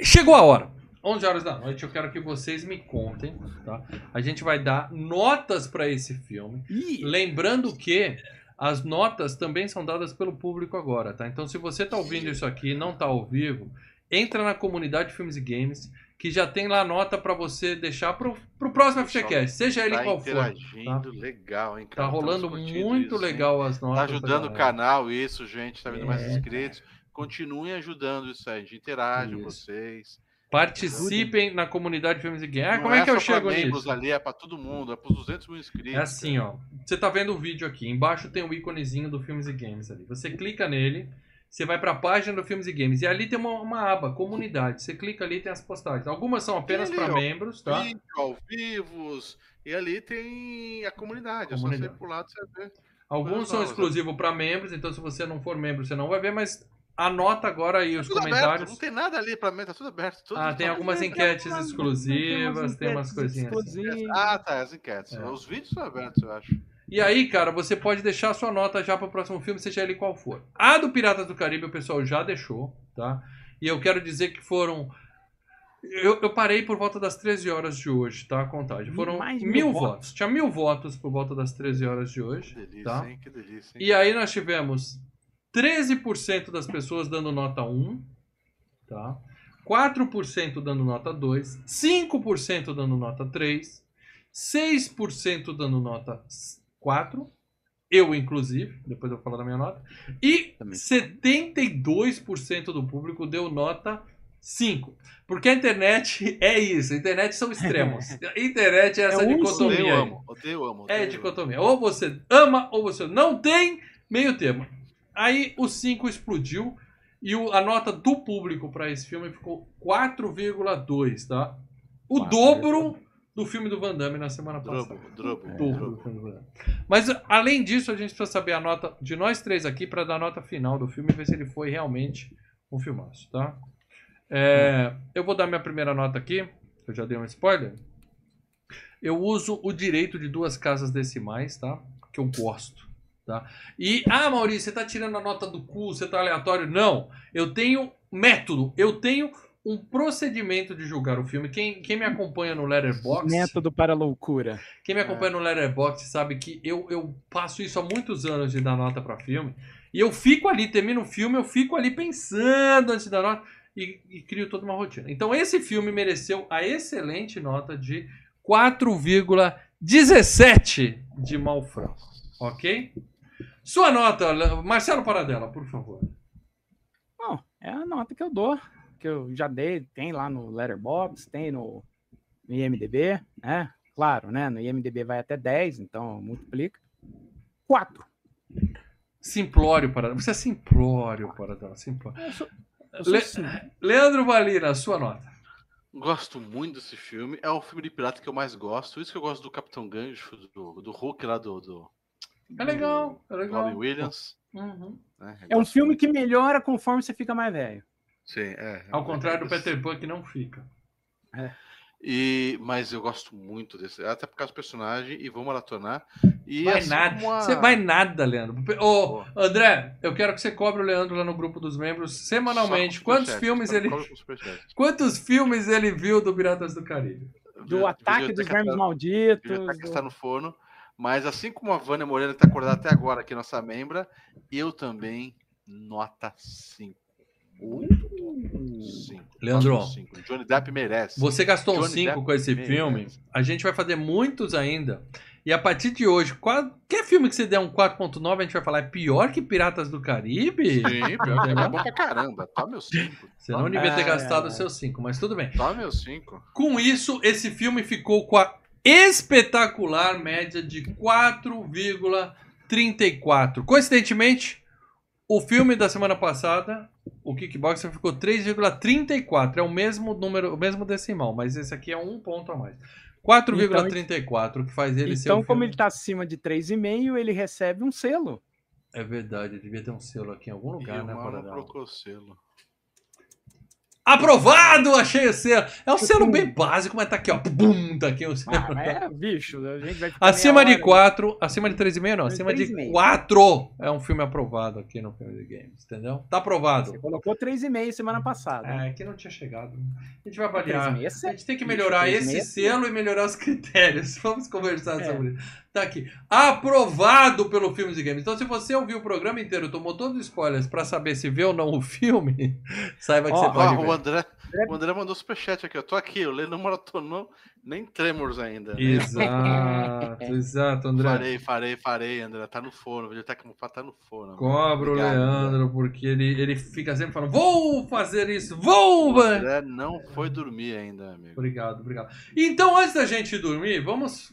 chegou a hora. 11 horas da noite, eu quero que vocês me contem, tá? A gente vai dar notas para esse filme. Ih, Lembrando que as notas também são dadas pelo público agora, tá? Então, se você tá ouvindo isso aqui e não tá ao vivo, entra na comunidade Filmes e Games, que já tem lá nota para você deixar pro, pro próximo FGCast, seja ele Tá qual for. interagindo, legal, hein, Tá cara? rolando Estamos curtindo muito isso, hein? legal as notas. Tá da ajudando o canal, isso, gente. Tá vendo mais É, inscritos. Continuem ajudando isso aí. A gente interage com Isso. vocês. Participem na comunidade Filmes e Games. Ah, Não como é que eu só pra chego membros nisso? ali, é pra todo mundo, é pros 200 mil inscritos. É assim, ó. Você tá vendo o vídeo aqui. Embaixo tem o íconezinho do Filmes e Games ali. Você clica nele, você vai pra página do Filmes e Games. E ali tem uma, uma aba, comunidade. Você clica ali e tem as postagens. Algumas são apenas para membros, tá? Vídeo, ao vivos. E ali tem a comunidade. É só Comunidade. você ir pro lado você vê. Alguns são exclusivos para membros, então se você não for membro, você não vai ver, mas anota agora aí os Tudo aberto, comentários. não tem nada ali pra mim, tá tudo aberto. tudo- Ah, tem tudo- algumas Tem enquetes umas- exclusivas, tem umas enquetes coisinhas. assim. exclusivas. Ah, tá, as enquetes. É. Os vídeos estão abertos, eu acho. E aí, cara, você pode deixar sua nota já para o próximo filme, seja ele qual for. A do Piratas do Caribe o pessoal já deixou, tá? E eu quero dizer que foram. Eu, eu parei por volta das 13 horas de hoje, tá? A contagem. Foram Mais mil mil votos. Tinha mil votos por volta das 13 horas de hoje. Que delícia, Tá. hein? Que delícia, hein? E aí nós tivemos 13% das pessoas dando nota 1, tá? 4% dando nota 2, 5% dando nota 3, 6% dando nota 4, eu inclusive, depois eu vou falar da minha nota, e Também. 72% do público deu nota 5. Porque a internet <laughs> é isso. A internet são extremos. <laughs> A internet é essa É um dicotomia. Odeio, aí. amo. Odeio, amo. É dicotomia. Ou você ama ou você não tem meio termo. Aí o 5 explodiu e o- a nota do público para esse filme ficou 4,2, tá? O Quatro. dobro do filme do Van Damme na semana passada. Drobo, drobo, O dobro do drobo. filme do Van Damme. Mas além disso, a gente precisa saber a nota de nós três aqui para dar a nota final do filme e ver se ele foi realmente um filmaço, tá? É, eu vou dar minha primeira nota aqui. Eu já dei um spoiler. Eu uso o direito de duas casas decimais, tá? Que eu gosto, tá? E, ah, Maurício, você tá tirando a nota do cu, você tá aleatório. Não, eu tenho método, eu tenho um procedimento de julgar o filme. Quem, quem me acompanha no Letterboxd... Método para loucura. Quem me acompanha no Letterboxd sabe que eu, eu passo isso há muitos anos de dar nota pra filme. E eu fico ali, termino o filme, eu fico ali pensando antes de dar nota e, e crio toda uma rotina. Então esse filme mereceu a excelente nota de 4,17 de Malfrão. Ok? Sua nota, Marcelo Paradela, por favor. Bom, é a nota que eu dou, que eu já dei, tem lá no Letterboxd, tem no, no IMDB, né? Claro, né? No IMDB vai até 10, então multiplica. 4. Simplório Paradela. Você é simplório Paradela. Simplório. Eu sou, eu sou Le- sim. Leandro Valina, sua nota. Gosto muito desse filme. É o filme de pirata que eu mais gosto. Isso que eu gosto do Capitão Gancho, do, do Hulk lá do. do É legal, é legal. Robin Williams. Uhum. né? Eu É um filme muito. que melhora conforme você fica mais velho. Sim, é. Ao contrário do Peter Pan, que não fica. E, mas eu gosto muito desse. Até por causa do personagem. E vou maratonar. E Vai assim nada. como a- Você vai nada, Leandro. Ô. André, eu quero que você cobre o Leandro lá no grupo dos membros semanalmente. Quantos filmes ele. Quantos filmes ele viu do Piratas do Caribe? Do ataque dos vermes malditos. do- está no forno. Mas assim como a Vânia Moreira está acordada até agora aqui, nossa membra, eu também nota 5. Cinco. Leandro, cinco. Johnny Depp merece. Você gastou um Johnny 5 Depp com esse merece. filme. A gente vai fazer muitos ainda. E a partir de hoje, qualquer filme que você der um 4.9, a gente vai falar é pior que Piratas do Caribe? Sim, pior que <laughs> é bom pra caramba. Toma meu 5. Você não devia ter Ai, gastado ai, os seus 5, mas tudo bem. Toma meu 5. Com isso, esse filme ficou com a espetacular média de 4,34. Coincidentemente, o filme da semana passada, o Kickboxer, ficou 3,34. É o mesmo número, o mesmo decimal, mas esse aqui é um ponto a mais. 4,34, que faz ele ser Então, o como ele tá acima de 3,5, ele recebe um selo. É verdade, devia ter um selo aqui em algum E lugar, o né, Mal Paradela? colocou o selo. Aprovado! Achei o selo. É um selo bem básico, mas tá aqui, ó. Bum, tá aqui o selo. Ah, é, bicho, a gente vai ficar Acima de hora- 4, acima de 3,5 não, De acima de 3,5. 4 é um filme aprovado aqui no Filme de Games, entendeu? Tá aprovado. Você colocou 3,5 semana passada. É, aqui não tinha chegado. A gente vai avaliar. 3,6 A gente tem que melhorar 3,6 esse é selo e melhorar os <laughs> critérios. Vamos conversar É. sobre isso. Tá aqui. Aprovado pelo Filmes e Games. Então, se você ouviu o programa inteiro, tomou todos os spoilers pra saber se vê ou não o filme, <laughs> saiba que Ó, você ó, pode Ó, ver. o André, o André mandou superchat aqui. Eu tô aqui, eu leio no maratonou, nem Tremors ainda. né? Exato, <laughs> exato, André. Farei, farei, farei, André. Tá no forno. O Videoteca tá no forno. Cobra o Leandro, porque ele, ele fica sempre falando: vou fazer isso, vou! O vai." André não foi dormir ainda, amigo. Obrigado, obrigado. Então, antes da gente dormir, vamos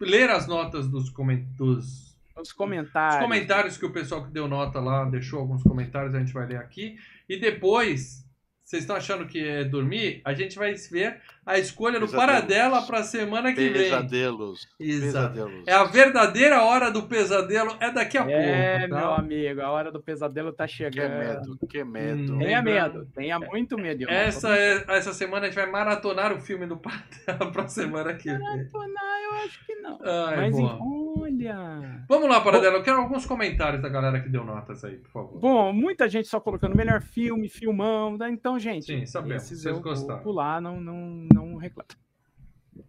ler as notas dos, comen- dos- Os comentários. comentários que o pessoal que deu nota lá deixou alguns comentários, a gente vai ler aqui. E depois, vocês estão achando que é dormir? A gente vai ver a escolha do Pesadelos. Paradela para semana que vem. Pesadelos. Pesadelos. É a verdadeira hora do pesadelo, é daqui a É, pouco. meu Tá? amigo, a hora do pesadelo tá Que chegando. medo, que medo. Hum. Tenha medo, tenha muito medo. Essa, é, essa semana a gente vai maratonar o filme do <laughs> Paradela pra semana que vem. Não, eu acho que não. Ai, Mas boa. Olha. Vamos lá, Paradela. Eu quero alguns comentários da galera que deu notas aí, por favor. Bom, muita gente só colocando melhor filme, filmão. né? Então, gente, Sim, sabemos, esses vocês eu gostaram. pular, não, não, não reclamo.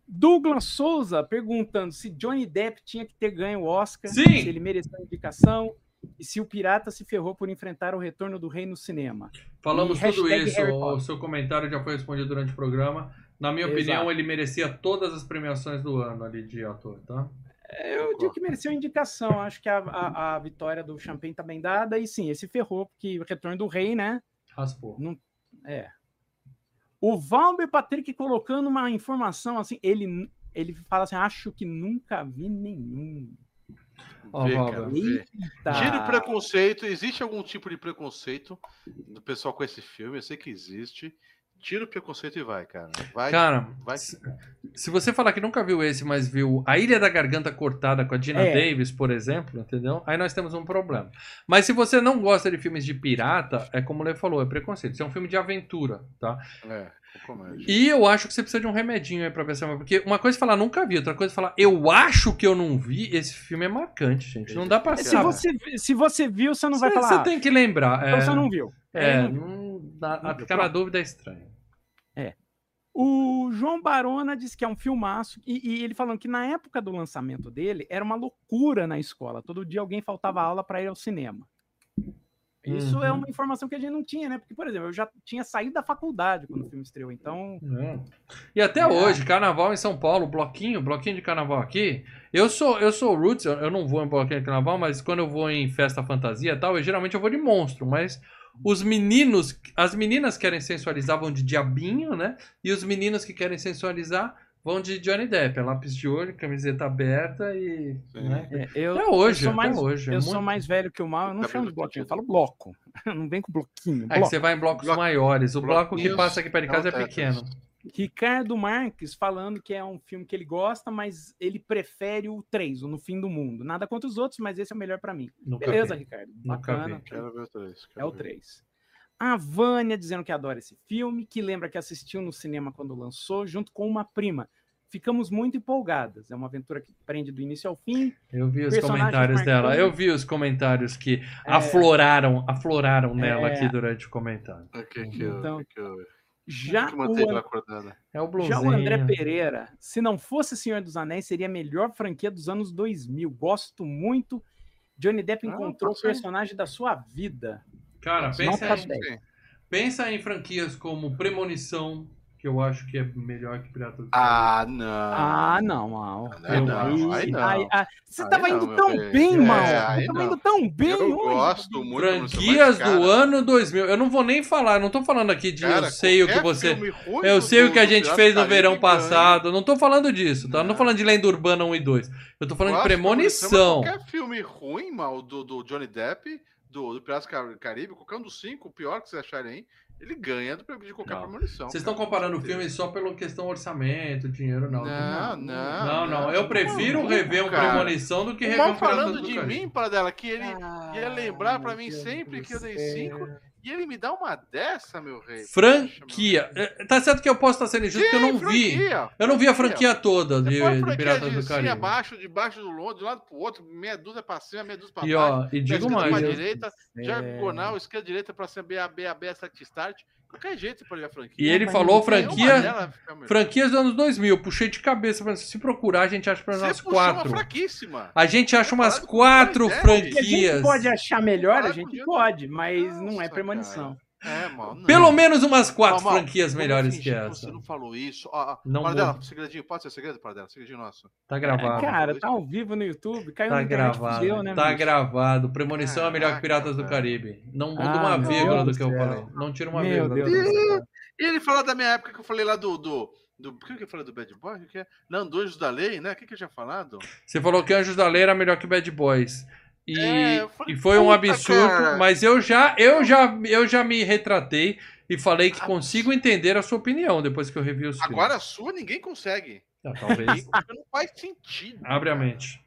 Douglas Souza perguntando se Johnny Depp tinha que ter ganho o Oscar, Sim. se ele mereceu a indicação e se o pirata se ferrou por enfrentar o retorno do rei no cinema. Falamos E tudo isso. O seu comentário já foi respondido durante o programa. Na minha Exato. opinião, ele merecia todas as premiações do ano ali de ator, tá? Eu digo que mereceu indicação. Acho que a, a, a vitória do Champagne tá bem dada. E sim, esse ferrou, porque o retorno do rei, né? Raspou. É. O Valber Patrick colocando uma informação assim, ele, ele fala assim: acho que nunca vi nenhum. Vê, Valber. cara, vê. Tira o preconceito. Existe algum tipo de preconceito do pessoal com esse filme? Eu sei que existe. Tira o preconceito e vai, cara. Vai. Cara, vai. se, se você falar que nunca viu esse, mas viu A Ilha da Garganta Cortada com a Dina É. Davis, por exemplo, entendeu? Aí nós temos um problema. Mas se você não gosta de filmes de pirata, é como o Lê falou, é preconceito. Isso é um filme de aventura, tá? É. E eu acho que você precisa de um remedinho aí pra ver se é. Porque uma coisa é falar nunca vi, outra coisa é falar eu acho que eu não vi. Esse filme é marcante, gente. Não dá pra Se saber. você, se você viu, você não vai falar. Você tem que lembrar. Então É, você não viu. é, Aí não não dá- Não viu, ficar na pronto. dúvida é estranho. O João Barona disse que é um filmaço, e, e ele falando que na época do lançamento dele era uma loucura na escola. Todo dia alguém faltava aula para ir ao cinema. Isso é Uhum. uma informação que a gente não tinha, né? Porque, por exemplo, eu já tinha saído da faculdade quando o filme estreou, então. É. E até hoje, carnaval em São Paulo, bloquinho, bloquinho de carnaval aqui. Eu sou, eu sou roots, eu eu não vou em bloquinho de carnaval, mas quando eu vou em festa fantasia e tal, eu, geralmente eu vou de monstro, mas os meninos, as meninas querem sensualizar vão de diabinho, né? E os meninos que querem sensualizar vão de Johnny Depp, é lápis de olho, camiseta aberta e, né? É, eu, Até hoje, eu sou até mais, hoje. é eu muito- sou mais velho que o mal, eu não Cabelo chamo de bloquinho, eu falo bloco. <laughs> não vem com bloquinho. É que bloco. você vai em blocos Bloco- maiores. O bloco que passa aqui perto de casa é não pequeno. Ricardo Marques falando que é um filme que ele gosta, mas ele prefere o 3, o No Fim do Mundo. Nada contra os outros, mas esse é o melhor pra mim. Nunca Beleza, vi. Ricardo. Nunca Bacana. vi. Quero ver o três. É quero o ver. 3. A Vânia dizendo que adora esse filme, que lembra que assistiu no cinema quando lançou, junto com uma prima. Ficamos muito empolgadas. É uma aventura que prende do início ao fim. Eu vi os comentários dela. Eu vi os comentários que É. afloraram, afloraram nela É. aqui durante o comentário. O que que eu. Então, que eu. Já o? É o já o André Pereira, se não fosse Senhor dos Anéis, seria a melhor franquia dos anos 2000. Gosto muito. Johnny Depp Ah, encontrou o pode ser. personagem da sua vida. Cara, pensa, Nota em, 10. Sim. pensa em franquias como Premonição, que eu acho que é melhor que Piratas do Ah, não. Ah, não, Mal. Aí não, aí não. Ah, você Aí tava não, indo tão bem. bem, É, Mal. aí Você tava não. indo tão bem Eu hoje. gosto muito. Franquias mas, cara, do ano 2000. Eu não vou nem falar, eu não tô falando aqui de cara, eu sei o que você. Eu do- sei o do- que a do gente fez do no verão Caribe ganha. passado. Eu não tô falando disso, tá? Eu não tô Não. falando de Lenda Urbana 1 e 2. Eu tô falando de Gosto, Premonição. mas Qualquer filme ruim, mal, do, do Johnny Depp, do, do Piratas do Caribe, qualquer um dos cinco, o pior que vocês acharem aí, ele ganha de qualquer não. premonição. Vocês estão comparando o filme só pela questão orçamento, dinheiro, não. Não, não. Não, não. não. não. Eu prefiro maluco, rever um cara. premonição do que rever um falando de mim, para dela que ele ah, ia lembrar para mim sempre que eu dei cinco e ele me dá uma dessa, meu rei. Franquia. É, Tá certo que eu posso estar sendo injusto porque eu não vi. Franquia, Eu não vi a franquia toda de, põe de franquia Piratas de do Caribe. abaixo, de baixo do longe, de um lado pro outro, meia dúzia pra cima, meia dúzia pra E baixo. ó, e esquerda pra mais. direita, É. diagonal, esquerda, direita pra cima, B, A, B, A, B, Start, Start. Qualquer jeito você pode a franquia. E ele Mas falou franquia, dela franquias dos anos 2000. Eu puxei de cabeça. Se procurar, a gente acha pelo menos umas quatro. fraquíssima. A gente acha umas Comparado com quatro Depp. O que a gente franquias. pode achar melhor, a com gente pode, mas não é premonição. É, mano. não. Pelo menos umas quatro Mal, franquias melhores que essa. Você não falou isso. Ó, ó, Não Paradela, vou. segredinho, pode ser segredo, Paradela? Segredinho nosso. Tá gravado. Cara, tá ao vivo no YouTube, caiu Tá gravado. fudeu, né, tá bicho? gravado. Premonição é melhor que Piratas do velho. Caribe. Não muda Ah, uma vírgula do que eu do falei. Não tira uma Meu vírgula. Deus do. E ele falou da minha época que eu falei lá do. do, do o que que eu falei do Bad Boy? O que que é? Não, do Anjos da Lei, né? O que, que eu tinha falado? Você falou que Anjos da Lei era melhor que Bad Boys. E, É, falei, e foi um absurdo, cara. mas eu já, eu, já, eu já me retratei e falei que Ah, consigo entender a sua opinião depois que eu revi os filmes. Agora a sua ninguém consegue. Ah, talvez. Não faz sentido. Abre a cara. mente.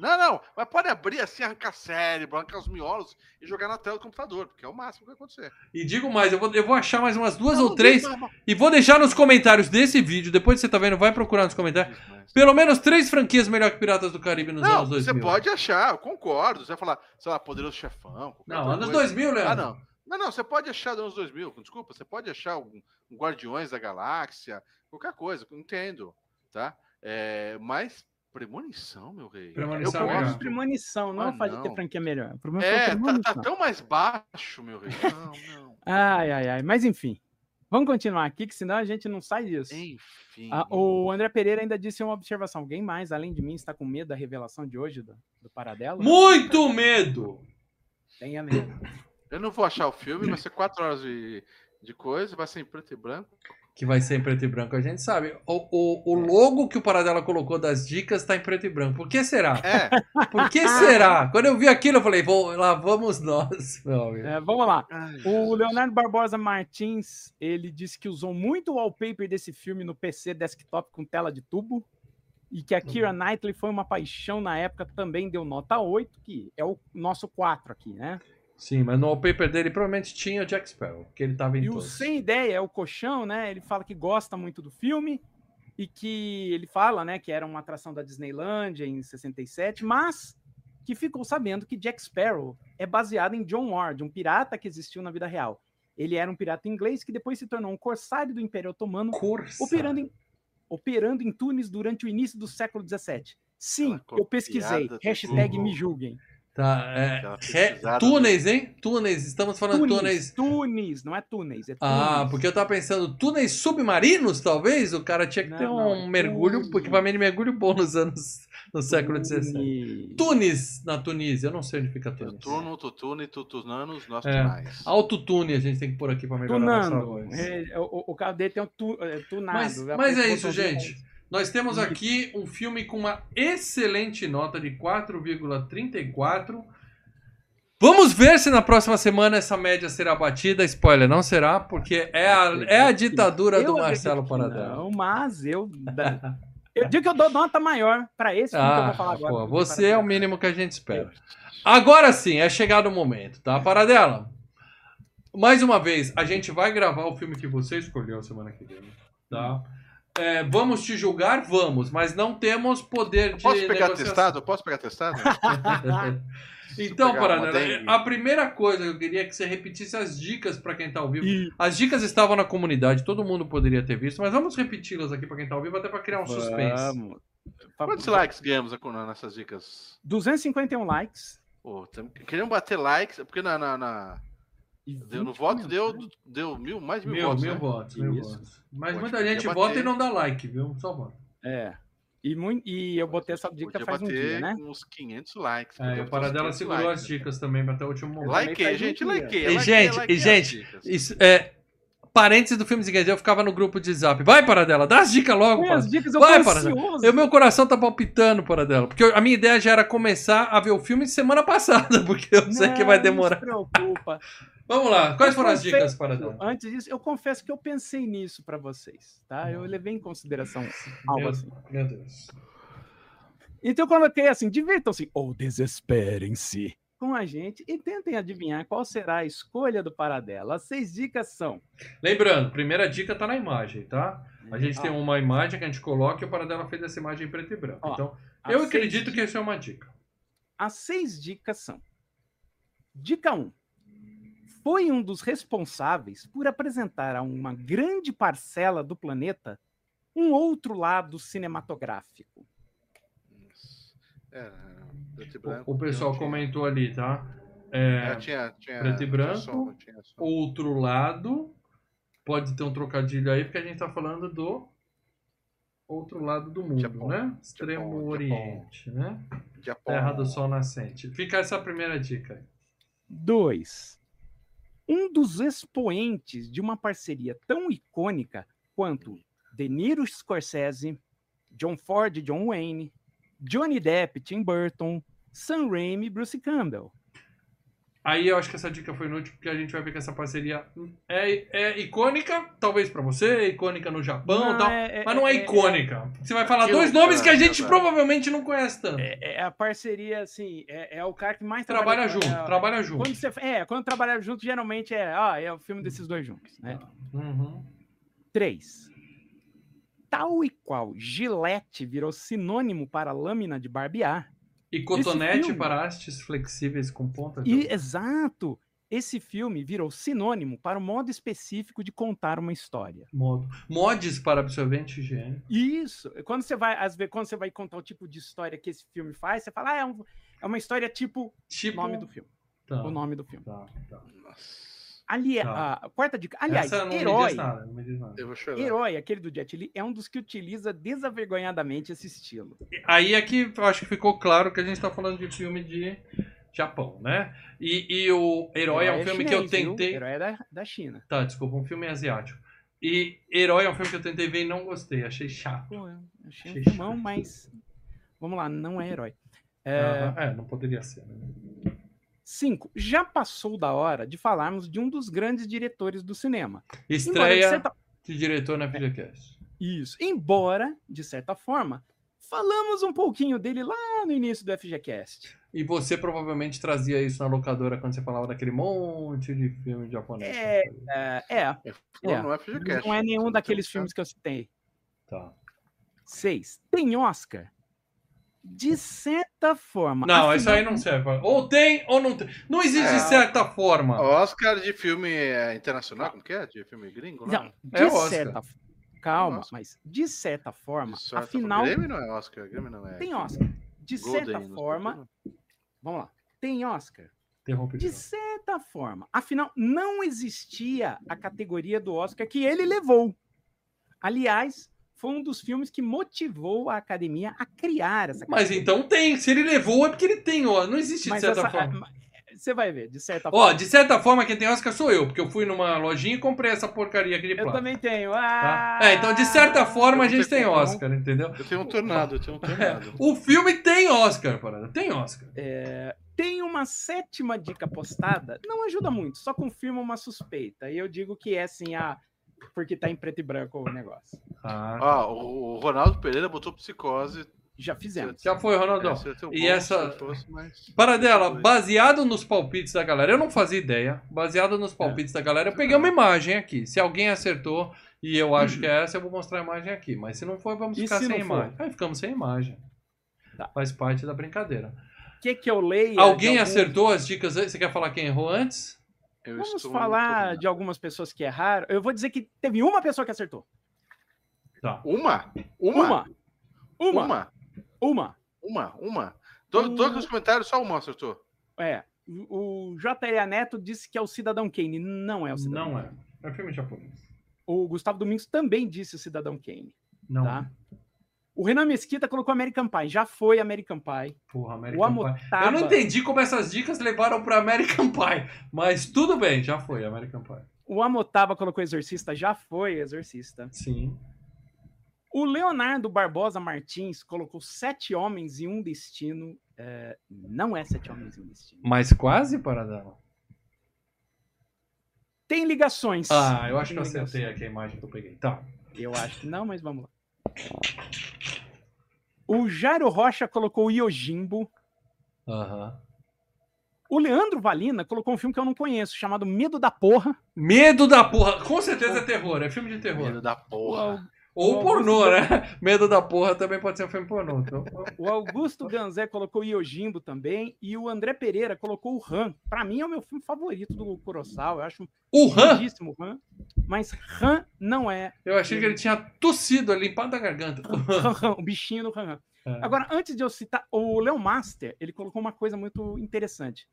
Não, não. Mas pode abrir assim, arrancar cérebro, arrancar os miolos e jogar na tela do computador, porque é o máximo que vai acontecer. E digo mais, eu vou, eu vou achar mais umas duas Não, ou três mais, mas- e vou deixar nos comentários desse vídeo, depois que você tá vendo, vai procurar nos comentários, mais. pelo menos três franquias melhor que Piratas do Caribe nos Não, anos 2000. você pode achar, eu concordo. Você vai falar, sei lá, Poderoso Chefão. Não, anos coisa. 2000, Leandro. Ah, não. Não, não, você pode achar dos anos 2000, desculpa, você pode achar um, um Guardiões da Galáxia, qualquer coisa, entendo, tá? É, mas premonição, meu rei. Premonição Eu é gosto melhor. de premonição, não Ah, é o fato de ter não. franquia melhor. O É, a tá, tá tão mais baixo, meu rei. Não, não. Ai, ai, ai. Mas enfim, vamos continuar aqui, que senão a gente não sai disso. Enfim. Ah, o André Pereira ainda disse uma observação. Alguém mais, além de mim, está com medo da revelação de hoje do, do Paradelo? Muito medo! Tenha medo. Eu não vou achar o filme, vai ser quatro horas de, de coisa, vai ser em preto e branco. Que vai ser em preto e branco, a gente sabe. O, o, o logo que o Paradela colocou das dicas tá em preto e branco. Por que será? É. <laughs> Por que será? Quando eu vi aquilo, eu falei, vou, lá vamos nós, <laughs> meu amigo. É, vamos lá. O. Leonardo Barbosa Martins, ele disse que usou muito o wallpaper desse filme no PC desktop com tela de tubo e que a Kira Knightley foi uma paixão na época, também deu nota 8, que é o nosso 4 aqui, né? Sim, mas no wallpaper dele provavelmente tinha o Jack Sparrow, que ele tava em E o todos. Sem Ideia é o colchão, né? Ele fala que gosta muito do filme e que ele fala, né, que era uma atração da Disneylandia em 67, mas que ficou sabendo que Jack Sparrow é baseado em John Ward, um pirata que existiu na vida real. Ele era um pirata inglês que depois se tornou um corsário do Império Otomano, Corsa. operando em, operando em Tunis durante o início do século XVII. Sim, eu pesquisei. Hashtag me julguem. Tá, é, re- pesquisada túneis, hein? Túneis, estamos falando de túneis. Tunis, Tunis, não é Tunis, é Tunis. Ah, porque eu tava pensando, túneis submarinos, talvez? O cara tinha que ter Não, um não, é mergulho, Tunis. equipamento de mergulho bom nos anos, no século XVII. Tunis. Tunis, na Tunísia, eu não sei onde fica Tunis. Tuturno, Tutune, Tutunanos, nós É. tunais. Autotune a gente tem que pôr aqui pra melhorar a nossa Tunando. voz. É, o, o carro dele tem um tu, é, tunado. Mas, Já mas é isso, gente. Nós temos Isso. aqui um filme com uma excelente nota de 4,34. Vamos ver se na próxima semana essa média será batida. Spoiler, não será, porque é a, é a ditadura do Marcelo Paradela. Não, mas eu. <laughs> Eu digo que eu dou nota maior pra esse filme que eu Ah, vou falar agora. pô, você para é o mínimo que a gente espera. Agora sim, é chegado o momento, tá? Paradela. Mais uma vez, a gente vai gravar o filme que você escolheu semana que vem, tá? É, vamos te julgar? Vamos, mas não temos poder de Posso pegar negociação. testado? Posso pegar testado? <laughs> então, dengue. a primeira coisa que eu queria é que você repetisse as dicas para quem tá ao vivo. E As dicas estavam na comunidade, todo mundo poderia ter visto, mas vamos repeti-las aqui para quem tá ao vivo, até para criar um suspense. Vamos. Quantos likes ganhamos nessas dicas? 251 likes. Pô, queremos bater likes, porque na, na, na- deu, no 20 voto deu, comentários. deu mil, mais mil, Mil, votos. mil né? votos, mil Isso. votos. Mas muita gente bater. vota e não dá like, viu? Só vota. É. E, mui- e eu botei essa dica Podia faz um dia, né? uns 500 likes. É, o Paradela 500 segurou likes. as dicas também até o último momento. Like- um gente, dia. likei. E, gente, e, as gente, dicas. Isso, é, parênteses do filme Zigueira, eu ficava no grupo de zap. Vai, Paradela, dá as dicas logo, Põe as dicas, eu Vai, Paradela. Eu, meu coração tá palpitando, Paradela. Porque eu- a minha ideia já era começar a ver o filme semana passada, <laughs> porque eu sei que vai Não, demorar. Não se preocupa. Vamos lá, quais Eu foram as confesso- dicas, Paradela? Antes disso, eu confesso que eu pensei nisso pra vocês, tá? Eu levei em consideração algo Meu, assim. meu Deus. Então eu coloquei assim, divirtam-se ou desesperem-se com a gente e tentem adivinhar qual será a escolha do Paradela. As seis dicas são... Lembrando, primeira dica tá na imagem, tá? A gente Ó, tem uma imagem que a gente coloca e o Paradela fez essa imagem em preto e branco. Ó, então, eu acredito di- que isso é uma dica. As seis dicas são... Dica 1. Foi um dos responsáveis por apresentar a uma grande parcela do planeta um outro lado cinematográfico. É, preto e branco, O, o pessoal comentou ali, tá? É, É, tinha, tinha, preto e tinha branco, som, tinha som. outro lado. Pode ter um trocadilho aí, porque a gente tá falando do outro lado do mundo, Japão. né? Extremo Japão, Oriente, né? Japão. Terra do Sol Nascente. Fica essa primeira dica aí. 2. Um dos expoentes de uma parceria tão icônica quanto De Niro Scorsese, John Ford e John Wayne, Johnny Depp, Tim Burton, Sam Raimi e Bruce Campbell. Aí eu acho que essa dica foi inútil, porque a gente vai ver que essa parceria é, é icônica, talvez pra você, é icônica no Japão e tal, é, mas não é, icônica. Você vai falar dois nomes que a gente provavelmente não conhece tanto. É, é a parceria, assim, é, é o cara que mais trabalha trabalha junto, é, trabalha junto. Quando você, é, quando trabalha junto, geralmente é, ah, é o filme desses dois juntos, né? Uhum. 3. Tal e qual Gillette virou sinônimo para lâmina de barbear, E cotonete filme- para hastes flexíveis com ponta. E, exato. Esse filme virou sinônimo para o modo específico de contar uma história. modo. Mods para absorvente higiênico. Isso. Quando você vai, às vezes, quando você vai contar o tipo de história que esse filme faz, você fala, ah, é, um- é uma história tipo Tipo. nome do filme. Tá, O nome do filme. tá, tá. Nossa, Ali, Tá. a quarta dica. Aliás, Essa não me herói. diz nada, não me diz nada. eu vou chorar. Herói, aquele do Jet Li, é um dos que utiliza desavergonhadamente esse estilo. Aí é que eu acho que ficou claro que a gente tá falando de filme de Japão, né? E, e o Herói é um filme que eu chinês, viu? tentei. Herói é da, da China. Tá, desculpa, um filme asiático. E Herói é um filme que eu tentei ver e não gostei, achei chato. Pô, achei um Achei filmão, chato. mas. Vamos lá, não é herói. É, É, não poderia ser. Né? Cinco. Já passou da hora de falarmos de um dos grandes diretores do cinema. Embora, de Estreia certa- de diretor na FGCast. Isso. Embora, de certa forma, falamos um pouquinho dele lá no início do FGCast. E você provavelmente trazia isso na locadora quando você falava daquele monte de filme japonês. É, É, é, É, não é FGCast. não é nenhum daqueles filmes que eu citei. Tá. Seis. Tem Oscar? De certa forma. Não, isso aí afinal- não serve. Ou tem ou não tem. Não existe É. de certa forma. Oscar de filme é, internacional, como que é? De filme gringo? Não, É de Oscar. certa Calma, Oscar. mas de certa forma, De certa afinal, forma. Grêmio não é Oscar, Grêmio não é. tem Oscar. De Golden, certa não forma, vamos lá, tem Oscar. De certa forma, afinal, não existia a categoria do Oscar que ele levou. Aliás, foi um dos filmes que motivou a academia a criar essa Mas então tem. Se ele levou, é porque ele tem, ó. Não existe de Mas certa essa- forma. Você vai ver, de certa Ó, forma. de certa forma, quem tem Oscar sou eu, porque eu fui numa lojinha e comprei essa porcaria aqui de Eu plástico. também tenho. tá? Ah, É, então de certa forma a eu gente tem. Oscar, entendeu? Eu tenho um tornado, eu tenho um tornado. <laughs> O filme tem Oscar, parada. Tem Oscar. Tem uma sétima dica postada, não ajuda muito, só confirma uma suspeita. E eu digo que é assim, ah, porque tá em preto e branco o negócio. Ah, Ah, o, Ronaldo Pereira botou psicose. Já fizemos. já foi, Ronaldão. É, E bom essa- se fosse, mas- Para dela, baseado nos palpites da galera, eu não fazia ideia. Baseado nos palpites da galera, eu peguei uma imagem aqui. Se alguém acertou e eu acho que é essa, eu vou mostrar a imagem aqui. Mas se não for, vamos E ficar se sem não for? imagem. Aí ficamos sem imagem. Tá. Faz parte da brincadeira. O que que eu leio? Alguém acertou as dicas aí? Você quer falar quem errou antes? Eu Vamos estou falar de algumas pessoas que erraram. Eu vou dizer que teve uma pessoa que acertou. Tá. Uma? Uma? Uma. Uma. Uma? Uma. Uma? Uma? To- Um- Todos os comentários, só uma acertou. É. O J.E. Neto disse que é o Cidadão Kane. Não é o Cidadão Não é. Kane. É filme japonês. O Gustavo Domingos também disse o Cidadão Kane. Não. Tá? O Renan Mesquita colocou American Pie. Já foi American Pie. Porra, O American Pie. Amotaba... Eu não entendi como essas dicas levaram para American Pie. Mas tudo bem, já foi American Pie. O Amotaba colocou Exorcista. Já foi Exorcista. Sim. O Leonardo Barbosa Martins colocou Sete Homens e um Destino. É, não é Sete Homens e um Destino. Mas quase para dela. Tem ligações. Ah, eu acho que Tem eu acertei aqui a imagem que eu peguei. Tá. Eu acho que não, mas vamos lá. O Jairo Rocha colocou Yojimbo. Aham. O Leandro Valina colocou um filme que eu não conheço, chamado Medo da Porra. Medo da porra. Com certeza é terror, é filme de terror. Medo da porra. Ou o pornô, Augusto- né? <laughs> Medo da porra também pode ser um filme pornô. Então, O Augusto Ganzé colocou Yojimbo também. E o André Pereira colocou o Han. Pra mim é o meu filme favorito do Kurosawa. Eu acho o Han, Han. Mas Han não é eu achei que ele tinha tossido, limpado a garganta. <laughs> O bichinho do. Han. É. Agora, antes de eu citar, o Leo Master, ele colocou uma coisa muito interessante.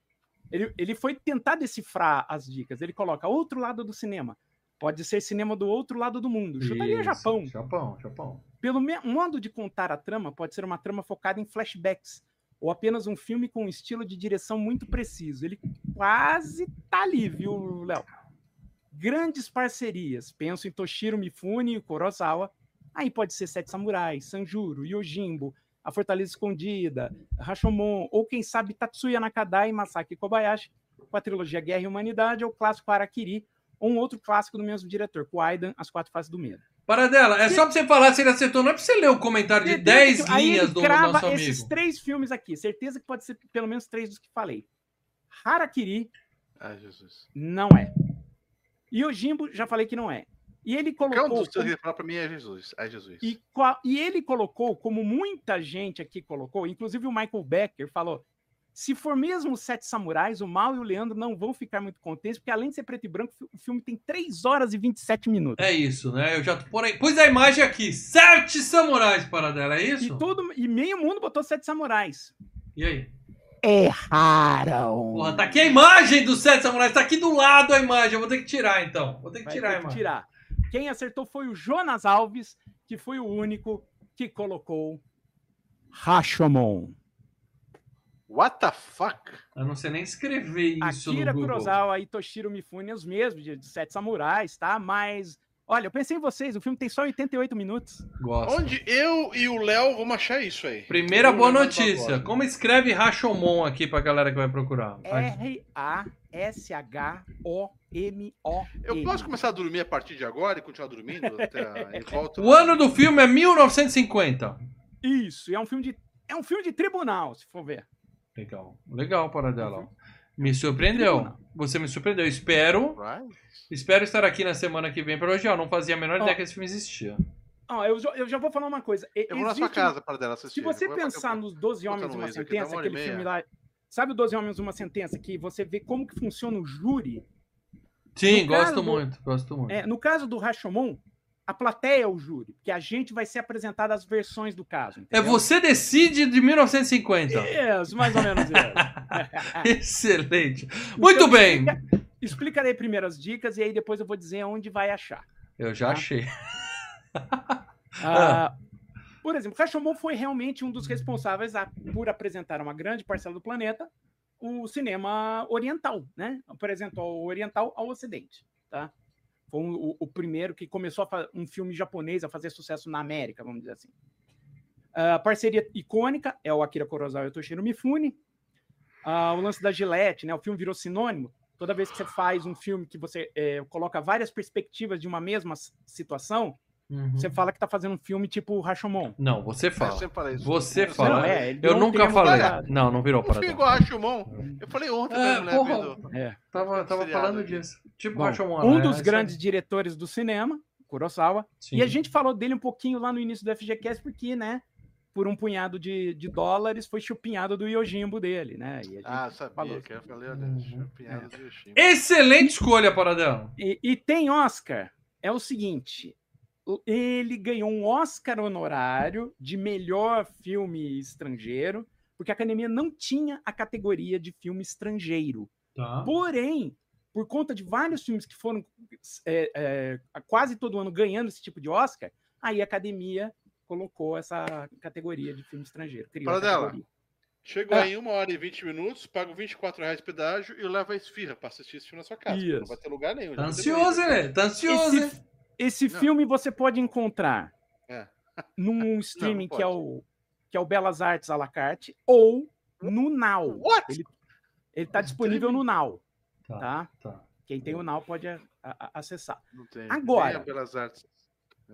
Ele, ele foi tentar decifrar as dicas. Ele coloca outro lado do cinema. Pode ser cinema do outro lado do mundo. Chutaria Isso, Japão. Japão, Japão. Pelo modo de contar a trama, pode ser uma trama focada em flashbacks. Ou apenas um filme com um estilo de direção muito preciso. Ele quase tá ali, viu, Léo? Grandes parcerias. Penso em Toshiro Mifune e Kurosawa. Aí pode ser Sete Samurais, Sanjuro, Yojimbo, A Fortaleza Escondida, Rashomon, ou quem sabe Tatsuya Nakadai e Masaki Kobayashi, com a trilogia Guerra e Humanidade, ou o clássico Harakiri, ou um outro clássico do mesmo diretor, Kwaidan, As Quatro Faces do Medo. Para dela, é só pra você falar se ele acertou, não é pra você ler o comentário de Certeza 10 que- linhas ele do crava nosso esses amigo. três filmes aqui. Certeza que pode ser pelo menos três dos que falei. Harakiri Ai, Jesus. não é. Yojimbo, já falei que não é. E ele colocou. dos três que ele falar pra mim é Jesus. Ai, Jesus. E, qual- e ele colocou, como muita gente aqui colocou, inclusive o Michael Becker falou: se for mesmo os Sete Samurais, o Mal e o Leandro não vão ficar muito contentes, porque além de ser preto e branco, o filme tem 3 horas e 27 minutos. É isso, né? Eu já por aí. Pus a imagem aqui. Sete samurais para dela, é isso? E, todo, e meio mundo botou Sete Samurais. E aí? Erraram! Porra, tá aqui a imagem dos sete samurais. Tá aqui do lado a imagem. Eu vou ter que tirar então. Vou ter que Vai tirar a ter que imagem. tirar. Quem acertou foi o Jonas Alves, que foi o único que colocou Rashomon. What the fuck? Eu não sei nem escrever isso Akira no Google. Kurosawa e Toshiro Mifune, os mesmos, de, de Sete Samurais, tá? Mas Olha, eu pensei em vocês, o filme tem só 88 minutos. Gosto. Onde eu e o Léo vamos achar isso aí? Primeira Eu boa notícia. Como escreve Rashomon aqui pra galera que vai procurar? É. R-A-S-H-O-M-O. Eu posso começar a dormir a partir de agora e continuar dormindo até a- <laughs> em volta? O ano do filme é 1950. Isso, e é um filme de. É um filme de tribunal, se for ver. Legal. Legal, Paradela. ó. Me surpreendeu. Tribunal. Você me surpreendeu. Espero, Vai. espero estar aqui na semana que vem para hoje. Eu não fazia a menor Ó. ideia que esse filme existia. Eu, já- eu já vou falar uma coisa. Eu vou na sua existe- casa para dela assistir. Se você pensar eu- nos 12 Bota Homens e uma Sentença, uma aquele filme lá. Sabe o 12 Homens e uma Sentença? Que você vê como que funciona o júri? Sim, No gosto do- muito, gosto muito. É, no caso do Rashomon, a plateia é o júri, porque a gente vai ser apresentado as versões do caso. É entendeu? você decide de 1950. Isso, mais ou menos isso. <laughs> Excelente. Muito Então, bem. explica- explicarei primeiro as dicas e aí depois eu vou dizer onde vai achar. Eu já Tá. achei. Ah, por exemplo, Rashomon foi realmente um dos responsáveis a- por apresentar uma grande parcela do planeta o cinema oriental, né? Apresentou o oriental ao ocidente, tá? Foi um- o, o primeiro que começou um filme japonês a fazer sucesso na América, vamos dizer assim. A parceria icônica é o Akira Kurosawa e o Toshiro Mifune. Ah, o lance da Gillette, né? O filme virou sinônimo. Toda vez que você faz um filme que você eh, coloca várias perspectivas de uma mesma situação, Uhum. você fala que tá fazendo um filme tipo Rashomon. Não, você Eu fala. sempre falei isso. Você Eu fala. sempre- é, Eu um nunca falei. parado. Não, não virou Um filme para igual Rashomon. Eu falei ontem É, pra mulher porra. vendo. É. Tava, tava Seriado falando aqui. disso. Tipo Bom, Rashomon. um né? dos Essa- grandes diretores do cinema, Kurosawa. Sim. E a gente falou dele um pouquinho lá no início do FGCast, porque, né, por um punhado de, de dólares, foi chupinhado do Yojimbo dele, né? E, a gente Ah, sabia falou. que eu falei, olha, Uhum. chupinhada do Yoshimi. Excelente escolha, Paradela. E, e tem Oscar. É o seguinte: ele ganhou um Oscar honorário de melhor filme estrangeiro, porque a academia não tinha a categoria de filme estrangeiro. Tá. Porém, por conta de vários filmes que foram é, é, quase todo ano ganhando esse tipo de Oscar, aí a academia colocou essa categoria de filme estrangeiro. Criou a Fala dela. Chegou Ah. aí uma hora e 20 minutos, pago 24 reais de pedágio e leva a esfirra pra assistir esse filme na sua casa. porque Não vai ter lugar nenhum. Tá ansioso, né? Tá ansioso, hein? Esse, esse Não. filme você pode encontrar É. <laughs> num streaming que, é o, que é o Belas Artes à la carte ou no Now. What? Ele, ele tá disponível no Now, Tá, tá? tá. Quem tem o Now pode a- a- acessar. Não tem. Agora. Nem Artes.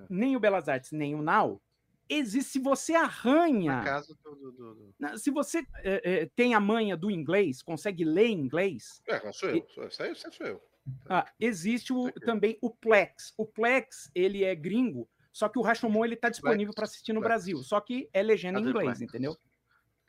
Nem o Belas Artes, nem o Now. Existe, se você Na arranha, casa do. do, do, se você eh, eh, tem a manha do inglês, consegue ler inglês, É, sou eu. Sou, essa aí sou eu. Ah, existe o- Aqui. também o Plex. O Plex, ele é gringo, só que o Rashomon ele tá disponível para assistir no Plex. Brasil, só que é legenda em inglês, entendeu?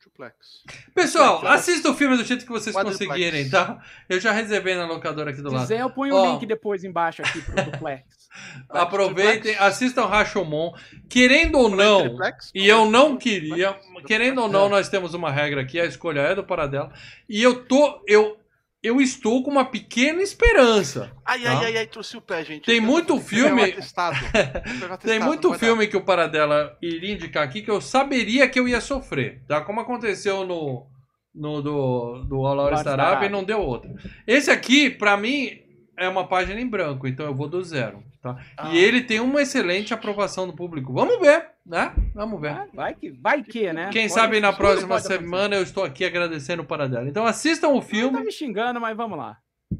Duplex. Pessoal, assista o filme do jeito que vocês Quadriplex. conseguirem, tá? Eu já reservei na locadora aqui do Se lado. quiser, eu ponho o Ó. link depois embaixo aqui pro do Plex. <laughs> Aproveitem, assistam Rashomon. Querendo ou não, Triplex? e eu não queria, Duplex. querendo ou não, nós temos uma regra aqui, a escolha é do Paradela. E eu tô, eu, eu estou com uma pequena esperança. Ai, Tá. ai, ai, ai, trouxe o pé, gente. Tem Eu muito filme- atestado. <laughs> Um Tem atestado, muito filme que o Paradela iria indicar aqui que eu saberia que eu ia sofrer, tá? Como aconteceu no, no do, do All Our Lawrence Star da Up e não deu outra. Esse aqui, pra mim, é uma página em branco, então eu vou do zero, tá? Ah. E ele tem uma excelente aprovação do público. Vamos ver, né? Vamos ver. Ah, vai que, vai que, né? Quem Pode- sabe na próxima semana eu estou aqui agradecendo o Paradela. Então assistam o Tá filme, me xingando, mas vamos lá.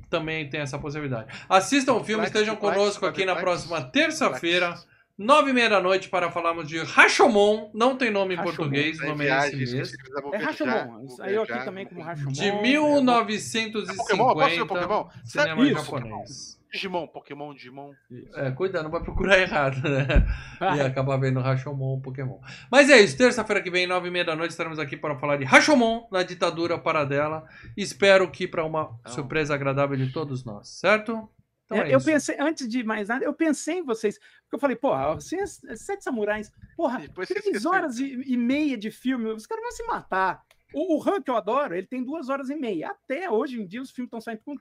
também tem essa possibilidade. Assistam o filme, Flex, estejam conosco aqui na flex, próxima terça-feira. Nove e meia da noite para falarmos de Rashomon. Não tem nome em Rashomon. português, o nome é esse mesmo. É vão Saiu aqui também como Rashomon. De É, Pokémon? Posso ver 1950. Pokémon? Cinema Isso. japonês. Digimon, Pokémon, Digimon. É, cuidado, não vai procurar <laughs> errado, né? vai. E <laughs> acabar vendo Rashomon, Pokémon. Mas é isso, terça-feira que vem, nove e meia da noite, estaremos aqui para falar de Rashomon na ditadura paradela. Espero que para uma Então. surpresa agradável de todos nós, certo? Então É, é eu isso. pensei, antes de mais nada, eu pensei em vocês. Porque eu falei, porra, assim, Sete Samurais, porra, três horas e, e meia de filme, os caras vão se matar. O, o Han, que eu adoro, ele tem duas horas e meia. Até hoje em dia, os filmes estão saindo com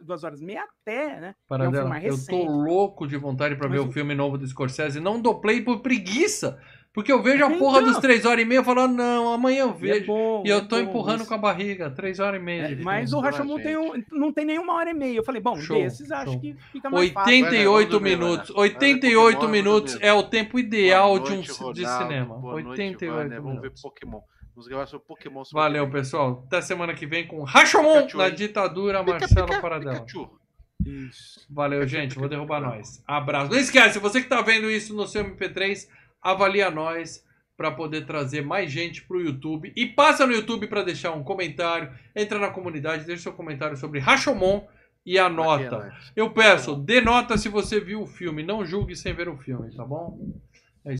duas horas e meia, até, né? Paradela, é um filme mais eu tô louco de vontade para ver Mas o filme novo do Scorsese. Não dou play por preguiça. Porque eu vejo a porra Então. dos 3 horas e meia falando, não, amanhã eu é vejo. bom, E eu é tô bom, empurrando mas- com a barriga, 3 horas e meia. É, mas o. Rashomon tem um, não tem nem uma hora e meia. Eu falei, bom, Show, desses acho show. que fica mais fácil. 88 Vai, né? Vamos dormir, minutos. vai, né? 88 Vai ver minutos é o tempo ideal Boa de um noite, de cinema. Boa noite, 88 Vânia. Vamos ver minutos. Pokémon. Vamos gravar sobre Pokémon. semana Valeu, vem. pessoal. Até semana que vem com Rashomon Pikachu na ditadura Pica, Marcelo pica. Pikachu. Isso. Valeu, gente. Vou derrubar nós. Abraço. Não esquece, você que tá vendo isso no seu MP3, avalia nós para poder trazer mais gente pro YouTube. E passa no YouTube para deixar um comentário. Entra na comunidade, deixa seu comentário sobre Rashomon e a nota. Aqui é nóis. Eu peço, dê nota se você viu o filme. Não julgue sem ver o filme, tá bom?